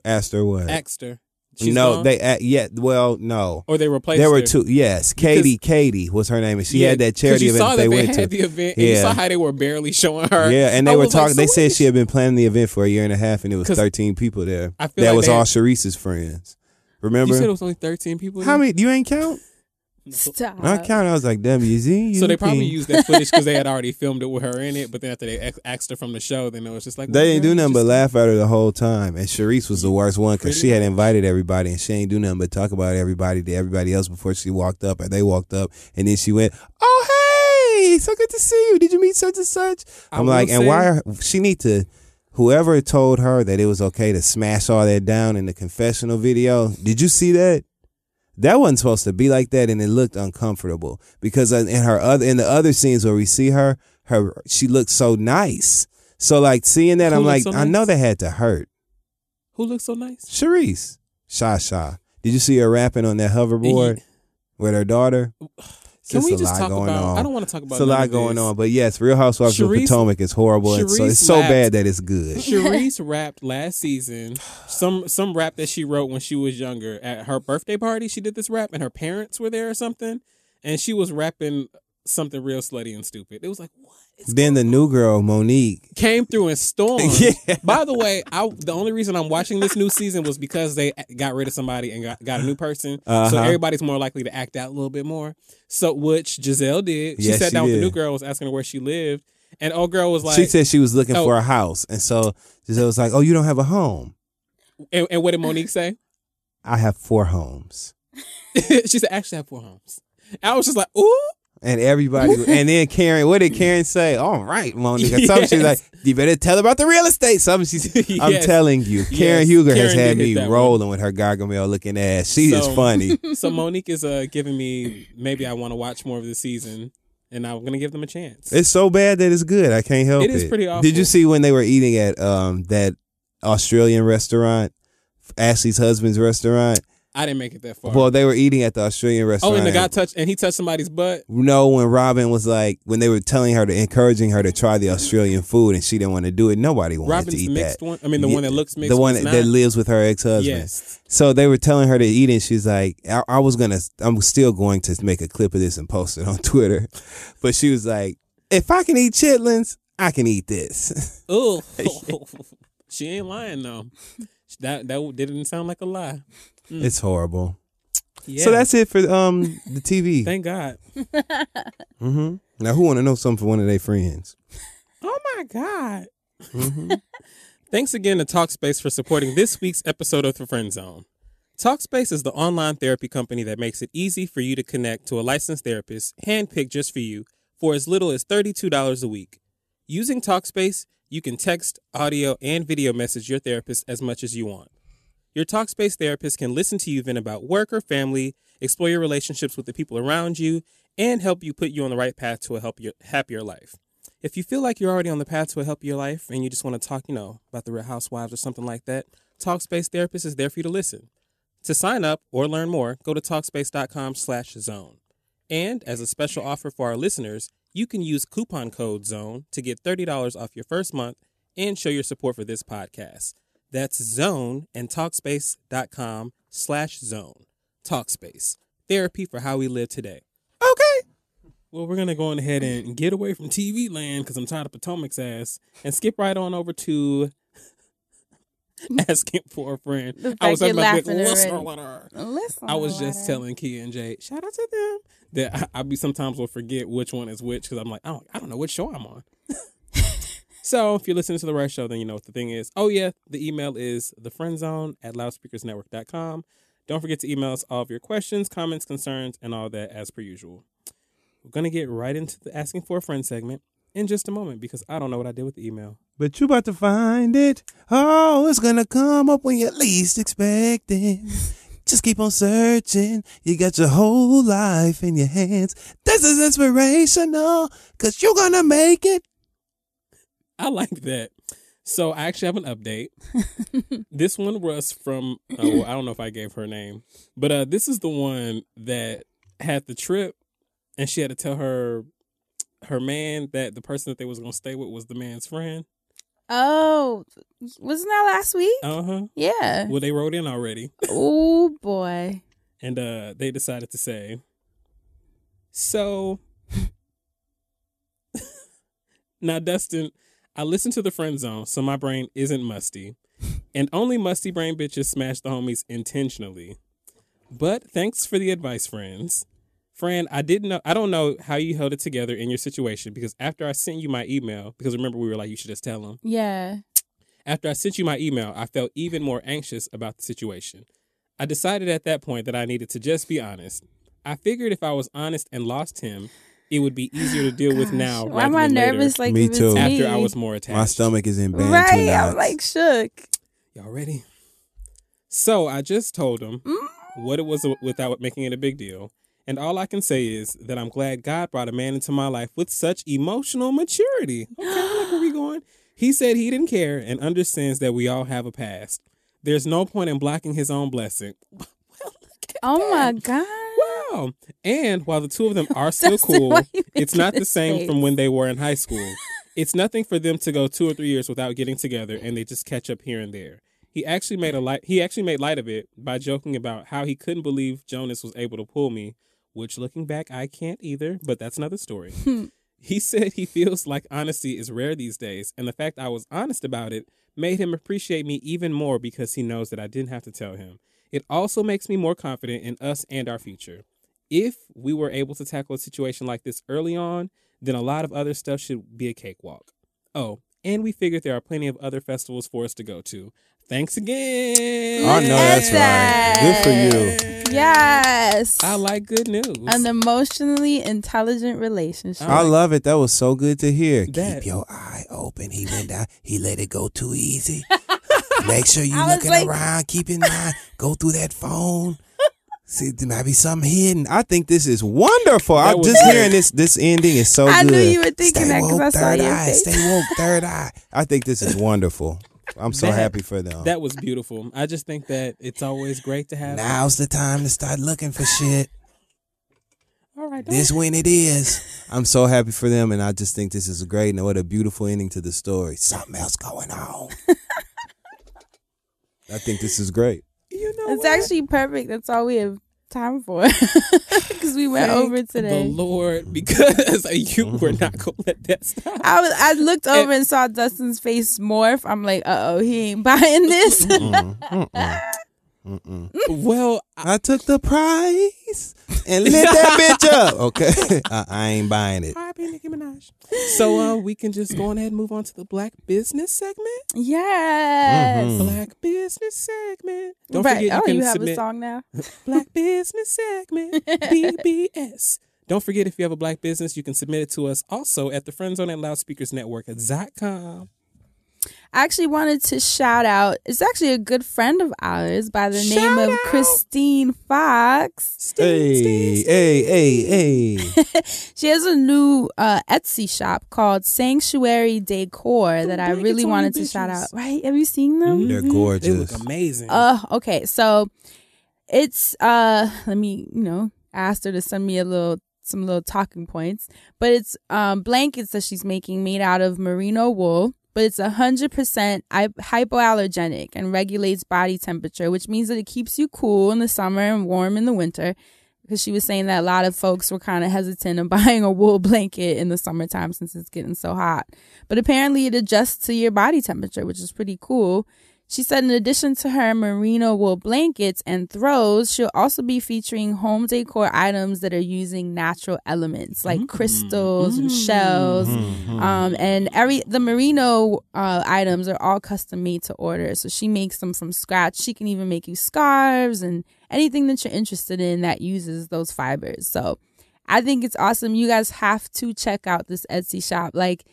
Asked her what? Asked her. She's no, gone? they uh, yeah. Well, no. or they replaced. There were her. two. Yes, Katie. Katie was her name, and she Yeah, had that charity you event saw that they that went had to. the event, and you Yeah. saw how they were barely showing her. Yeah, and they I were was like, talking. they said she had been planning the event for a year and a half, and it was thirteen people there. I feel that like was all had- Charrisse's friends. Remember? You said it was only thirteen people. How many? You ain't count? Stop. I count. I was like, damn, WZ. So they probably used that footage because they had already filmed it with her in it. But then after they ex- asked her from the show, then it was just like They didn't do nothing but laugh at her the whole time. And Charrisse was the worst one because she had invited everybody and she ain't do nothing but talk about everybody to everybody else before she walked up or they walked up. And then she went, Oh, hey, so good to see you. Did you meet such and such? I I'm like, and say- why? Are, she need to, whoever told her that it was okay to smash all that down in the confessional video, did you see that? That wasn't supposed to be like that, and it looked uncomfortable because in her other in the other scenes where we see her, her she looked so nice. So like seeing that, Who I'm like, so I know nice? that had to hurt. Who looks so nice? Charrisse, Sha Sha. Did you see her rapping on that hoverboard with her daughter? It's Can we a just talk about? on. I don't want to talk about. It's a lot going on, but yes, Real Housewives of Potomac is horrible, and so it's so laughed. bad that it's good. Charrisse rapped last season some some rap that she wrote when she was younger at her birthday party. She did this rap, and her parents were there or something, and she was rapping something real slutty and stupid. It was like, what? Then the new girl, Monique. came through and stormed. Yeah. By the way, I the only reason I'm watching this new season was because they got rid of somebody and got, got a new person. So Uh-huh. everybody's more likely to act out a little bit more. So which Gizelle did. She Yes, sat she down with the new girl, was asking her where she lived, and old girl was like, she said she was looking Oh. for a house, and so Gizelle was like, "Oh, you don't have a home? and, and what did Monique say? I have four homes." she said, actually, I have four homes. I was just like, ooh. And everybody, and then Karen, what did Karen say? All right, Monique. Or Something she's like, you better tell her about the real estate. Something she's, I'm Yes. telling you, Karen Yes. Huger Karen has had me that one. rolling with her Gargamel looking ass. She is funny. So Monique is uh, giving me maybe I want to watch more of the season, and I'm gonna give them a chance. It's so bad that it's good. I can't help it. It is pretty awful. Did you see when they were eating at um that Australian restaurant, Ashley's husband's restaurant? I didn't make it that far. Well, they were eating at the Australian restaurant. oh, and the guy touched and he touched somebody's butt. No, when Robin was like, when they were telling her to encouraging her to try the Australian food, and she didn't want to do it. Nobody wanted Robin's to eat mixed that. one. I mean, the Yeah, one that looks mixed. the one that, that lives with her ex husband. Yes. So they were telling her to eat. And she's like, I, I was gonna, I'm still going to make a clip of this and post it on Twitter. But she was like, if I can eat chitlins, I can eat this. Oh, she ain't lying though. That that didn't sound like a lie. It's horrible. Yeah. So that's it for um the TV. Thank God. hmm Now, who want to know something for one of their friends? Oh my God. Mm-hmm. Thanks again to Talkspace for supporting this week's episode of The Friend Zone. Talkspace is the online therapy company that makes it easy for you to connect to a licensed therapist, handpicked just for you, for as little as $32 a week. Using Talkspace, you can text, audio, and video message your therapist as much as you want. Your Talkspace therapist can listen to you vent about work or family, explore your relationships with the people around you, and help you put you on the right path to a happier life. If you feel like you're already on the path to a healthier life and you just want to talk, you know, about the Real Housewives or something like that, Talkspace Therapist is there for you to listen. To sign up or learn more, go to talkspace.com/zone. And as a special offer for our listeners, you can use coupon code ZONE to get $30 off your first month and show your support for this podcast. That's Zone and Talkspace.com slash Zone. Talkspace, therapy for how we live today. Okay. Well, we're going to go on ahead and get away from TV land because I'm tired of Potomac's ass and skip right on over to asking for a friend. I was talking about laughing listen already. Listen, I was just Loretta. telling Kia and Jay, shout out to them. That I, I be sometimes will forget which one is which because I'm like, I don't, I don't know which show I'm on. so if you're listening to the right show, then you know what the thing is. Oh yeah, the email is thefriendzone at loudspeakersnetwork.com. Don't forget to email us all of your questions, comments, concerns, and all that as per usual. We're gonna get right into the asking for a friend segment in just a moment because I don't know what I did with the email. But you're about to find it. Oh, it's gonna come up when you least expect it. Just keep on searching. You got your whole life in your hands. This is inspirational, cause you're gonna make it. I like that. So I actually have an update. this one was from uh, well, I don't know if I gave her name, but uh, this is the one that had the trip, and she had to tell her her man that the person that they was gonna stay with was the man's friend. Oh, wasn't that last week? Uh huh. Yeah. Well, they wrote in already, Oh boy. and uh, they decided to say, so. now, Dustin, I listened to the friend zone, so my brain isn't musty. And only musty brain bitches smash the homies intentionally. But thanks for the advice, friends. Fran, I didn't know I don't know how you held it together in your situation because after I sent you my email, because remember we were like, you should just tell him. Yeah. After I sent you my email, I felt even more anxious about the situation. I decided at that point that I needed to just be honest. I figured if I was honest and lost him, it would be easier to deal with now. Why am I than later, nervous like Me too. after I was more attached. My stomach is in band Right. I'm like shook. Y'all ready? So I just told him Mm. what it was without making it a big deal. And all I can say is that I'm glad God brought a man into my life with such emotional maturity. Okay, I like where we going. He said he didn't care and understands that we all have a past. There's no point in blocking his own blessing. Oh my god. Wow. And while the two of them are still cool, it's not the same face? from when they were in high school. It's nothing for them to go two or three years without getting together and they just catch up here and there. He actually made a light he actually made light of it by joking about how he couldn't believe Jonas was able to pull me which looking back, I can't either, but that's another story. he said he feels like honesty is rare these days, and the fact I was honest about it made him appreciate me even more because he knows that I didn't have to tell him. It also makes me more confident in us and our future. If we were able to tackle a situation like this early on, then a lot of other stuff should be a cakewalk. Oh, and we figured there are plenty of other festivals for us to go to. Thanks again. I know that's right. Good for you. Yes. I like good news. An emotionally intelligent relationship. I love it. That was so good to hear. That- Keep your eye open. He went down. He let it go too easy. Make sure you I was looking like- around. Keep in mind. Go through that phone. See, there might be something hidden. I think this is wonderful. That I'm just good. hearing this. This ending is so I good. knew you were thinking Stay that 'cause woke, I saw third your eye. face. Stay woke, third eye. I think this is wonderful. I'm so That- happy for them. That was beautiful. I just think that it's always great to have. Now's the time to start looking for shit. All right, don't- This when it is. I'm so happy for them, and I just think this is great. And what a beautiful ending to the story. Something else going on. I think this is great. You know It's what? actually perfect. That's all we have time for. Because we went Thank over today. The Lord, because you were not gonna let that stop. I was I looked over and saw Dustin's face morph. I'm like, uh oh, he ain't buying this. Mm-mm, mm-mm, mm-mm. Well, I, I took the prize and lit that bitch up. Okay, I, I ain't buying it. Hi, Nicki Minaj. So uh, we can just go on ahead and move on to the Black Business segment. yes. Mhm. Black Business segment. Don't right. forget you oh, can you have submit a song now? Black Business segment BBS. Don't forget if you have a black business, you can submit it to us also at the Friend Zone and Loudspeakers Network.com. I actually wanted to shout out. It's actually a good friend of ours by the name of Christine Fox. Hey, hey, hey, hey. She has a new uh, Etsy shop called Sanctuary Decor that I really wanted to shout out. Right? Have you seen them? They're gorgeous. They gorgeous. look amazing. Uh, okay. So it's uh, let me you know asked her to send me a little some little talking points, but it's um blankets that she's making made out of merino wool. But it's a hundred percent hypoallergenic and regulates body temperature, which means that it keeps you cool in the summer and warm in the winter. Because she was saying that a lot of folks were kind of hesitant of buying a wool blanket in the summertime since it's getting so hot. But apparently it adjusts to your body temperature, which is pretty cool. She said in addition to her merino wool blankets and throws, she'll also be featuring home decor items that are using natural elements like crystals and shells. Um, and every the merino uh, items are all custom made to order. So she makes them from scratch. She can even make you scarves and anything that you're interested in that uses those fibers. So I think it's awesome. You guys have to check out this Etsy shop. Like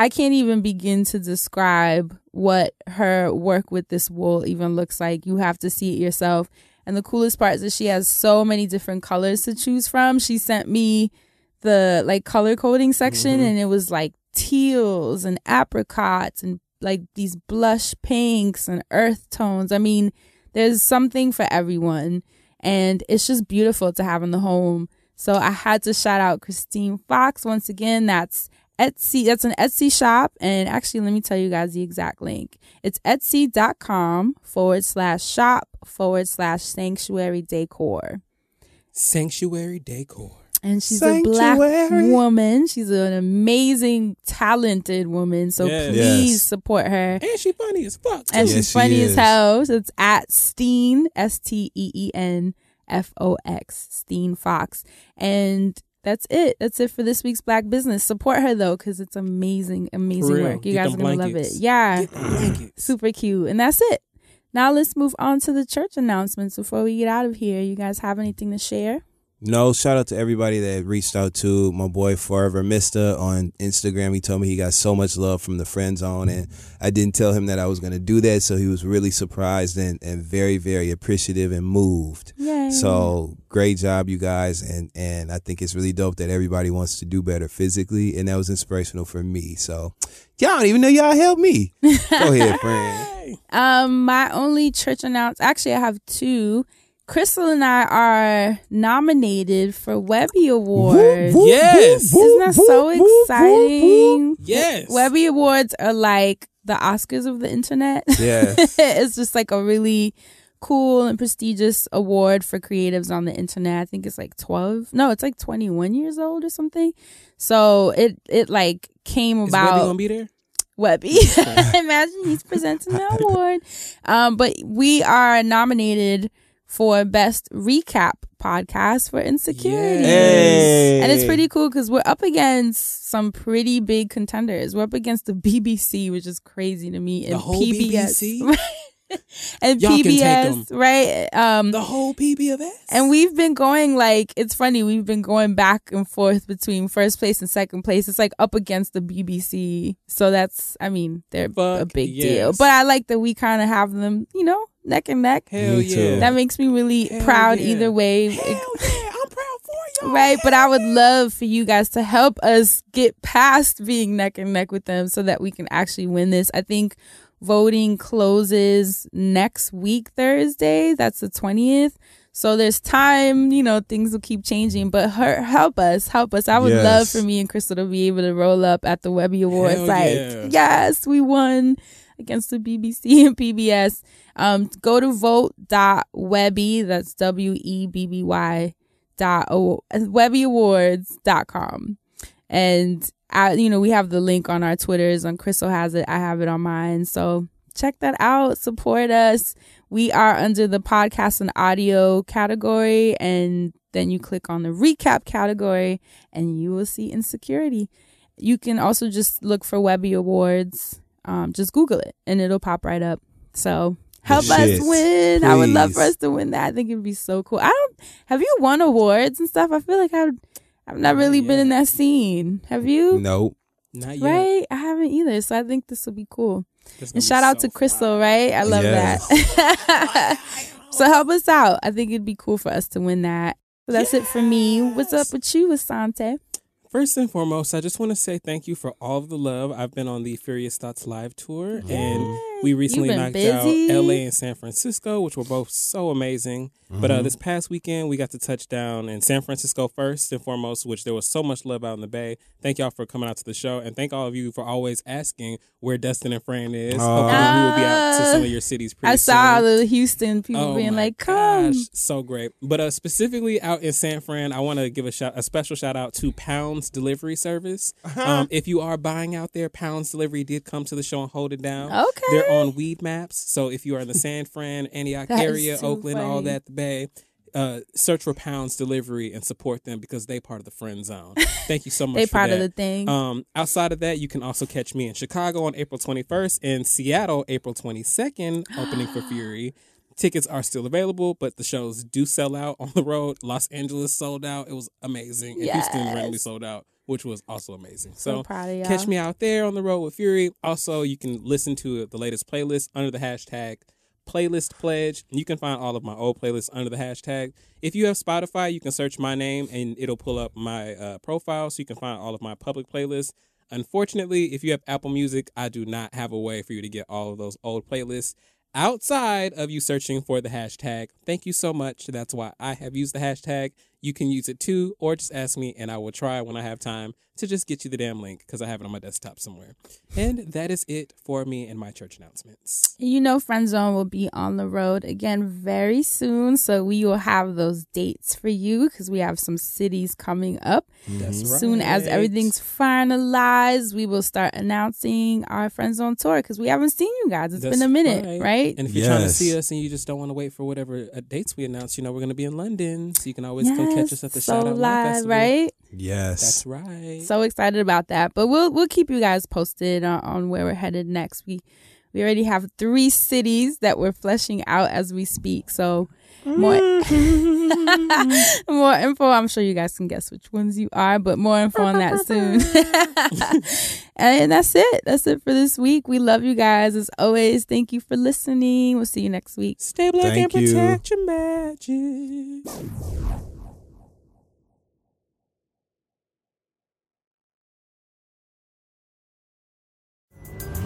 I can't even begin to describe what her work with this wool even looks like. You have to see it yourself. And the coolest part is that she has so many different colors to choose from. She sent me the like color coding section mm-hmm. and it was like teals and apricots and like these blush pinks and earth tones. I mean, there's something for everyone and it's just beautiful to have in the home. So I had to shout out Christine Fox once again. That's Etsy. That's an Etsy shop. And actually, let me tell you guys the exact link. It's etsy.com forward slash shop forward slash sanctuary decor. Sanctuary Decor. And she's a black woman. She's an amazing, talented woman. So Yes. please Yes. support her. And she's funny as fuck. And. Yes, she's she funny as hell. So it's at Steen, S T E E N F O X, Steen Fox. And that's it. That's it for this week's Black Business. Support her though, because it's amazing, amazing work. You Get guys are going to love it. Yeah. Super cute. And that's it. Now let's move on to the church announcements before we get out of here. You guys have anything to share? No, shout out to everybody that reached out to my boy Forever Mister on Instagram. He told me he got so much love from the friend zone, and I didn't tell him that I was going to do that, so he was really surprised and, and very, very appreciative and moved. Yay. So great job, you guys, and and I think it's really dope that everybody wants to do better physically, and that was inspirational for me. So y'all don't even know y'all helped me. Go ahead, friend. Um, my only church announce actually I have two. Crystal and I are nominated for Webby Awards. Yes. Isn't that so exciting? Yes. Webby Awards are like the Oscars of the internet. Yeah. it's just like a really cool and prestigious award for creatives on the internet. I think it's like 12. No, it's like 21 years old or something. So it it like came Is about Webby gonna be there? Webby. Imagine he's presenting the award. Um, but we are nominated for best recap podcast for Insecuritea. Hey. And it's pretty cool because we're up against some pretty big contenders. We're up against the BBC, which is crazy to me, and The whole PBS. BBC? and Y'all can take PBS, 'em. right? Um, The whole PBS. and we've been going like it's funny. We've been going back and forth between first place and second place. It's like up against the BBC, so that's I mean they're a big yes. deal. But I like that we kind of have them, you know, neck and neck. Hell Me too. yeah. That makes me really Hell proud yeah. either way. Hell yeah, I'm proud for you. Right, but I would love for you guys to help us get past being neck and neck with them so that we can actually win this. I think voting closes next week, Thursday. That's the 20th. So there's time, you know, things will keep changing, but her, help us, help us. I would Yes. love for me and Crystal to be able to roll up at the Webby Awards. Hell like, yeah. yes, we won against the BBC and PBS. Um, go to vote.webby, that's W E B B Y dot o- webbyawards.com and I, you know we have the link on our twitters on crystal has it i have it on mine. So check that out support us. We are under the podcast and audio category and then you click on the recap category and you will see Insecuritea. You can also just look for webby awards. Um, just google it and it'll pop right up. So help us shit. win. I would love for us to win that. I think it'd be so cool. I don't have you won awards and stuff? I feel like i've i've not really been in that scene. Have you? Nope. Not yet. right? I haven't either so i think this will be cool. And shout out so to crystal fly. right? I love Yes. that. So help us out. I think it'd be cool for us to win that. So that's it for me. What's up with you Assante? First and foremost, I just want to say thank you for all of the love. I've been on the Furious Thoughts live tour, and we recently knocked busy. out LA and San Francisco, which were both so amazing. But uh, this past weekend, we got to touch down in San Francisco first and foremost, which there was so much love out in the Bay. Thank y'all for coming out to the show, and thank all of you for always asking where Dustin and Fran is. Hopefully, we will be out to some of your cities pretty i saw soon. the houston people Oh being like come gosh, so great. But uh, specifically out in San Fran, I want to give a shout, a special shout out to Pounds Delivery Service. Um, if you are buying out there, Pounds Delivery did come to the show and hold it down. Okay. they're on Weed Maps, so if you are in the San Fran, Antioch That area, too Oakland, all that, the Bay. Uh, search for Pounds Delivery and support them because they part of the friend zone. Thank you so much. they for part of the thing Um, outside of that, you can also catch me in Chicago on April 21st, in Seattle April 22nd, opening for Fury. Tickets are still available, but the shows do sell out on the road. Los Angeles sold out; it was amazing. And Houston randomly sold out, which was also amazing. so, So, proud of y'all catch me out there on the road with Fury. Also, you can listen to the latest playlist under the hashtag playlist pledge. You can find all of my old playlists under the hashtag. If you have Spotify, you can search my name and it'll pull up my uh, profile so you can find all of my public playlists. Unfortunately, if you have Apple Music, I do not have a way for you to get all of those old playlists outside of you searching for the hashtag. Thank you so much. That's why I have used the hashtag. You can use it too, or just ask me and I will try when I have time to just get you the damn link because I have it on my desktop somewhere. And that is it for me and my church announcements. You know, Friend Zone will be on the road again very soon. So we will have those dates for you because we have some cities coming up. That's As soon as everything's finalized, we will start announcing our Friend Zone tour because we haven't seen you guys. It's That's been a minute, right? And if you're trying to see us and you just don't want to wait for whatever uh, dates we announce, you know, we're going to be in London. So you can always come catch us at the so Shout Out Live live, Festival. right? Yes. That's right. So excited about that. But we'll we'll keep you guys posted on, on where we're headed next. We we already have three cities that we're fleshing out as we speak. So more more info. I'm sure you guys can guess which ones you are, but more info on that soon. and that's it. That's it for this week. We love you guys as always. Thank you for listening. We'll see you next week. Stay black Thank and you. protect your magic.